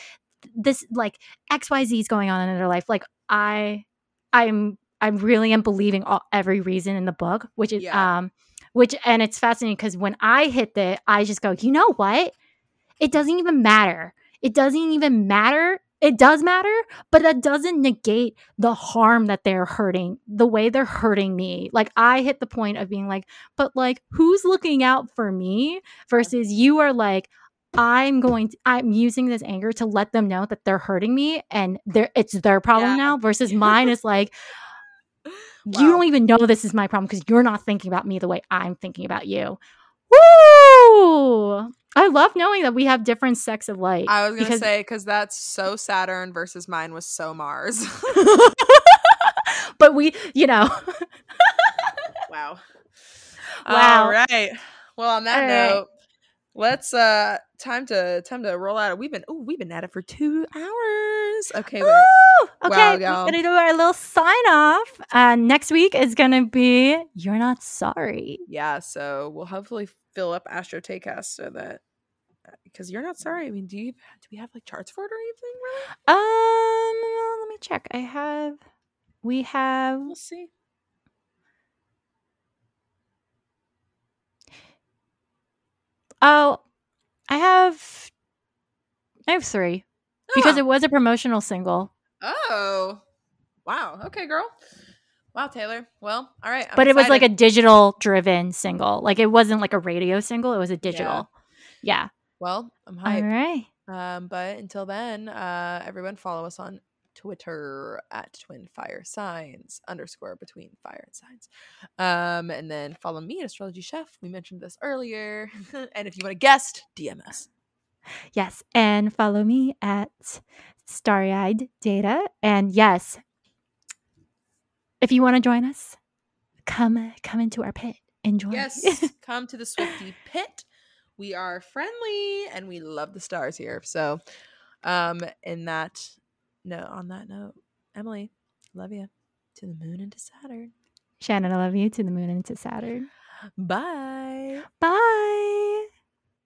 this like xyz is going on in their life like i i'm i really am believing all, every reason in the book which is Yeah. um which and it's fascinating because when i hit the i just go you know what? It doesn't even matter. It doesn't even matter. It does matter but that doesn't negate the harm that they're hurting the way they're hurting me. Like i hit the point of being like but like who's looking out for me? Versus you are like i'm going to i'm using this anger to let them know that they're hurting me and they're it's their problem Yeah. now versus mine is like you don't even know this is my problem because you're not thinking about me the way i'm thinking about you woo i love knowing that we have different sects of light I was gonna because- say because that's so Saturn versus mine was so Mars. but we, you know, wow. Wow. All right. Well, on that All right. Let's uh time to time to roll out. We've been oh we've been at it for two hours. Okay, wait. Okay, Wow, we're gonna do our little sign off. Uh, next week is gonna be "You're Not Sorry." yeah. So we'll hopefully fill up Astro Taycast so that because you're not sorry. I mean, do you do we have like charts for it or anything? Really? Um, let me check. I have, we have, We'll see. Oh, I have, I have three because Oh. it was a promotional single, Oh, wow. Okay, girl. Wow, Taylor. Well, all right. But it was like a digital driven single. Like it wasn't like a radio single; it was a digital. Yeah. well. I'm All hyped. right. Um, but until then, uh, everyone follow us on Twitter at Twin Fire Signs underscore between fire and signs. Um, and then follow me at Astrology Chef. We mentioned this earlier. and if you want a guest, DM us. Yes, and follow me at Starry Eyed Data. And yes, if you want to join us, come come into our pit. Enjoy. Yes, come to the Swifty Pit. We are friendly and we love the stars here. So, um, in that no, on that note, Emily, love you. To the moon and to Saturn. Shannon, I love you to the moon and to Saturn. Bye. Bye.